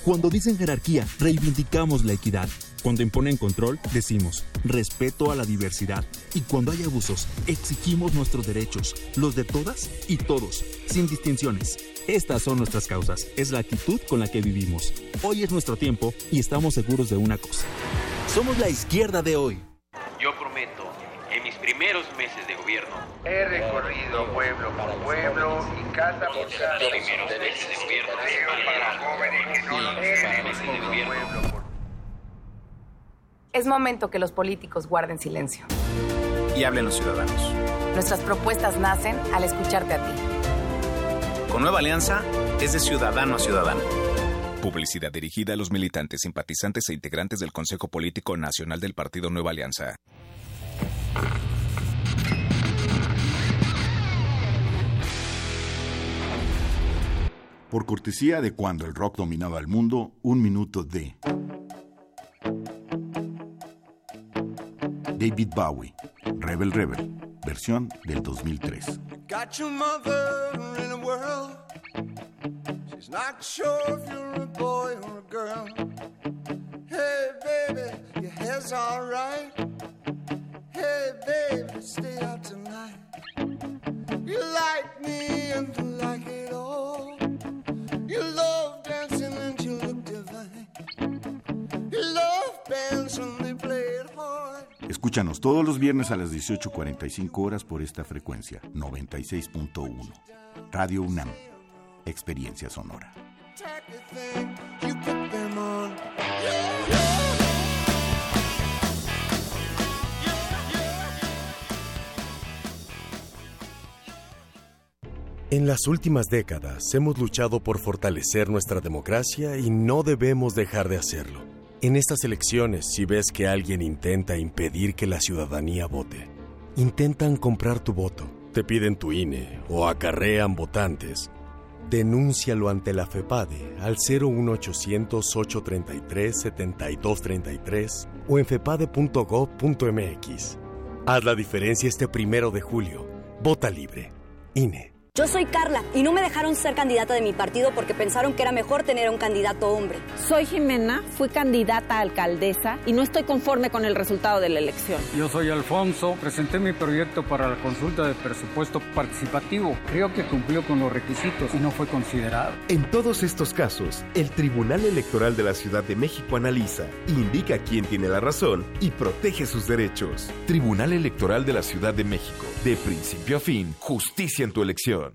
Cuando dicen jerarquía, reivindicamos la equidad. Cuando imponen control, decimos respeto a la diversidad. Y cuando hay abusos, exigimos nuestros derechos, los de todas y todos, sin distinciones. Estas son nuestras causas, es la actitud con la que vivimos. Hoy es nuestro tiempo y estamos seguros de una cosa. Somos la izquierda de hoy. Primeros meses de gobierno, He recorrido pueblo por pueblo y casa por casa. primeros meses de gobierno, para jóvenes que no lo tienen. meses de gobierno, Es momento que los políticos guarden silencio. Y hablen los ciudadanos. Nuestras propuestas nacen al escucharte a ti. Con Nueva Alianza es de ciudadano a ciudadano. Publicidad dirigida a los militantes, simpatizantes e integrantes del Consejo Político Nacional del Partido Nueva Alianza. Por cortesía de cuando el rock dominaba el mundo, un minuto de David Bowie, Rebel Rebel, versión del 2003. Got your mother in a world. She's not sure if you're a boy or a girl. Hey, baby, your hair's alright. Hey, baby, stay out tonight. You like me and you like it Escúchanos todos los viernes a las 18.45 horas por esta frecuencia, 96.1. Radio UNAM, Experiencia Sonora. En las últimas décadas hemos luchado por fortalecer nuestra democracia y no debemos dejar de hacerlo. En estas elecciones, si ves que alguien intenta impedir que la ciudadanía vote, intentan comprar tu voto, te piden tu INE o acarrean votantes, denúncialo ante la FEPADE al 01800-833-7233 o en fepade.gov.mx. Haz la diferencia este primero de julio. Vota libre. INE. Yo soy Carla y no me dejaron ser candidata de mi partido porque pensaron que era mejor tener a un candidato hombre. Soy Jimena, fui candidata a alcaldesa y no estoy conforme con el resultado de la elección. Yo soy Alfonso, presenté mi proyecto para la consulta de presupuesto participativo. Creo que cumplió con los requisitos y no fue considerado. En todos estos casos, el Tribunal Electoral de la Ciudad de México analiza, indica quién tiene la razón y protege sus derechos. Tribunal Electoral de la Ciudad de México. De principio a fin, justicia en tu elección.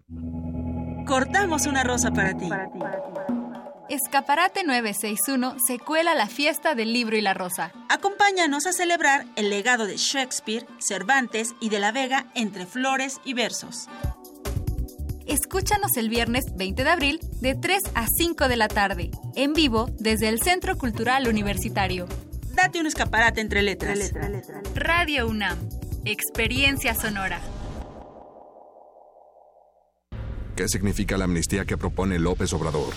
Cortamos una rosa para ti. Escaparate 961 se cuela la fiesta del libro y la rosa. Acompáñanos a celebrar el legado de Shakespeare, Cervantes y de la Vega entre flores y versos. Escúchanos el viernes 20 de abril de 3 a 5 de la tarde, en vivo desde el Centro Cultural Universitario. Date un escaparate entre letras. Radio UNAM, experiencia sonora. ¿Qué significa la amnistía que propone López Obrador?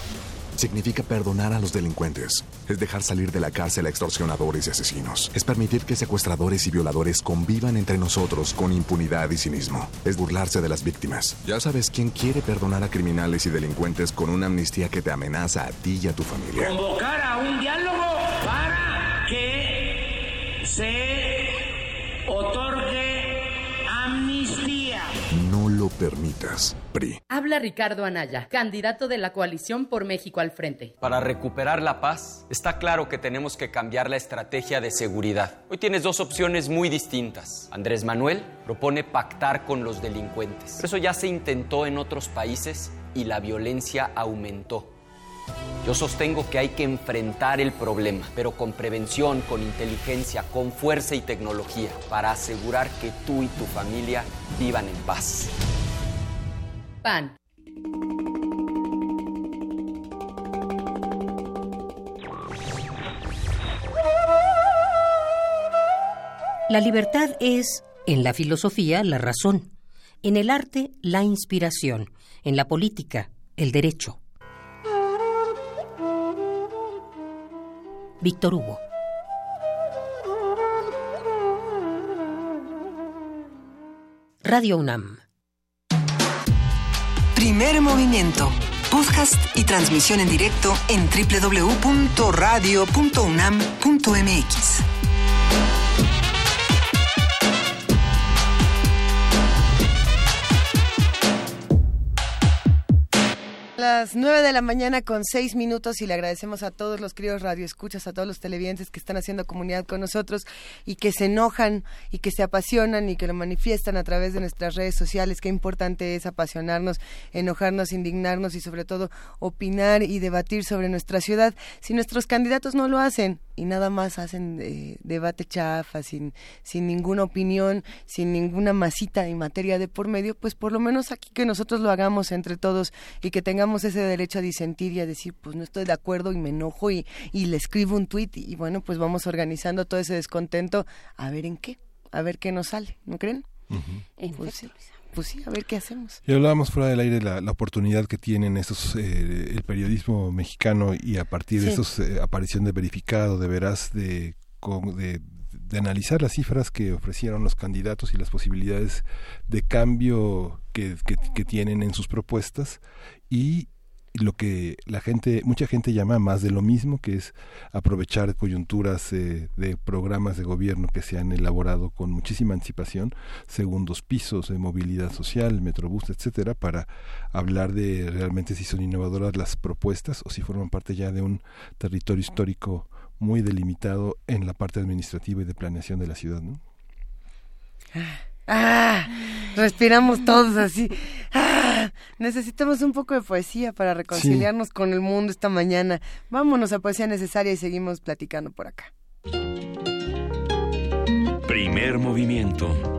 Significa perdonar a los delincuentes. Es dejar salir de la cárcel a extorsionadores y asesinos. Es permitir que secuestradores y violadores convivan entre nosotros con impunidad y cinismo. Es burlarse de las víctimas. Ya sabes quién quiere perdonar a criminales y delincuentes con una amnistía que te amenaza a ti y a tu familia. Convocar a un diálogo para que se otorgue lo permitas. PRI. Habla Ricardo Anaya, candidato de la coalición por México al frente. Para recuperar la paz, está claro que tenemos que cambiar la estrategia de seguridad. Hoy tienes dos opciones muy distintas. Andrés Manuel propone pactar con los delincuentes. Pero eso ya se intentó en otros países y la violencia aumentó. Yo sostengo que hay que enfrentar el problema, pero con prevención, con inteligencia, con fuerza y tecnología, para asegurar que tú y tu familia vivan en paz. PAN. La libertad es, en la filosofía, la razón, en el arte, la inspiración, en la política, el derecho. Víctor Hugo. Radio UNAM. Primer movimiento. Podcast y transmisión en directo en www.radio.unam.mx. Las nueve de la mañana con seis minutos y le agradecemos a todos los queridos radioescuchas, a todos los televidentes que están haciendo comunidad con nosotros y que se enojan y que se apasionan y que lo manifiestan a través de nuestras redes sociales. Qué importante es apasionarnos, enojarnos, indignarnos y sobre todo opinar y debatir sobre nuestra ciudad. Si nuestros candidatos no lo hacen y nada más hacen eh, debate chafa, sin, sin ninguna opinión, sin ninguna masita y materia de por medio, pues por lo menos aquí que nosotros lo hagamos entre todos y que tengamos ese derecho a disentir y a decir, pues no estoy de acuerdo y me enojo y, y le escribo un tuit y, bueno, pues vamos organizando todo ese descontento a ver en qué, a ver qué nos sale, ¿no creen? pues, sí, pues sí, a ver qué hacemos. Y hablábamos fuera del aire la, la oportunidad que tienen estos, eh, el periodismo mexicano y a partir de estos eh, aparición de verificado, de veras, de, de, de analizar las cifras que ofrecieron los candidatos y las posibilidades de cambio que, que- que tienen en sus propuestas y lo que la gente, mucha gente llama más de lo mismo, que es aprovechar coyunturas eh, de programas de gobierno que se han elaborado con muchísima anticipación, segundos pisos de movilidad social, metrobús, etcétera, para hablar de realmente si son innovadoras las propuestas o si forman parte ya de un territorio histórico muy delimitado en la parte administrativa y de planeación de la ciudad. Ah, respiramos todos así. Ah, necesitamos un poco de poesía para reconciliarnos con el mundo esta mañana. Vámonos a Poesía Necesaria y seguimos platicando por acá. Primer movimiento.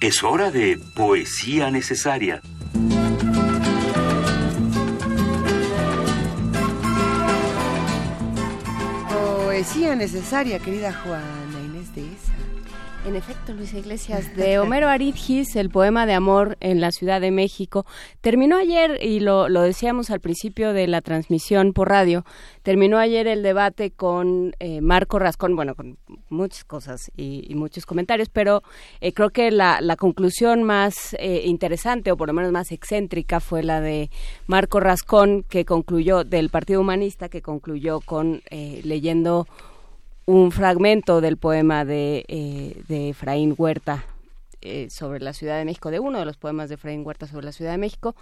Es hora de poesía necesaria. Poesía necesaria, querida Juana. En efecto, Luis Iglesias, de Homero Aridgis, el poema de amor en la Ciudad de México, terminó ayer, y lo, lo decíamos al principio de la transmisión por radio, terminó ayer el debate con eh, Marco Rascón, bueno, con muchas cosas y, muchos comentarios, pero eh, creo que la, la conclusión más eh, interesante, o por lo menos más excéntrica, fue la de Marco Rascón, que concluyó, del Partido Humanista, que concluyó con leyendo un fragmento del poema de, eh, de Efraín Huerta eh, sobre la Ciudad de México, de uno de los poemas de Efraín Huerta sobre la Ciudad de México.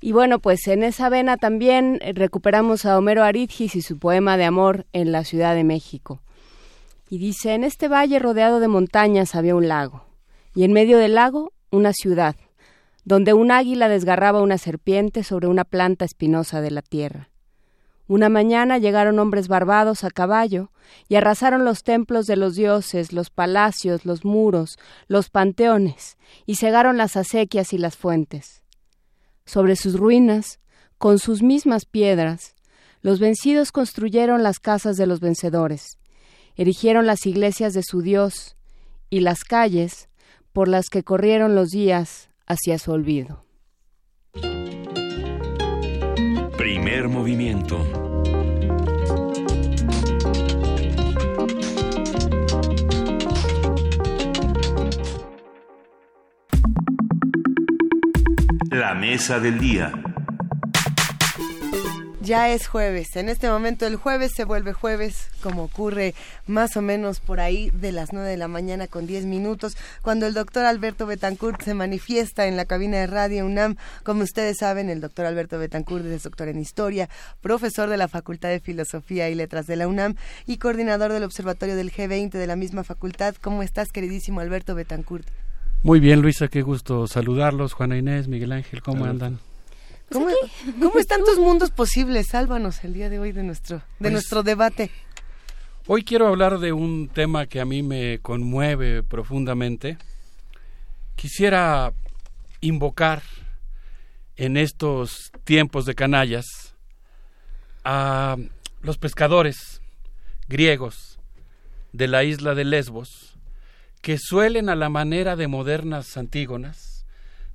Y bueno, pues en esa vena también eh, recuperamos a Homero Aridgis y su poema de amor en la Ciudad de México. Y dice, en este valle rodeado de montañas había un lago, y en medio del lago una ciudad, donde un águila desgarraba una serpiente sobre una planta espinosa de la tierra. Una mañana llegaron hombres barbados a caballo y arrasaron los templos de los dioses, los palacios, los muros, los panteones, y cegaron las acequias y las fuentes. Sobre sus ruinas, con sus mismas piedras, los vencidos construyeron las casas de los vencedores, erigieron las iglesias de su Dios y las calles por las que corrieron los días hacia su olvido. Primer movimiento. La mesa del día. Ya es jueves. En este momento el jueves se vuelve jueves, como ocurre más o menos por ahí de las 9 de la mañana con 10 minutos, cuando el doctor Alberto Betancourt se manifiesta en la cabina de Radio UNAM. Como ustedes saben, el doctor Alberto Betancourt es doctor en Historia, profesor de la Facultad de Filosofía y Letras de la UNAM y coordinador del Observatorio del G20 de la misma facultad. ¿Cómo estás, queridísimo Alberto Betancourt? Muy bien, Luisa, qué gusto saludarlos. Juana Inés, Miguel Ángel, ¿cómo andan? ¿Cómo, ¿Cómo, [laughs] están tus mundos posibles? Sálvanos el día de hoy de nuestro, de Pues, nuestro debate. Hoy quiero hablar de un tema que a mí me conmueve profundamente. Quisiera invocar en estos tiempos de canallas a los pescadores griegos de la isla de Lesbos que suelen a la manera de modernas Antígonas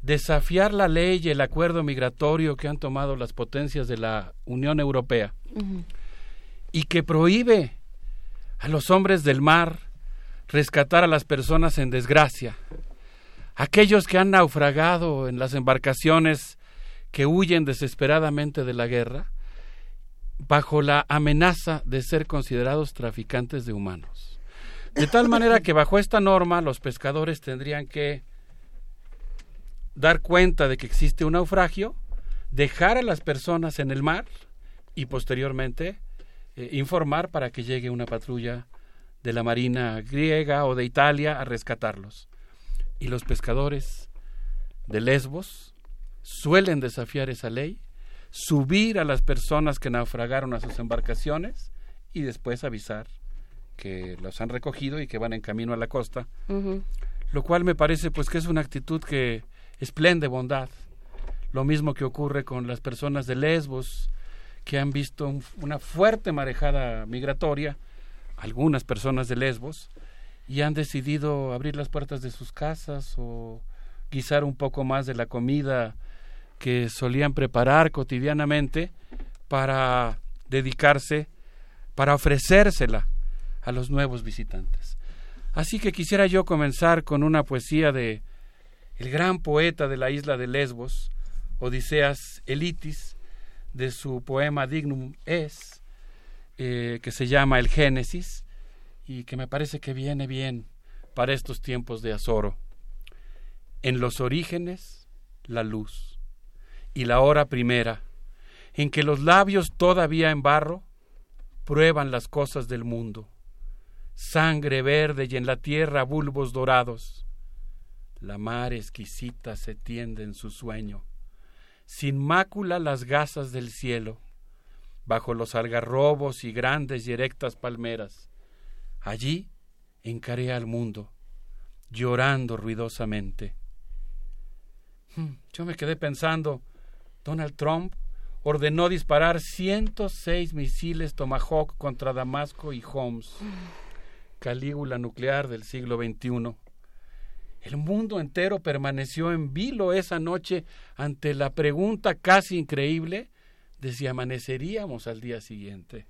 desafiar la ley y el acuerdo migratorio que han tomado las potencias de la Unión Europea. Y que prohíbe a los hombres del mar rescatar a las personas en desgracia, aquellos que han naufragado en las embarcaciones que huyen desesperadamente de la guerra, bajo la amenaza de ser considerados traficantes de humanos. De tal manera que bajo esta norma los pescadores tendrían que dar cuenta de que existe un naufragio, dejar a las personas en el mar y posteriormente eh, informar para que llegue una patrulla de la Marina griega o de Italia a rescatarlos. Y los pescadores de Lesbos suelen desafiar esa ley, subir a las personas que naufragaron a sus embarcaciones y después avisar que los han recogido y que van en camino a la costa, lo cual me parece pues que es una actitud que esplende bondad. Lo mismo que ocurre con las personas de Lesbos, que han visto un, una fuerte marejada migratoria, algunas personas de Lesbos, y han decidido abrir las puertas de sus casas o guisar un poco más de la comida que solían preparar cotidianamente para dedicarse, para ofrecérsela a los nuevos visitantes. Así que quisiera yo comenzar con una poesía de el gran poeta de la isla de Lesbos, Odiseas Elitis, de su poema Dignum Es, eh, que se llama El Génesis, y que me parece que viene bien para estos tiempos de azoro. En los orígenes, la luz, y la hora primera, en que los labios todavía en barro prueban las cosas del mundo, sangre verde y en la tierra bulbos dorados, la mar exquisita se tiende en su sueño, sin mácula las gasas del cielo, bajo los algarrobos y grandes y erectas palmeras. Allí encaré al mundo, llorando ruidosamente. Hmm, yo me quedé pensando, Donald Trump ordenó disparar 106 misiles Tomahawk contra Damasco y Homs, Calígula nuclear del siglo XXI. El mundo entero permaneció en vilo esa noche ante la pregunta casi increíble de si amaneceríamos al día siguiente.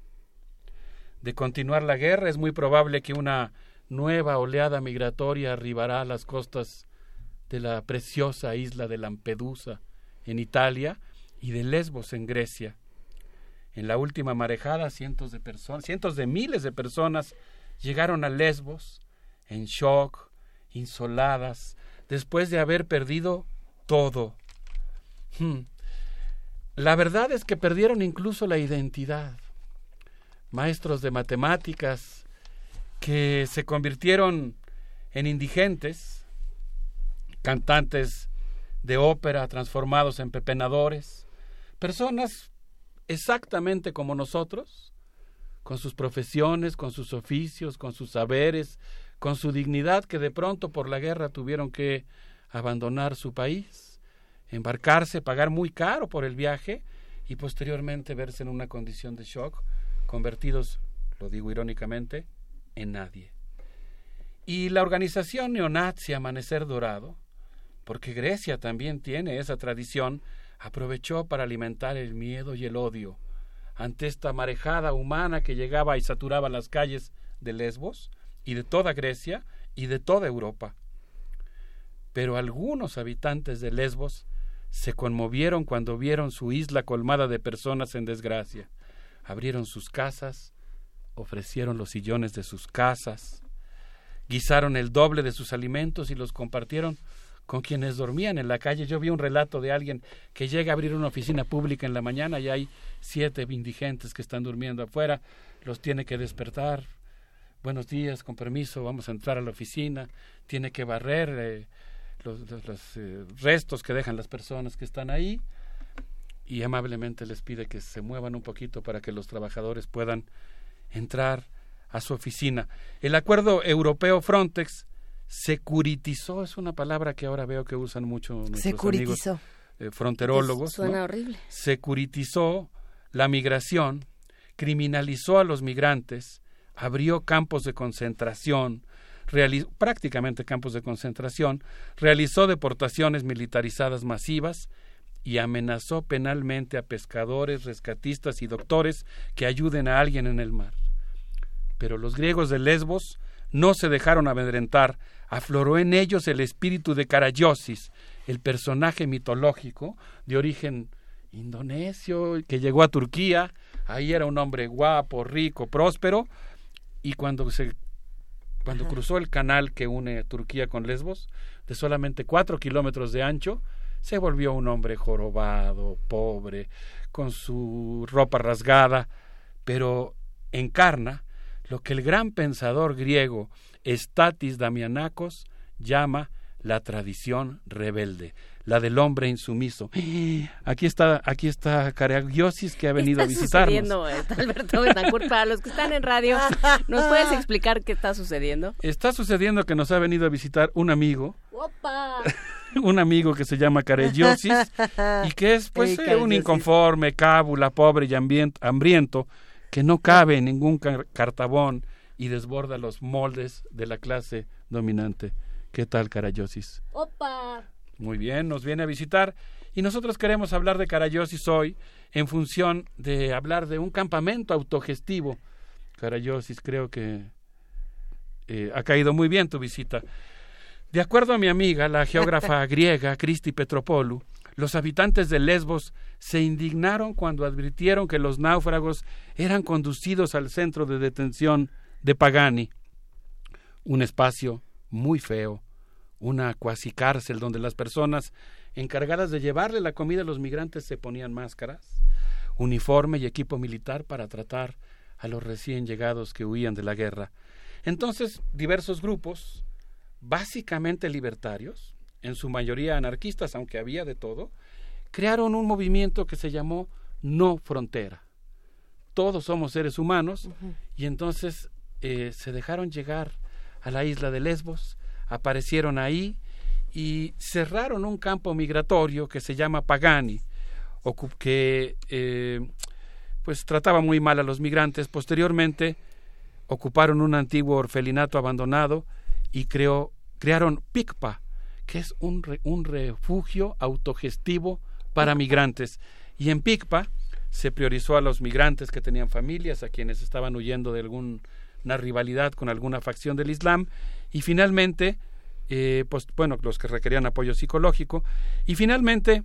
De continuar la guerra es muy probable que una nueva oleada migratoria arribará a las costas de la preciosa isla de Lampedusa en Italia y de Lesbos en Grecia. En la última marejada cientos de personas, cientos de miles de personas llegaron a Lesbos en shock, insoladas, después de haber perdido todo. Hmm. La verdad es que perdieron incluso la identidad. Maestros de matemáticas que se convirtieron en indigentes, cantantes de ópera transformados en pepenadores, personas exactamente como nosotros, con sus profesiones, con sus oficios, con sus saberes, con su dignidad que de pronto por la guerra tuvieron que abandonar su país, embarcarse, pagar muy caro por el viaje y posteriormente verse en una condición de shock, convertidos, lo digo irónicamente, en nadie. Y la organización neonazi Amanecer Dorado, porque Grecia también tiene esa tradición, aprovechó para alimentar el miedo y el odio ante esta marejada humana que llegaba y saturaba las calles de Lesbos, y de toda Grecia y de toda Europa. Pero algunos habitantes de Lesbos se conmovieron cuando vieron su isla colmada de personas en desgracia. Abrieron sus casas, ofrecieron los sillones de sus casas, guisaron el doble de sus alimentos y los compartieron con quienes dormían en la calle. Yo vi un relato de alguien que llega a abrir una oficina pública en la mañana y hay siete indigentes que están durmiendo afuera, los tiene que despertar, buenos días, con permiso, vamos a entrar a la oficina, tiene que barrer eh, los, eh, restos que dejan las personas que están ahí y amablemente les pide que se muevan un poquito para que los trabajadores puedan entrar a su oficina. El acuerdo europeo Frontex securitizó, es una palabra que ahora veo que usan mucho nuestros securitizó. amigos eh, fronterólogos. Suena horrible. Securitizó la migración, criminalizó a los migrantes, abrió campos de concentración, prácticamente campos de concentración, realizó deportaciones militarizadas masivas y amenazó penalmente a pescadores, rescatistas y doctores que ayuden a alguien en el mar. Pero los griegos de Lesbos no se dejaron amedrentar, afloró en ellos el espíritu de Karayosis, el personaje mitológico de origen indonesio que llegó a Turquía, ahí era un hombre guapo, rico, próspero, y cuando se cuando cruzó el canal que une Turquía con Lesbos, de solamente cuatro kilómetros de ancho, se volvió un hombre jorobado, pobre, con su ropa rasgada, pero encarna lo que el gran pensador griego Estatis Damianakos llama la tradición rebelde la del hombre insumiso. [gasps] Aquí está, aquí está Caragiosis que ha venido a visitarnos. sucediendo, Alberto Betancourt? [laughs] Para los que están en radio, ¿nos puedes explicar qué está sucediendo? Está sucediendo que nos ha venido a visitar un amigo. [laughs] un amigo que se llama Caragiosis y que es pues eh, un inconforme, cábula, pobre y hambriento que no cabe en ningún cartabón y desborda los moldes de la clase dominante. ¿Qué tal, Caragiosis? ¡Opa! Muy bien, nos viene a visitar y nosotros queremos hablar de Carayosis hoy en función de hablar de un campamento autogestivo. Carayosis, creo que eh, ha caído muy bien tu visita. De acuerdo a mi amiga, la geógrafa [laughs] griega Cristi Petropoulou, los habitantes de Lesbos se indignaron cuando advirtieron que los náufragos eran conducidos al centro de detención de Pagani, un espacio muy feo, una cuasi cárcel donde las personas encargadas de llevarle la comida a los migrantes se ponían máscaras, uniforme y equipo militar para tratar a los recién llegados que huían de la guerra. Entonces, diversos grupos, básicamente libertarios, en su mayoría anarquistas, aunque había de todo, crearon un movimiento que se llamó No Frontera. Todos somos seres humanos y entonces eh, se dejaron llegar a la isla de Lesbos, aparecieron ahí y cerraron un campo migratorio que se llama Pagani, que eh, pues trataba muy mal a los migrantes. Posteriormente ocuparon un antiguo orfelinato abandonado y creó, crearon PICPA, que es un, un refugio autogestivo para migrantes. Y en PICPA se priorizó a los migrantes que tenían familias, a quienes estaban huyendo de alguna rivalidad con alguna facción del Islam, y finalmente, eh, pues, bueno, los que requerían apoyo psicológico, y finalmente,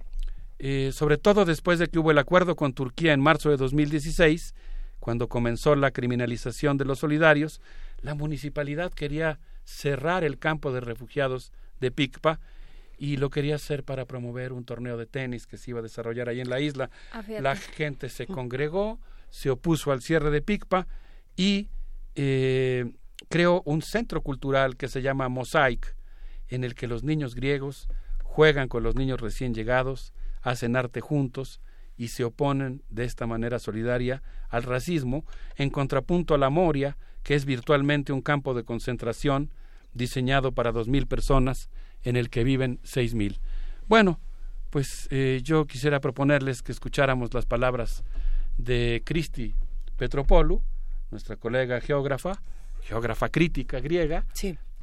eh, sobre todo después de que hubo el acuerdo con Turquía en marzo de 2016, cuando comenzó la criminalización de los solidarios, la municipalidad quería cerrar el campo de refugiados de Picpa y lo quería hacer para promover un torneo de tenis que se iba a desarrollar ahí en la isla. Ah, la gente se congregó, se opuso al cierre de Picpa y eh, creó un centro cultural que se llama Mosaic, en el que los niños griegos juegan con los niños recién llegados, hacen arte juntos y se oponen de esta manera solidaria al racismo, en contrapunto a la Moria, que es virtualmente un campo de concentración diseñado para dos mil personas, en el que viven seis mil. Bueno, pues eh, yo quisiera proponerles que escucháramos las palabras de Cristi Petropoulou, nuestra colega geógrafa, geógrafa crítica griega,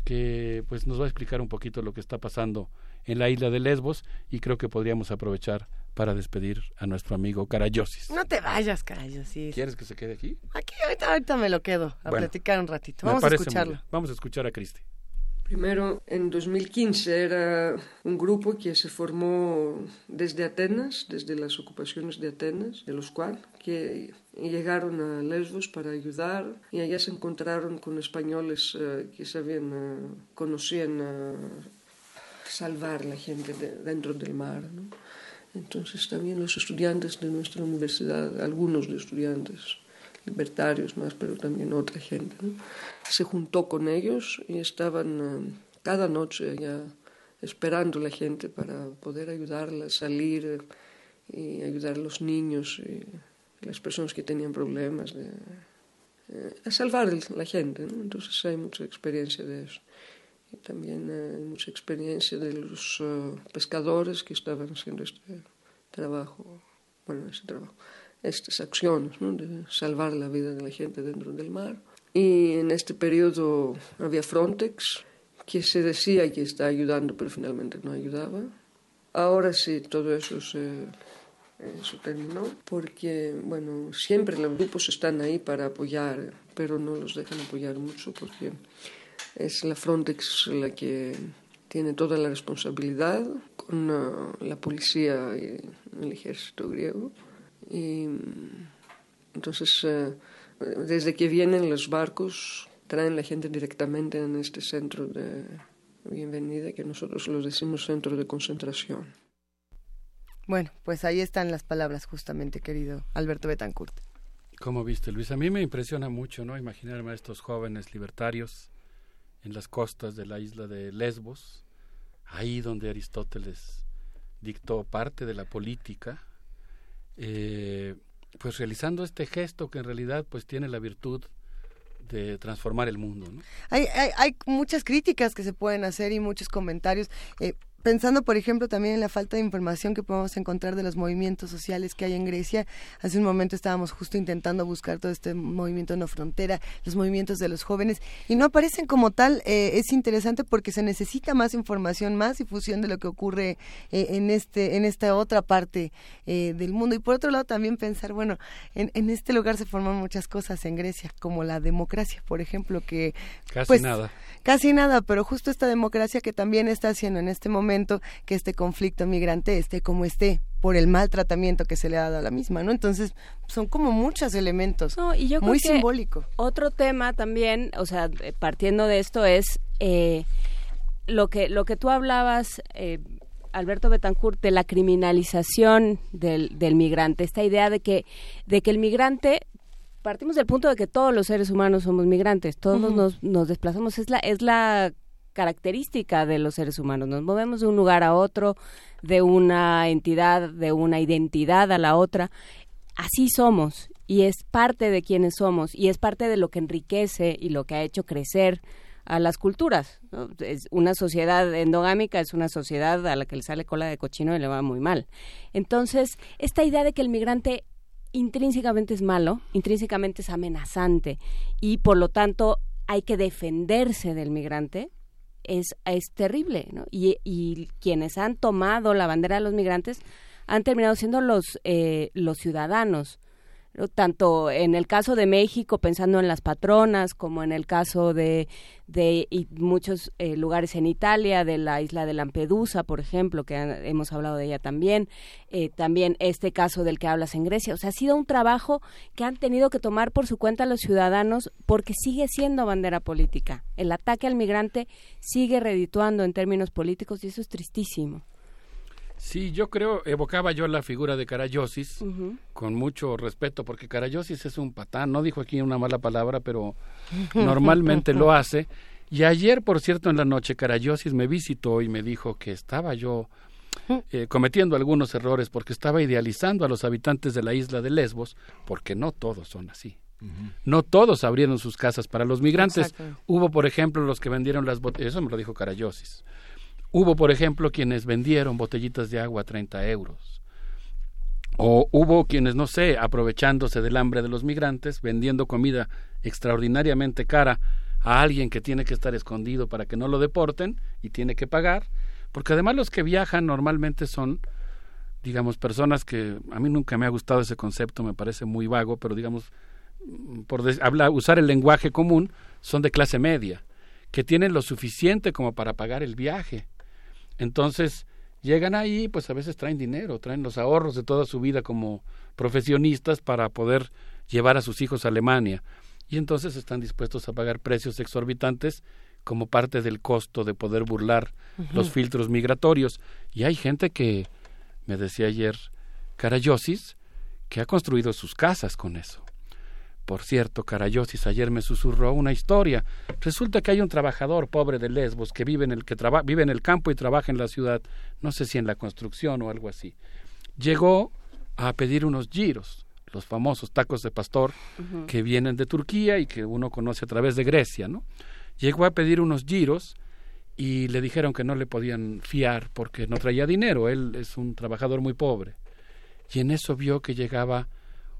que pues nos va a explicar un poquito lo que está pasando en la isla de Lesbos y creo que podríamos aprovechar para despedir a nuestro amigo Carayosis. No te vayas, Carayosis. ¿Quieres que se quede aquí? Aquí ahorita, me lo quedo a platicar un ratito. Vamos a escucharlo. Vamos a escuchar a Cristi. Primero, en 2015 era un grupo que se formó desde Atenas, desde las ocupaciones de Atenas, de los cuales que llegaron a Lesbos para ayudar y allá se encontraron con españoles eh, que sabían, uh, conocían uh, salvar la gente de, dentro del mar. Entonces también los estudiantes de nuestra universidad, algunos de estudiantes, libertarios más, pero también otra gente. Se juntó con ellos y estaban eh, cada noche ya esperando la gente para poder ayudarla a salir eh, y ayudar a los niños y las personas que tenían problemas, de, eh, a salvar la gente. Entonces hay mucha experiencia de eso. Y también hay mucha experiencia de los pescadores que estaban haciendo este trabajo, bueno, ese trabajo estas acciones de salvar la vida de la gente dentro del mar. Y en este periodo había Frontex, que se decía que está ayudando, pero finalmente no ayudaba. Ahora sí, todo eso se, eso terminó, porque, bueno, siempre los grupos están ahí para apoyar, pero no los dejan apoyar mucho porque es la Frontex la que tiene toda la responsabilidad con uh, la policía y el ejército griego y entonces, eh, desde que vienen los barcos, traen la gente directamente en este centro de bienvenida, que nosotros lo decimos centro de concentración. Bueno, pues ahí están las palabras justamente, querido Alberto Betancourt. ¿Cómo viste, Luis? A mí me impresiona mucho, ¿no? Imaginarme a estos jóvenes libertarios en las costas de la isla de Lesbos, ahí donde Aristóteles dictó parte de la política, eh, pues realizando este gesto que en realidad pues tiene la virtud de transformar el mundo. ¿no? Hay, hay, hay, muchas críticas que se pueden hacer y muchos comentarios. Eh, pensando, por ejemplo, también en la falta de información que podemos encontrar de los movimientos sociales que hay en Grecia. Hace un momento estábamos justo intentando buscar todo este movimiento no frontera, los movimientos de los jóvenes, y no aparecen como tal. Eh, es interesante porque se necesita más información, más difusión de lo que ocurre eh, en este, en esta otra parte eh, del mundo. Y por otro lado, también pensar, bueno, en, en, este lugar se forman muchas cosas en Grecia, como la democracia, por ejemplo, que casi pues, nada, casi nada, pero justo esta democracia que también está haciendo en este momento que este conflicto migrante esté como esté por el mal tratamiento que se le ha dado a la misma, ¿no? Entonces, son como muchos elementos, y yo muy creo que simbólico. Otro tema también, o sea, partiendo de esto es eh, lo que lo que tú hablabas, eh, Alberto Betancourt, de la criminalización del, del migrante, esta idea de que de que el migrante partimos del punto de que todos los seres humanos somos migrantes, todos nos, nos desplazamos, es la es la característica de los seres humanos. Nos movemos de un lugar a otro, de una entidad, de una identidad a la otra. Así somos y es parte de quienes somos y es parte de lo que enriquece y lo que ha hecho crecer a las culturas. Es una sociedad endogámica es una sociedad a la que le sale cola de cochino y le va muy mal. Entonces, esta idea de que el migrante intrínsecamente es malo, intrínsecamente es amenazante y por lo tanto hay que defenderse del migrante, es, es terrible. ¿no? Y, y, quienes han tomado la bandera de los migrantes han terminado siendo los, eh, los ciudadanos tanto en el caso de México pensando en las patronas como en el caso de, de muchos eh, lugares en Italia, de la isla de Lampedusa, por ejemplo, que hemos hablado de ella también, eh, también este caso del que hablas en Grecia. O sea, ha sido un trabajo que han tenido que tomar por su cuenta los ciudadanos porque sigue siendo bandera política. El ataque al migrante sigue redituando en términos políticos y eso es tristísimo. Sí, yo creo, evocaba yo la figura de Carayosis con mucho respeto, porque Carayosis es un patán, no dijo aquí una mala palabra, pero [laughs] normalmente lo hace. Y ayer, por cierto, en la noche, Carayosis me visitó y me dijo que estaba yo eh, cometiendo algunos errores porque estaba idealizando a los habitantes de la isla de Lesbos, porque no todos son así. No todos abrieron sus casas para los migrantes. Hubo, por ejemplo, los que vendieron las botellas, eso me lo dijo Carayosis Hubo, por ejemplo, quienes vendieron botellitas de agua a 30 euros. O hubo quienes, no sé, aprovechándose del hambre de los migrantes, vendiendo comida extraordinariamente cara a alguien que tiene que estar escondido para que no lo deporten y tiene que pagar, porque además los que viajan normalmente son, digamos, personas que a mí nunca me ha gustado ese concepto, me parece muy vago, pero digamos, por hablar, usar el lenguaje común, son de clase media, que tienen lo suficiente como para pagar el viaje entonces, llegan ahí, pues a veces traen dinero, traen los ahorros de toda su vida como profesionistas para poder llevar a sus hijos a Alemania. Y entonces están dispuestos a pagar precios exorbitantes como parte del costo de poder burlar los filtros migratorios. Y hay gente que, me decía ayer Carayosis, que ha construido sus casas con eso. Por cierto, Carayosis ayer me susurró una historia. Resulta que hay un trabajador pobre de Lesbos que vive en el que vive en el campo y trabaja en la ciudad, no sé si en la construcción o algo así. Llegó a pedir unos giros, los famosos tacos de pastor que vienen de Turquía y que uno conoce a través de Grecia, ¿no? Llegó a pedir unos giros y le dijeron que no le podían fiar porque no traía dinero, él es un trabajador muy pobre. Y en eso vio que llegaba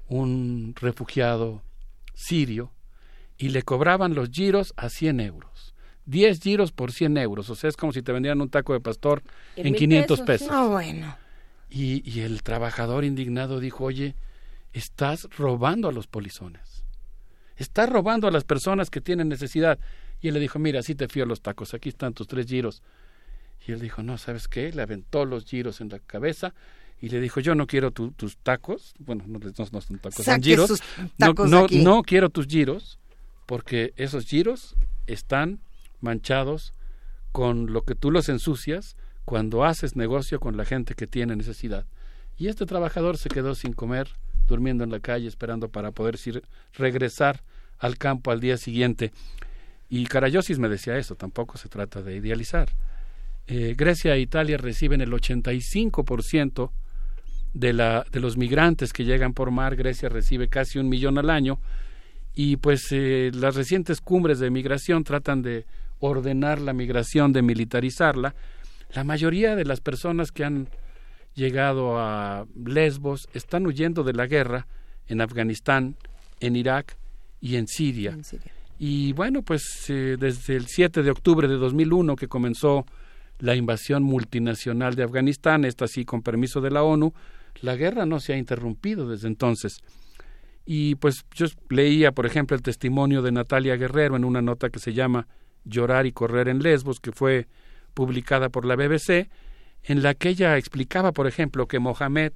un refugiado sirio y le cobraban los giros a 100 euros. 10 giros por 100 euros, o sea, es como si te vendieran un taco de pastor en, 500 pesos. Ah, bueno. Y, y el trabajador indignado dijo, oye, estás robando a los polizones. Estás robando a las personas que tienen necesidad. Y él le dijo, mira, así te fío los tacos, aquí están tus tres giros. Y él dijo, no, ¿sabes qué? Le aventó los giros en la cabeza y le dijo, yo no quiero tus tacos, bueno, no, no, son tacos, son giros, no, no, quiero tus giros, porque esos giros están manchados con lo que tú los ensucias cuando haces negocio con la gente que tiene necesidad. Y este trabajador se quedó sin comer, durmiendo en la calle, esperando para poder regresar al campo al día siguiente. Y Carayosis me decía eso, tampoco se trata de idealizar. Eh, Grecia e Italia reciben el 85% de, la, de los migrantes que llegan por mar, Grecia recibe casi un millón al año y pues eh, las recientes cumbres de migración tratan de ordenar la migración, de militarizarla. La mayoría de las personas que han llegado a Lesbos están huyendo de la guerra en Afganistán, en Irak y en Siria. Y bueno, pues eh, desde el 7 de octubre de 2001 que comenzó la invasión multinacional de Afganistán, esta sí con permiso de la ONU, la guerra no se ha interrumpido desde entonces. Y pues yo leía, por ejemplo, el testimonio de Natalia Guerrero en una nota que se llama Llorar y correr en Lesbos, que fue publicada por la BBC, en la que ella explicaba, por ejemplo, que Mohamed,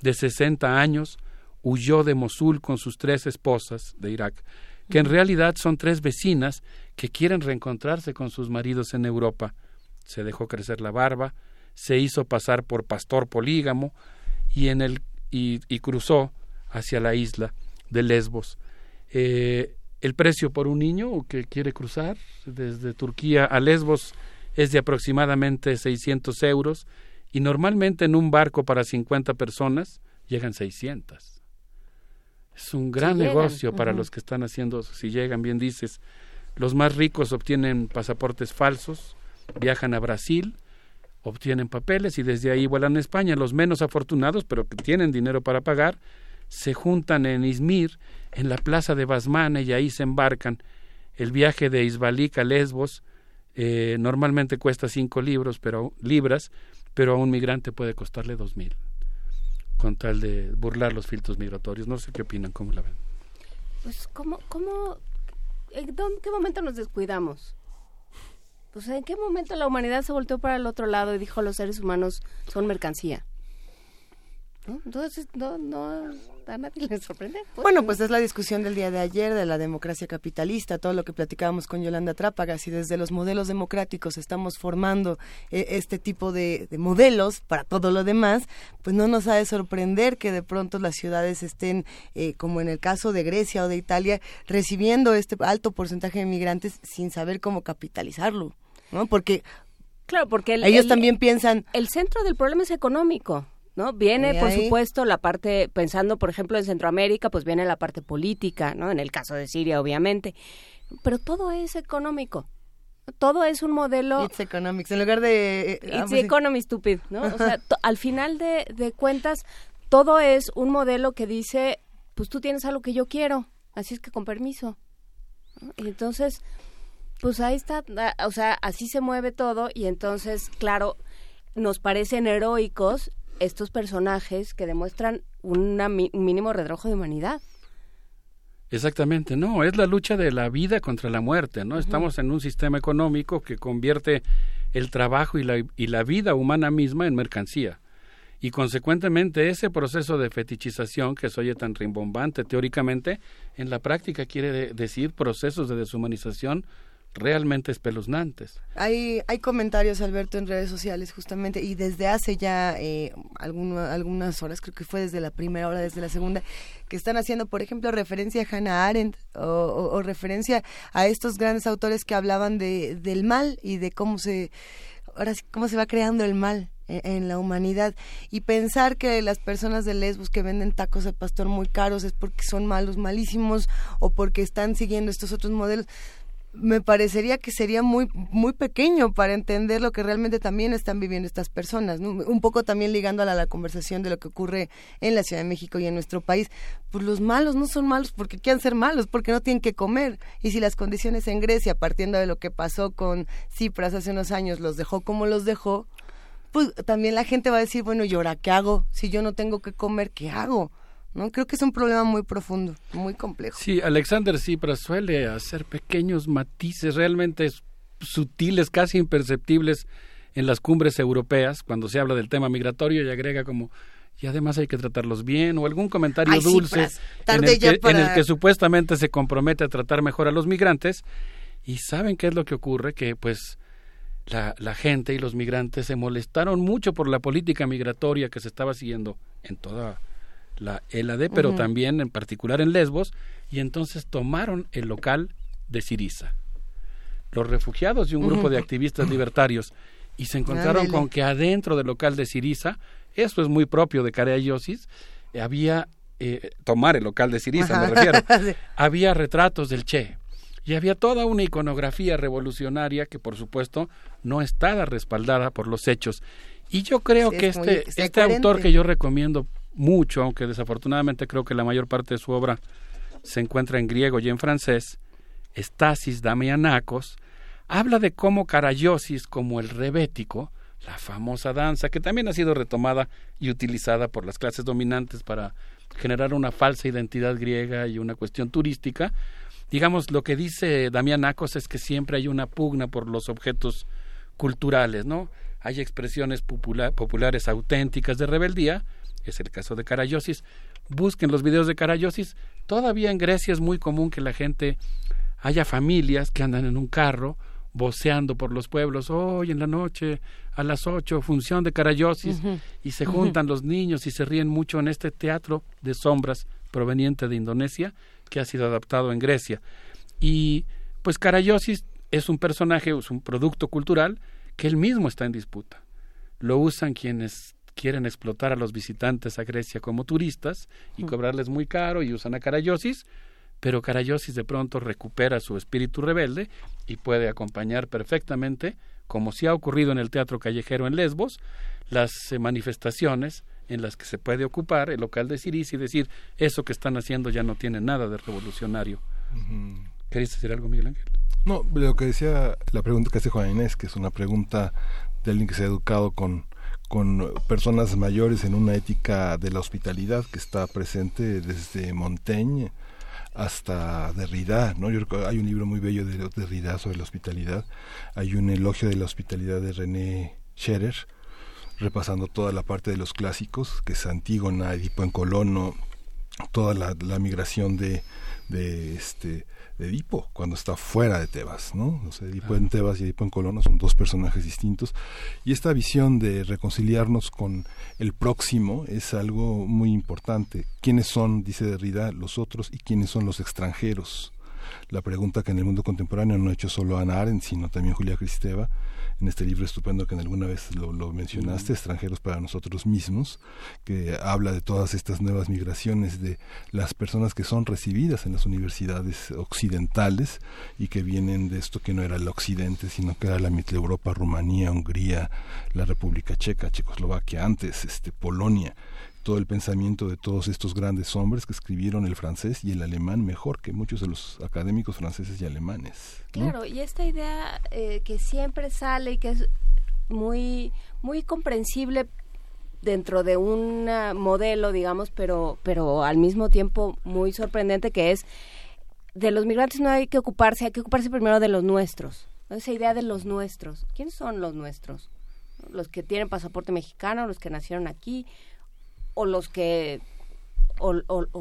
de 60 años, huyó de Mosul con sus tres esposas de Irak, que en realidad son tres vecinas que quieren reencontrarse con sus maridos en Europa. Se dejó crecer la barba, se hizo pasar por pastor polígamo, y, en el, y, cruzó hacia la isla de Lesbos. Eh, el precio por un niño que quiere cruzar desde Turquía a Lesbos es de aproximadamente 600 euros y normalmente en un barco para 50 personas llegan 600. Es un gran negocio para los que están haciendo, si llegan, bien dices, Los más ricos obtienen pasaportes falsos, viajan a Brasil, obtienen papeles y desde ahí vuelan a España. Los menos afortunados, pero que tienen dinero para pagar, se juntan en Izmir, en la plaza de Basmane, y ahí se embarcan. El viaje de Isbalik a Lesbos eh, normalmente cuesta cinco libros, pero, libras, pero a un migrante puede costarle dos mil, con tal de burlar los filtros migratorios. No sé qué opinan, cómo la ven. Pues, ¿cómo, cómo, en qué momento nos descuidamos? Pues, ¿en qué momento la humanidad se volteó para el otro lado y dijo los seres humanos son mercancía? Entonces, no, no, a nadie le sorprende. Pues, bueno, pues es la discusión del día de ayer de la democracia capitalista, todo lo que platicábamos con Yolanda Trápaga, si desde los modelos democráticos estamos formando eh, este tipo de, modelos para todo lo demás, pues no nos ha de sorprender que de pronto las ciudades estén, eh, como en el caso de Grecia o de Italia, recibiendo este alto porcentaje de migrantes sin saber cómo capitalizarlo, ¿no? Porque Claro, porque ellos también piensan... El centro del problema es económico. ¿No? Viene, por supuesto, la parte, pensando, por ejemplo, en Centroamérica, pues viene la parte política, ¿no? En el caso de Siria, obviamente. Pero todo es económico. Todo es un modelo... It's economics, en lugar de... Eh, It's the economy, stupid, ¿no? O sea, [laughs] al final de, de cuentas, todo es un modelo que dice, pues tú tienes algo que yo quiero, así es que con permiso. Y entonces, pues ahí está, o sea, así se mueve todo y entonces, claro, nos parecen heroicos estos personajes que demuestran un mínimo redrojo de humanidad. Exactamente, no, es la lucha de la vida contra la muerte, ¿no? Estamos en un sistema económico que convierte el trabajo y la, y la vida humana misma en mercancía. Y consecuentemente ese proceso de fetichización que se oye tan rimbombante teóricamente, en la práctica quiere decir procesos de deshumanización realmente espeluznantes. Hay, hay comentarios, Alberto, en redes sociales justamente, y desde hace ya eh, algunas horas, creo que fue desde la primera hora, desde la segunda, que están haciendo, por ejemplo, referencia a Hannah Arendt o, referencia a estos grandes autores que hablaban de, del mal y de cómo se, ahora cómo se va creando el mal en, la humanidad y pensar que las personas de Lesbos que venden tacos al pastor muy caros es porque son malos, malísimos o porque están siguiendo estos otros modelos me parecería que sería muy muy pequeño para entender lo que realmente también están viviendo estas personas, un poco también ligando a la, conversación de lo que ocurre en la Ciudad de México y en nuestro país. Pues los malos no son malos porque quieran ser malos, porque no tienen que comer. Y si las condiciones en Grecia, partiendo de lo que pasó con Cipras hace unos años, los dejó como los dejó, pues también la gente va a decir, bueno, ¿y ahora qué hago? Si yo no tengo que comer, ¿qué hago? ¿No? Creo que es un problema muy profundo, muy complejo. Sí, Alexander Tsipras suele hacer pequeños matices realmente sutiles, casi imperceptibles en las cumbres europeas cuando se habla del tema migratorio y agrega como y además hay que tratarlos bien o algún comentario dulce en, el que, en el que supuestamente se compromete a tratar mejor a los migrantes y saben qué es lo que ocurre que pues la, la, gente y los migrantes se molestaron mucho por la política migratoria que se estaba siguiendo en toda la ELAD, pero también en particular en Lesbos, y entonces tomaron el local de Siriza. Los refugiados y un grupo de activistas [clears throat] libertarios, y se encontraron con que adentro del local de Siriza, eso es muy propio de Carayosis, había, eh, tomar el local de Siriza, me refiero, [laughs] había retratos del Che. Y había toda una iconografía revolucionaria que, por supuesto, no estaba respaldada por los hechos. Y yo creo que este, este autor que yo recomiendo mucho, aunque desafortunadamente creo que la mayor parte de su obra se encuentra en griego y en francés, Stasis Damianakos, habla de cómo Carayosis, como el rebético, la famosa danza, que también ha sido retomada y utilizada por las clases dominantes para generar una falsa identidad griega y una cuestión turística. Digamos, lo que dice Damianakos es que siempre hay una pugna por los objetos culturales, ¿no? Hay expresiones populares auténticas de rebeldía, es el caso de Carayosis. Busquen los videos de Carayosis. Todavía en Grecia es muy común que la gente haya familias que andan en un carro voceando por los pueblos, hoy en la noche a las ocho, función de Carayosis, y se juntan los niños y se ríen mucho en este teatro de sombras proveniente de Indonesia que ha sido adaptado en Grecia. Y pues Carayosis es un personaje, es un producto cultural que él mismo está en disputa. Lo usan quienes quieren explotar a los visitantes a Grecia como turistas y cobrarles muy caro y usan a Carayosis pero Carayosis de pronto recupera su espíritu rebelde y puede acompañar perfectamente, como si ha ocurrido en el teatro callejero en Lesbos, las eh, manifestaciones en las que se puede ocupar el local de Siris y decir eso que están haciendo ya no tiene nada de revolucionario. ¿Querías decir algo, Miguel Ángel? No, lo que decía, la pregunta que hace Juan Inés, que es una pregunta de alguien que se ha educado con, con personas mayores en una ética de la hospitalidad que está presente desde Montaigne hasta Derrida, ¿no? Hay un libro muy bello de Derrida sobre la hospitalidad, hay un elogio de la hospitalidad de René Scherer, repasando toda la parte de los clásicos, que es Antígona, Edipo en Colono, toda la, la migración de, de este de Edipo cuando está fuera de Tebas, ¿no? O sea, Edipo en Tebas y Edipo en Colono son dos personajes distintos y esta visión de reconciliarnos con el próximo es algo muy importante. ¿Quiénes son, dice Derrida, los otros y quiénes son los extranjeros? La pregunta que en el mundo contemporáneo no ha hecho solo Ana Arendt, sino también Julia Cristeva, en este libro estupendo que en alguna vez lo, mencionaste, Extranjeros para nosotros mismos, que habla de todas estas nuevas migraciones de las personas que son recibidas en las universidades occidentales y que vienen de esto que no era el occidente, sino que era la Europa, Rumanía, Hungría, la República Checa, Checoslovaquia antes, este, Polonia todo el pensamiento de todos estos grandes hombres que escribieron el francés y el alemán mejor que muchos de los académicos franceses y alemanes. Claro, y esta idea eh, que siempre sale y que es muy, muy comprensible dentro de un modelo, digamos, pero, pero al mismo tiempo muy sorprendente que es de los migrantes no hay que ocuparse, hay que ocuparse primero de los nuestros. Esa idea de los nuestros. ¿Quiénes son los nuestros? Los que tienen pasaporte mexicano, los que nacieron aquí, o los que o,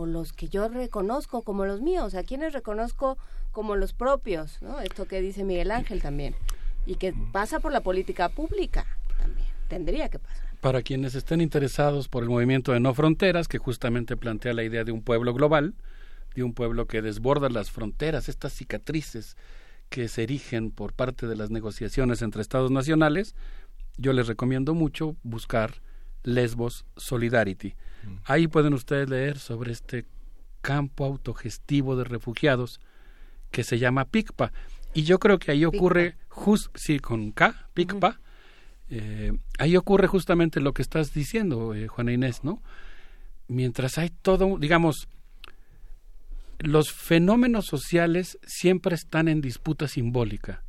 los que yo reconozco como los míos, a quienes reconozco como los propios, ¿no? Esto que dice Miguel Ángel también, y que pasa por la política pública también, tendría que pasar. Para quienes estén interesados por el movimiento de no fronteras, que justamente plantea la idea de un pueblo global, de un pueblo que desborda las fronteras, estas cicatrices que se erigen por parte de las negociaciones entre estados nacionales, yo les recomiendo mucho buscar Lesbos Solidarity. Mm. Ahí pueden ustedes leer sobre este campo autogestivo de refugiados que se llama PICPA. Y yo creo que ahí ocurre, just, sí, con K, PICPA, eh, ahí ocurre justamente lo que estás diciendo, eh, Juana Inés, ¿no? Mientras hay todo, digamos, los fenómenos sociales siempre están en disputa simbólica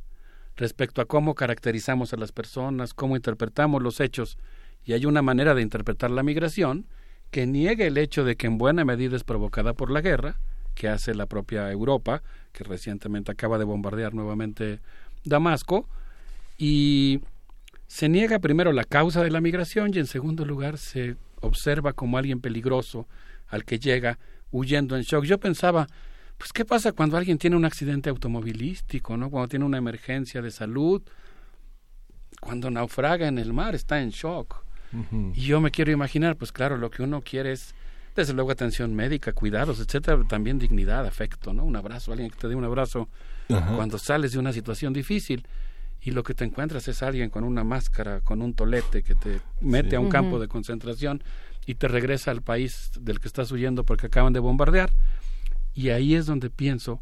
respecto a cómo caracterizamos a las personas, cómo interpretamos los hechos y hay una manera de interpretar la migración que niegue el hecho de que en buena medida es provocada por la guerra, que hace la propia Europa, que recientemente acaba de bombardear nuevamente Damasco, y se niega primero la causa de la migración y en segundo lugar se observa como alguien peligroso al que llega huyendo en shock. Yo pensaba, pues qué pasa cuando alguien tiene un accidente automovilístico, ¿no? Cuando tiene una emergencia de salud, cuando naufraga en el mar, está en shock. Y yo me quiero imaginar, pues claro, lo que uno quiere es, desde luego, atención médica, cuidados, etcétera, también dignidad, afecto, ¿no? Un abrazo, alguien que te dé un abrazo cuando sales de una situación difícil y lo que te encuentras es alguien con una máscara, con un tolete que te mete a un campo de concentración y te regresa al país del que estás huyendo porque acaban de bombardear. Y ahí es donde pienso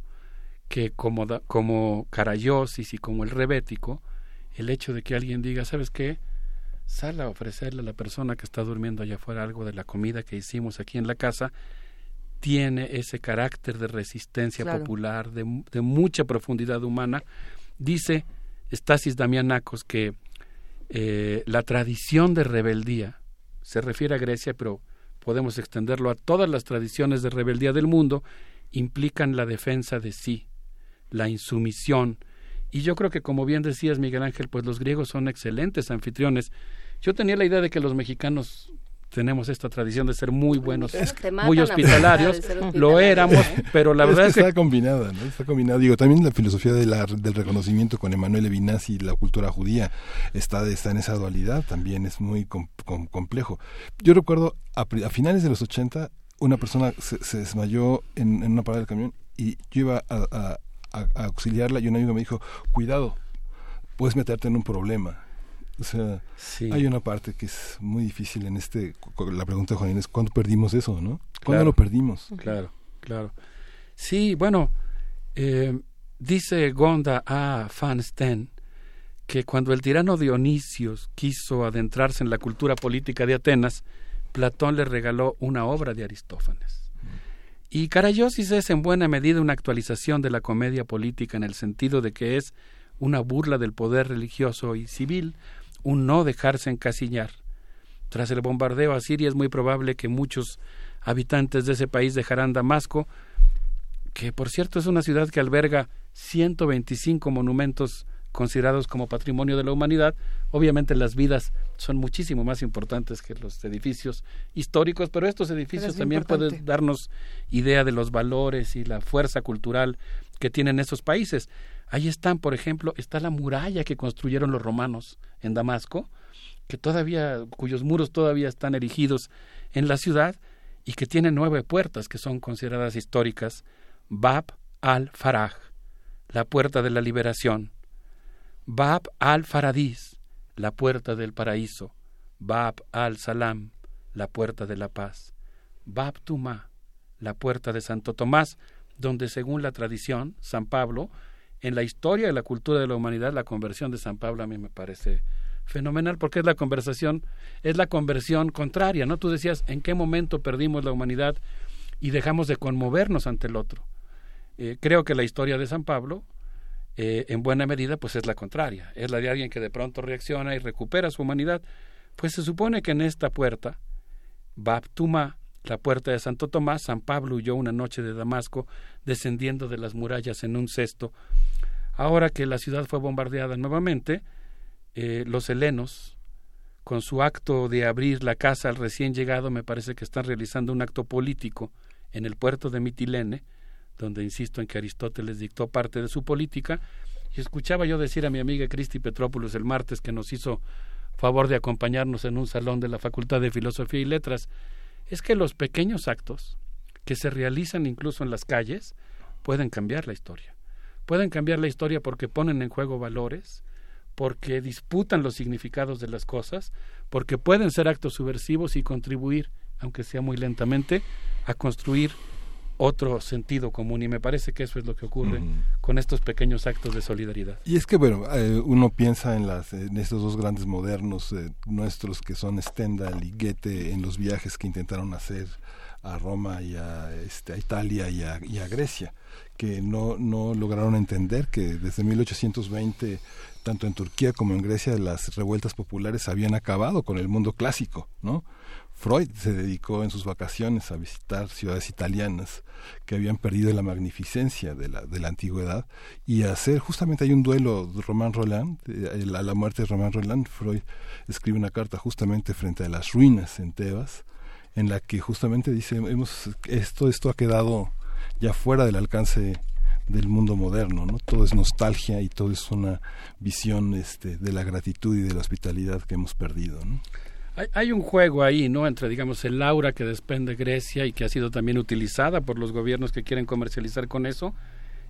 que como, como Carayosis y como el rebético, el hecho de que alguien diga, ¿sabes qué? Sal a ofrecerle a la persona que está durmiendo allá afuera algo de la comida que hicimos aquí en la casa, tiene ese carácter de resistencia popular, de, mucha profundidad humana. Dice Stasis Damianakos que eh, la tradición de rebeldía se refiere a Grecia, pero podemos extenderlo a todas las tradiciones de rebeldía del mundo, implican la defensa de sí, la insumisión, y yo creo que, como bien decías, Miguel Ángel, pues los griegos son excelentes anfitriones. Yo tenía la idea de que los mexicanos tenemos esta tradición de ser muy buenos, muy hospitalarios, [laughs] lo éramos, pero la verdad es que... Está combinada, ¿no? Está combinada. Digo, también la filosofía de la, del reconocimiento con Emanuel Levinas y la cultura judía está, está en esa dualidad, también es muy complejo. Yo recuerdo, a, finales de los 80, una persona se, desmayó en, una parada del camión y yo iba a a, auxiliarla y un amigo me dijo, cuidado, puedes meterte en un problema. O sea, hay una parte que es muy difícil en este, la pregunta de Juan Inés, ¿cuándo perdimos eso, no? ¿Cuándo lo perdimos? Claro, claro. Sí, bueno, eh, dice Gonda A. Van que cuando el tirano Dionisios quiso adentrarse en la cultura política de Atenas, Platón le regaló una obra de Aristófanes. Y Carayosis es en buena medida una actualización de la comedia política en el sentido de que es una burla del poder religioso y civil, un no dejarse encasillar. Tras el bombardeo a Siria es muy probable que muchos habitantes de ese país dejarán Damasco, que por cierto es una ciudad que alberga 125 monumentos considerados como patrimonio de la humanidad, obviamente las vidas son muchísimo más importantes que los edificios históricos, pero estos edificios también pueden darnos idea de los valores y la fuerza cultural que tienen esos países. Ahí están, por ejemplo, está la muralla que construyeron los romanos en Damasco, que todavía, cuyos muros todavía están erigidos en la ciudad y que tiene nueve puertas que son consideradas históricas. Bab al-Faraj, la puerta de la liberación. Bab al-Faradís, la puerta del paraíso. Bab al-Salam, la puerta de la paz. Bab Tumá, la puerta de Santo Tomás, donde según la tradición, San Pablo, en la historia de la cultura de la humanidad, la conversión de San Pablo a mí me parece fenomenal porque es la conversación, es la conversión contraria, ¿no? Tú decías, ¿en qué momento perdimos la humanidad y dejamos de conmovernos ante el otro? Eh, creo que la historia de San Pablo, eh, en buena medida, pues es la contraria, es la de alguien que de pronto reacciona y recupera su humanidad. Pues se supone que en esta puerta, Baptuma, la puerta de Santo Tomás, San Pablo huyó una noche de Damasco, descendiendo de las murallas en un cesto. Ahora que la ciudad fue bombardeada nuevamente, eh, los helenos, con su acto de abrir la casa al recién llegado, me parece que están realizando un acto político en el puerto de Mitilene, donde insisto en que Aristóteles dictó parte de su política, y escuchaba yo decir a mi amiga Cristi Petrópolis el martes que nos hizo favor de acompañarnos en un salón de la Facultad de Filosofía y Letras, es que los pequeños actos que se realizan incluso en las calles pueden cambiar la historia. Pueden cambiar la historia porque ponen en juego valores, porque disputan los significados de las cosas, porque pueden ser actos subversivos y contribuir, aunque sea muy lentamente, a construir otro sentido común y me parece que eso es lo que ocurre con estos pequeños actos de solidaridad. Y es que bueno, eh, uno piensa en las en estos dos grandes modernos eh, nuestros que son Stendhal y Goethe en los viajes que intentaron hacer a Roma y a, este, a Italia y a, y a Grecia que no, no lograron entender que desde 1820 tanto en Turquía como en Grecia las revueltas populares habían acabado con el mundo clásico, ¿no? Freud se dedicó en sus vacaciones a visitar ciudades italianas que habían perdido la magnificencia de la, de la antigüedad y a hacer, justamente hay un duelo de Román Roland, eh, a la muerte de Román Roland, Freud escribe una carta justamente frente a las ruinas en Tebas, en la que justamente dice, hemos, esto, esto ha quedado ya fuera del alcance del mundo moderno, ¿no? Todo es nostalgia y todo es una visión este, de la gratitud y de la hospitalidad que hemos perdido, ¿no? Hay, hay, un juego ahí, ¿no? Entre, digamos, el aura que desprende Grecia y que ha sido también utilizada por los gobiernos que quieren comercializar con eso,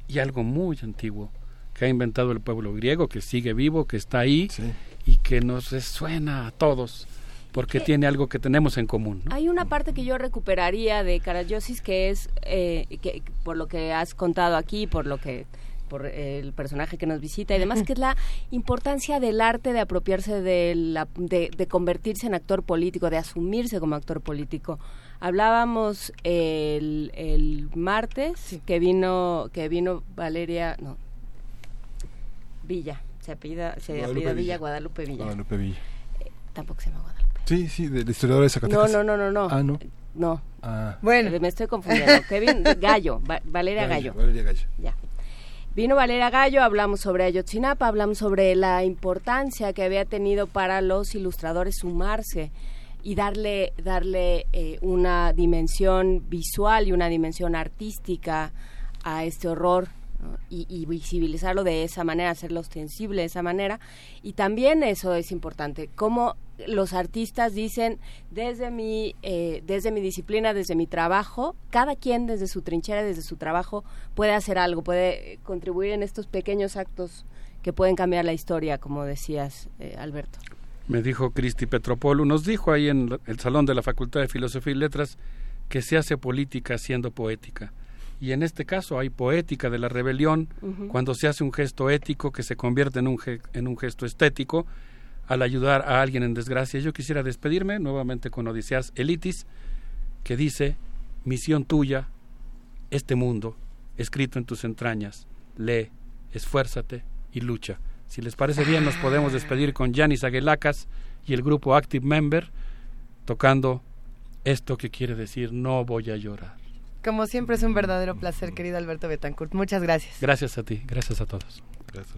y algo muy antiguo que ha inventado el pueblo griego, que sigue vivo, que está ahí sí. y que nos suena a todos porque tiene algo que tenemos en común. ¿no? Hay una parte que yo recuperaría de Karayosis que es, eh, que, por lo que has contado aquí, por lo que por el personaje que nos visita y demás, que es la importancia del arte de apropiarse de, la, de, de, convertirse en actor político, de asumirse como actor político. Hablábamos el, el martes sí. que vino que vino Valeria, no, Villa, se apellida, se apellida Villa, Villa, Guadalupe Villa. Guadalupe Villa. Eh, tampoco se llama Guadalupe. Sí, sí, de la historiadora de Zacatecas. No, no, no, no, no. Ah, no. No. Ah. Bueno. Me estoy confundiendo. Kevin Gallo, Va Valeria Gallo. Gallo. Valeria Gallo. Ya. Vino Valeria Gallo, hablamos sobre Ayotzinapa, hablamos sobre la importancia que había tenido para los ilustradores sumarse y darle, darle eh, una dimensión visual y una dimensión artística a este horror y, y, visibilizarlo de esa manera, hacerlo ostensible de esa manera. Y también eso es importante, cómo los artistas dicen desde mi, eh, desde mi disciplina, desde mi trabajo, cada quien desde su trinchera, desde su trabajo, puede hacer algo, puede contribuir en estos pequeños actos que pueden cambiar la historia, como decías, eh, Alberto. Me dijo Cristi Petropolu, nos dijo ahí en el salón de la Facultad de Filosofía y Letras que se hace política siendo poética y en este caso hay poética de la rebelión cuando se hace un gesto ético que se convierte en un, ge- en un gesto estético al ayudar a alguien en desgracia. Yo quisiera despedirme nuevamente con Odiseas Elitis, que dice, misión tuya, este mundo, escrito en tus entrañas, lee, esfuérzate y lucha. Si les parece bien, nos podemos despedir con Yanis Aguelacas y el grupo Active Member tocando esto que quiere decir no voy a llorar. Como siempre es un verdadero placer, querido Alberto Betancourt. Muchas gracias. Gracias a ti, gracias a todos. Gracias.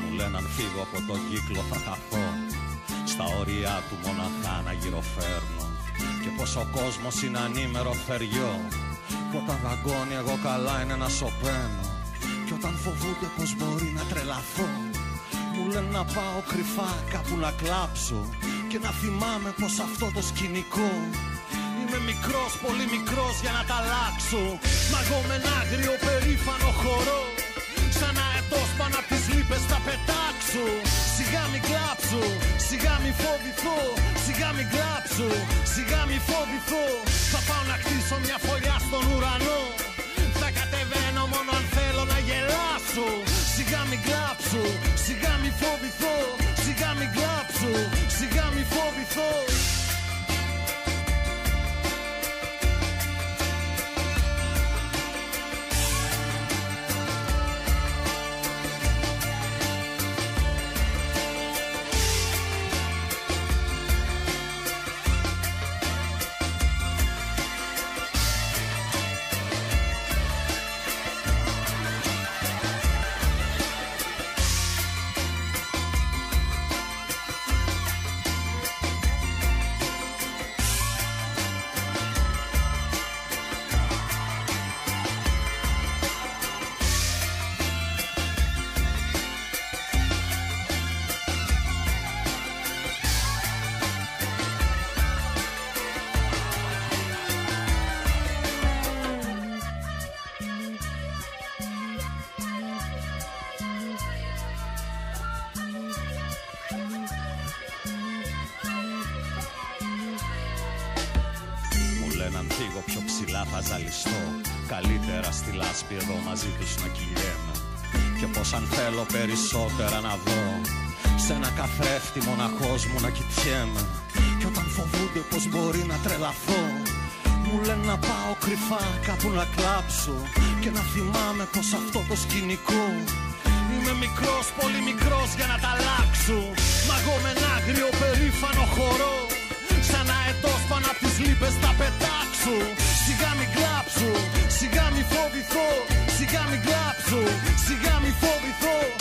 Μου λένε αν φύγω από τον κύκλο θα χαθώ Στα όρια του μοναχά να γυροφέρνω Και πως ο κόσμος είναι ανήμερο φεριό Που όταν δαγκώνει εγώ καλά είναι να σωπαίνω Και όταν φοβούνται πως μπορεί να τρελαθώ Μου λένε να πάω κρυφά κάπου να κλάψω Και να θυμάμαι πως αυτό το σκηνικό Είμαι μικρός, πολύ μικρός για να τα αλλάξω. Μα εγώ με ένα άγριο περήφανο χορό Σαν αετός πάνω απ' τις λύπες θα πετάξω. Σιγά μη κλάψω, σιγά μη φοβηθώ Σιγά μη κλάψω, σιγά μη φοβηθώ. Θα πάω να χτίσω μια φωλιά στον ουρανό Θα κατεβαίνω μόνο αν θέλω να γελάσω. Σιγά μη κλάψω, σιγά μη φοβηθώ Σιγά μη κλάψω, σιγά μη φοβηθώ Καλύτερα στη λάσπη εδώ μαζί τους να κυλιέμαι. Και πως αν θέλω περισσότερα να δω Σ' ένα καθρέφτη μοναχός μου να κοιτιέμαι. Και όταν φοβούνται πως μπορεί να τρελαθώ Μου λένε να πάω κρυφά κάπου να κλάψω. Και να θυμάμαι πως αυτό το σκηνικό Είμαι μικρός, πολύ μικρός για να τα αλλάξω. Μα εγώ με ένα άγριο περήφανο χορό Σαν αετός πάνω απ' τις λύπες θα πετάξω Σιγά μη κλάψω, σιγά μη φοβηθώ Σιγά μη κλάψω, σιγά μη φοβηθώ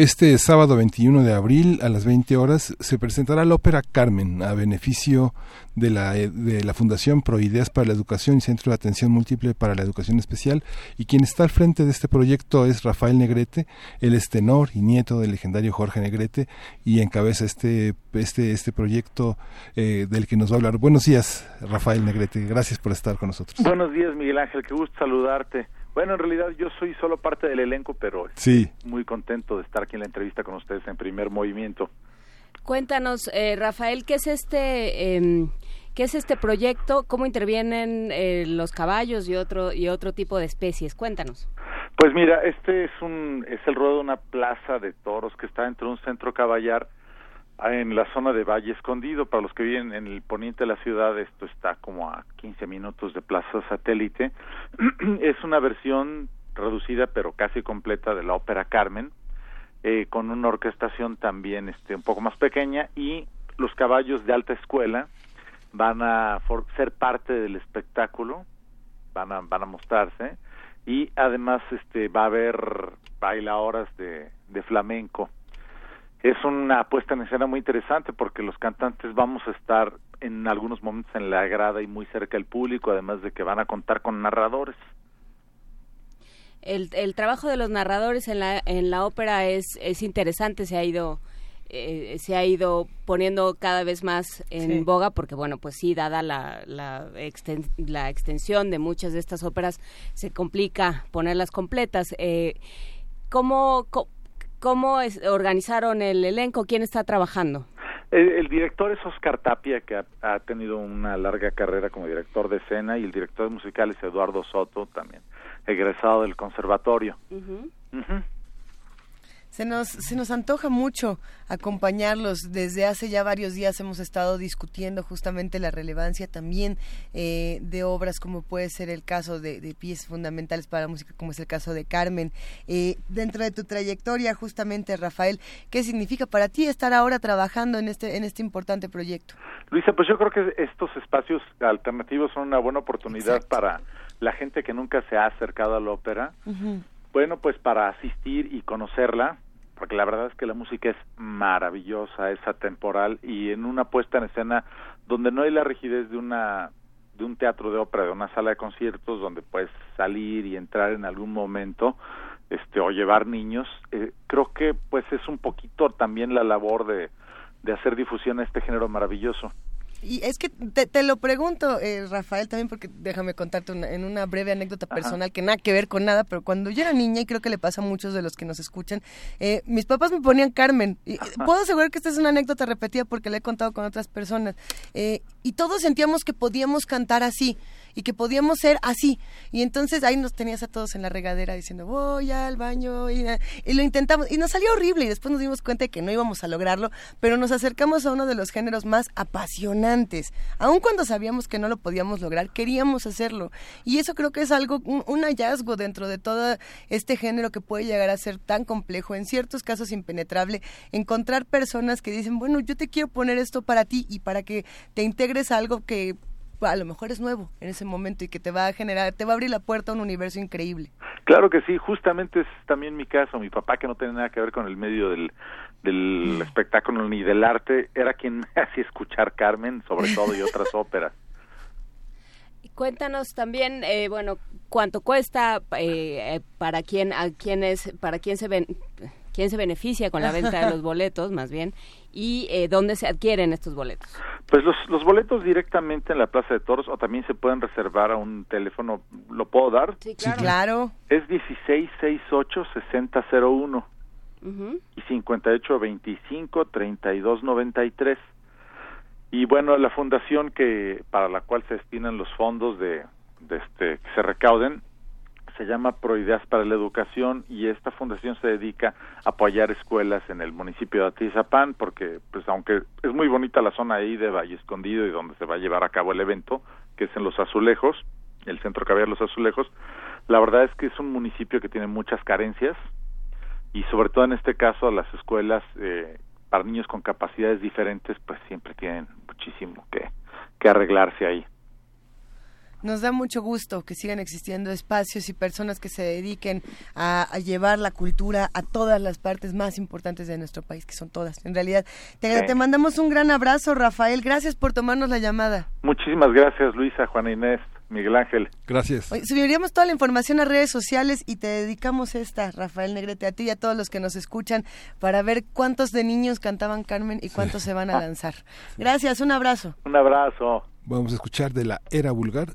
Este sábado 21 de abril a las 20 horas se presentará la ópera Carmen a beneficio de la, de la Fundación Proideas para la Educación y Centro de Atención Múltiple para la Educación Especial y quien está al frente de este proyecto es Rafael Negrete, él es tenor y nieto del legendario Jorge Negrete y encabeza este, este, este proyecto eh, del que nos va a hablar. Buenos días Rafael Negrete, gracias por estar con nosotros. Buenos días Miguel Ángel, qué gusto saludarte. Bueno, en realidad yo soy solo parte del elenco, pero sí. muy contento de estar aquí en la entrevista con ustedes en primer movimiento. Cuéntanos, eh, Rafael, ¿qué es este, eh, qué es este proyecto? ¿Cómo intervienen eh, los caballos y otro y otro tipo de especies? Cuéntanos. Pues mira, este es un es el ruedo de una plaza de toros que está dentro de un centro caballar en la zona de Valle Escondido. Para los que viven en el poniente de la ciudad, esto está como a 15 minutos de Plaza Satélite. [clears throat] es una versión reducida pero casi completa de la ópera Carmen, eh, con una orquestación también este, un poco más pequeña y los caballos de alta escuela van a ser parte del espectáculo, van a, van a mostrarse y además este va a haber bailadoras de, de flamenco es una puesta en escena muy interesante porque los cantantes vamos a estar en algunos momentos en la grada y muy cerca del público, además de que van a contar con narradores. El, el trabajo de los narradores en la, en la ópera es, es interesante, se ha ido eh, se ha ido poniendo cada vez más en boga porque bueno pues sí dada la, la, la, extensión de muchas de estas óperas se complica ponerlas completas eh, ¿cómo, ¿Cómo organizaron el elenco? ¿Quién está trabajando? El, director es Oscar Tapia, que ha, tenido una larga carrera como director de escena, y el director musical es Eduardo Soto, también egresado del conservatorio. Se nos, se nos antoja mucho acompañarlos. Desde hace ya varios días hemos estado discutiendo justamente la relevancia también eh, de obras como puede ser el caso de, piezas fundamentales para la música, como es el caso de Carmen. Eh, dentro de tu trayectoria, justamente, Rafael, ¿qué significa para ti estar ahora trabajando en este, en este importante proyecto? Luisa, pues yo creo que estos espacios alternativos son una buena oportunidad para la gente que nunca se ha acercado a la ópera. Bueno, pues para asistir y conocerla, porque la verdad es que la música es maravillosa, es atemporal y en una puesta en escena donde no hay la rigidez de una de un teatro de ópera, de una sala de conciertos donde puedes salir y entrar en algún momento, este o llevar niños, eh, creo que pues es un poquito también la labor de de hacer difusión a este género maravilloso. Y es que te, lo pregunto, eh, Rafael, también porque déjame contarte en una breve anécdota personal que nada que ver con nada, pero cuando yo era niña, y creo que le pasa a muchos de los que nos escuchan, eh, mis papás me ponían Carmen. Y puedo asegurar que esta es una anécdota repetida porque la he contado con otras personas. Eh, y todos sentíamos que podíamos cantar así y que podíamos ser así. Y entonces ahí nos tenías a todos en la regadera diciendo, voy al baño y, lo intentamos. Y nos salió horrible y después nos dimos cuenta de que no íbamos a lograrlo, pero nos acercamos a uno de los géneros más apasionantes. Aun cuando sabíamos que no lo podíamos lograr, queríamos hacerlo. Y eso creo que es algo, un, hallazgo dentro de todo este género que puede llegar a ser tan complejo, en ciertos casos impenetrable, encontrar personas que dicen, bueno, yo te quiero poner esto para ti y para que te integres a algo que a lo mejor es nuevo en ese momento y que te va a generar, te va a abrir la puerta a un universo increíble. Claro que sí, justamente es también mi caso, mi papá que no tiene nada que ver con el medio del, del mm. espectáculo ni del arte, era quien me [laughs] hacía escuchar Carmen, sobre todo, y otras [laughs] óperas. Cuéntanos también, eh, bueno, cuánto cuesta, eh, eh, para quién, a quién es, para quién se ven, quién se beneficia con la venta de los [laughs] boletos, más bien, y eh, dónde se adquieren estos boletos. Pues los, los boletos directamente en la Plaza de Toros o también se pueden reservar a un teléfono, ¿lo puedo dar? Sí, claro. Es 1668-6001 y 5825-3293. Y bueno, la fundación que para la cual se destinan los fondos de, de este que se recauden se llama Proideas para la Educación y esta fundación se dedica a apoyar escuelas en el municipio de Atizapán porque pues aunque es muy bonita la zona ahí de Valle Escondido y donde se va a llevar a cabo el evento que es en Los Azulejos el centro Caviar Los Azulejos la verdad es que es un municipio que tiene muchas carencias y sobre todo en este caso las escuelas eh, para niños con capacidades diferentes pues siempre tienen muchísimo que, que arreglarse ahí nos da mucho gusto que sigan existiendo espacios y personas que se dediquen a, llevar la cultura a todas las partes más importantes de nuestro país, que son todas. En realidad, te, te mandamos un gran abrazo, Rafael. Gracias por tomarnos la llamada. Muchísimas gracias, Luisa, Juana Inés. Miguel Ángel. Gracias. subiríamos toda la información a redes sociales y te dedicamos esta, Rafael Negrete, a ti y a todos los que nos escuchan para ver cuántos de niños cantaban Carmen y cuántos se van a [laughs] lanzar. Gracias, un abrazo. Un abrazo. Vamos a escuchar de la era vulgar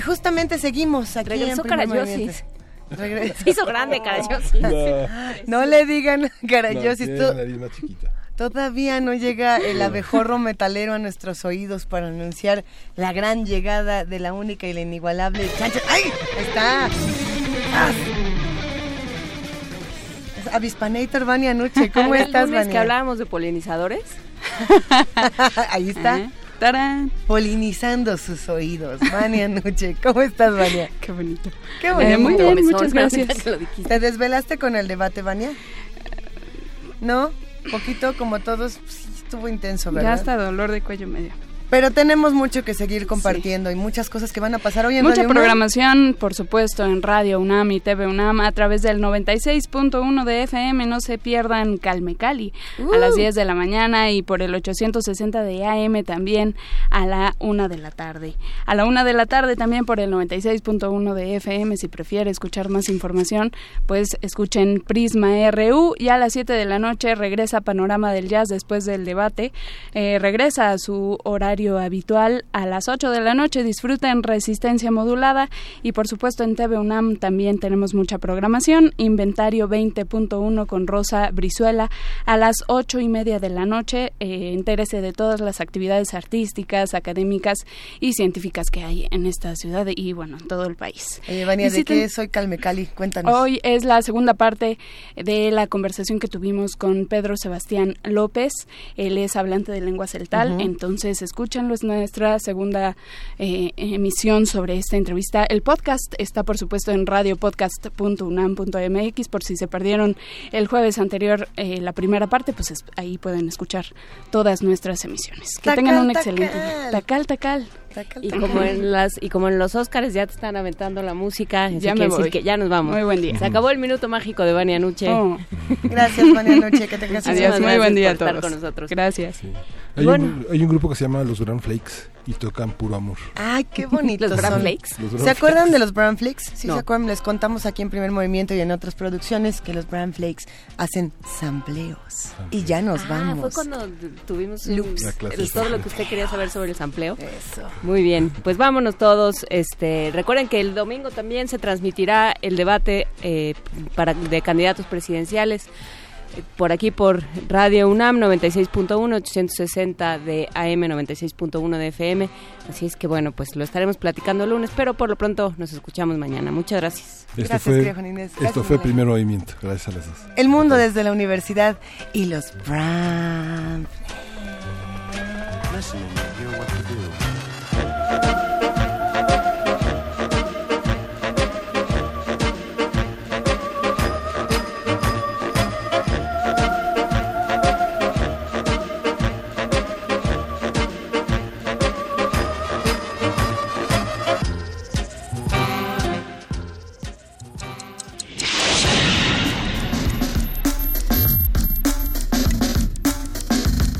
Y justamente seguimos aquí Regresó en. Regre- [laughs] Se hizo grande Karayosis. No le digan [laughs] Karayosis. No, to- tiene la nariz más chiquita. Todavía no llega el abejorro metalero a nuestros oídos para anunciar la gran llegada de la única y la inigualable Chancha. ¡Ay! Ahí está. ¡Ah! Avispanator Vania Nuche, ¿cómo [laughs] estás, lunes que Vania? hablábamos de polinizadores. Ahí está. ¡Tarán! Polinizando sus oídos. Vania Nuche, ¿cómo estás, Vania? [laughs] Qué bonito. Qué bonito. Eh, muy bien, muchas gracias. ¿Te desvelaste con el debate, Vania? ¿No? Poquito como todos, sí, estuvo intenso, ¿verdad? Ya hasta dolor de cuello medio. Pero tenemos mucho que seguir compartiendo y muchas cosas que van a pasar hoy en Mucha Radio UNAM. programación, por supuesto, en Radio UNAM y TV UNAM a través del 96.1 de FM. No se pierdan Calme Cali a las Uh. 10 de la mañana y por el 860 de AM también a la 1 de la tarde. A la 1 de la tarde también por el 96.1 de FM. Si prefiere escuchar más información, pues escuchen Prisma RU y a las 7 de la noche regresa Panorama del Jazz después del debate. Eh, regresa a su horario horario habitual a las 8 de la noche. Disfruten Resistencia Modulada y por supuesto en TV UNAM también tenemos mucha programación. Inventario 20.1 con Rosa Brizuela a las 8 y media de la noche. Eh, entérese de todas las actividades artísticas, académicas y científicas que hay en esta ciudad y bueno, en todo el país. Eh, Vania, ¿de qué soy Calmecali? Cuéntanos. Hoy es la segunda parte de la conversación que tuvimos con Pedro Sebastián López. Él es hablante de lengua celtal, entonces escúchanlo, es nuestra segunda eh, emisión sobre esta entrevista. El podcast está, por supuesto, en radiopodcast.unam.mx, por si se perdieron el jueves anterior eh, la primera parte, pues ahí pueden escuchar todas nuestras emisiones. Que tengan un excelente día. Tacal, tacal. Y como en las y como en los Óscares ya te están aventando la música, ya me voy. que ya nos vamos. Muy buen día. Se acabó el minuto mágico de Vania Nuche. Oh. Gracias Vania Nuche, que tengas Adiós, muy buen día a todos. Estar con nosotros. Gracias. Hay, un, hay un grupo que se llama Los Brown Flakes y tocan puro amor. Ay, qué bonito. ¿Los Brown Flakes? ¿Se acuerdan de los Brown Flakes? Sí, se acuerdan. Les contamos aquí en Primer Movimiento y en otras producciones que los Brown Flakes hacen sampleos. Y ya nos ah, vamos. fue cuando tuvimos Loops. todo lo que usted quería saber sobre el sampleo. Eso. Muy bien, pues vámonos todos. Este, recuerden que el domingo también se transmitirá el debate eh, para de candidatos presidenciales por aquí por Radio UNAM 96.1, 860 de AM, 96.1 de FM. Así es que bueno, pues lo estaremos platicando el lunes, pero por lo pronto nos escuchamos mañana. Muchas gracias. Esto Gracias, fue, Juan Inés. esto fue Manuel. primer movimiento. Gracias a las dos. El mundo desde la universidad y los Brown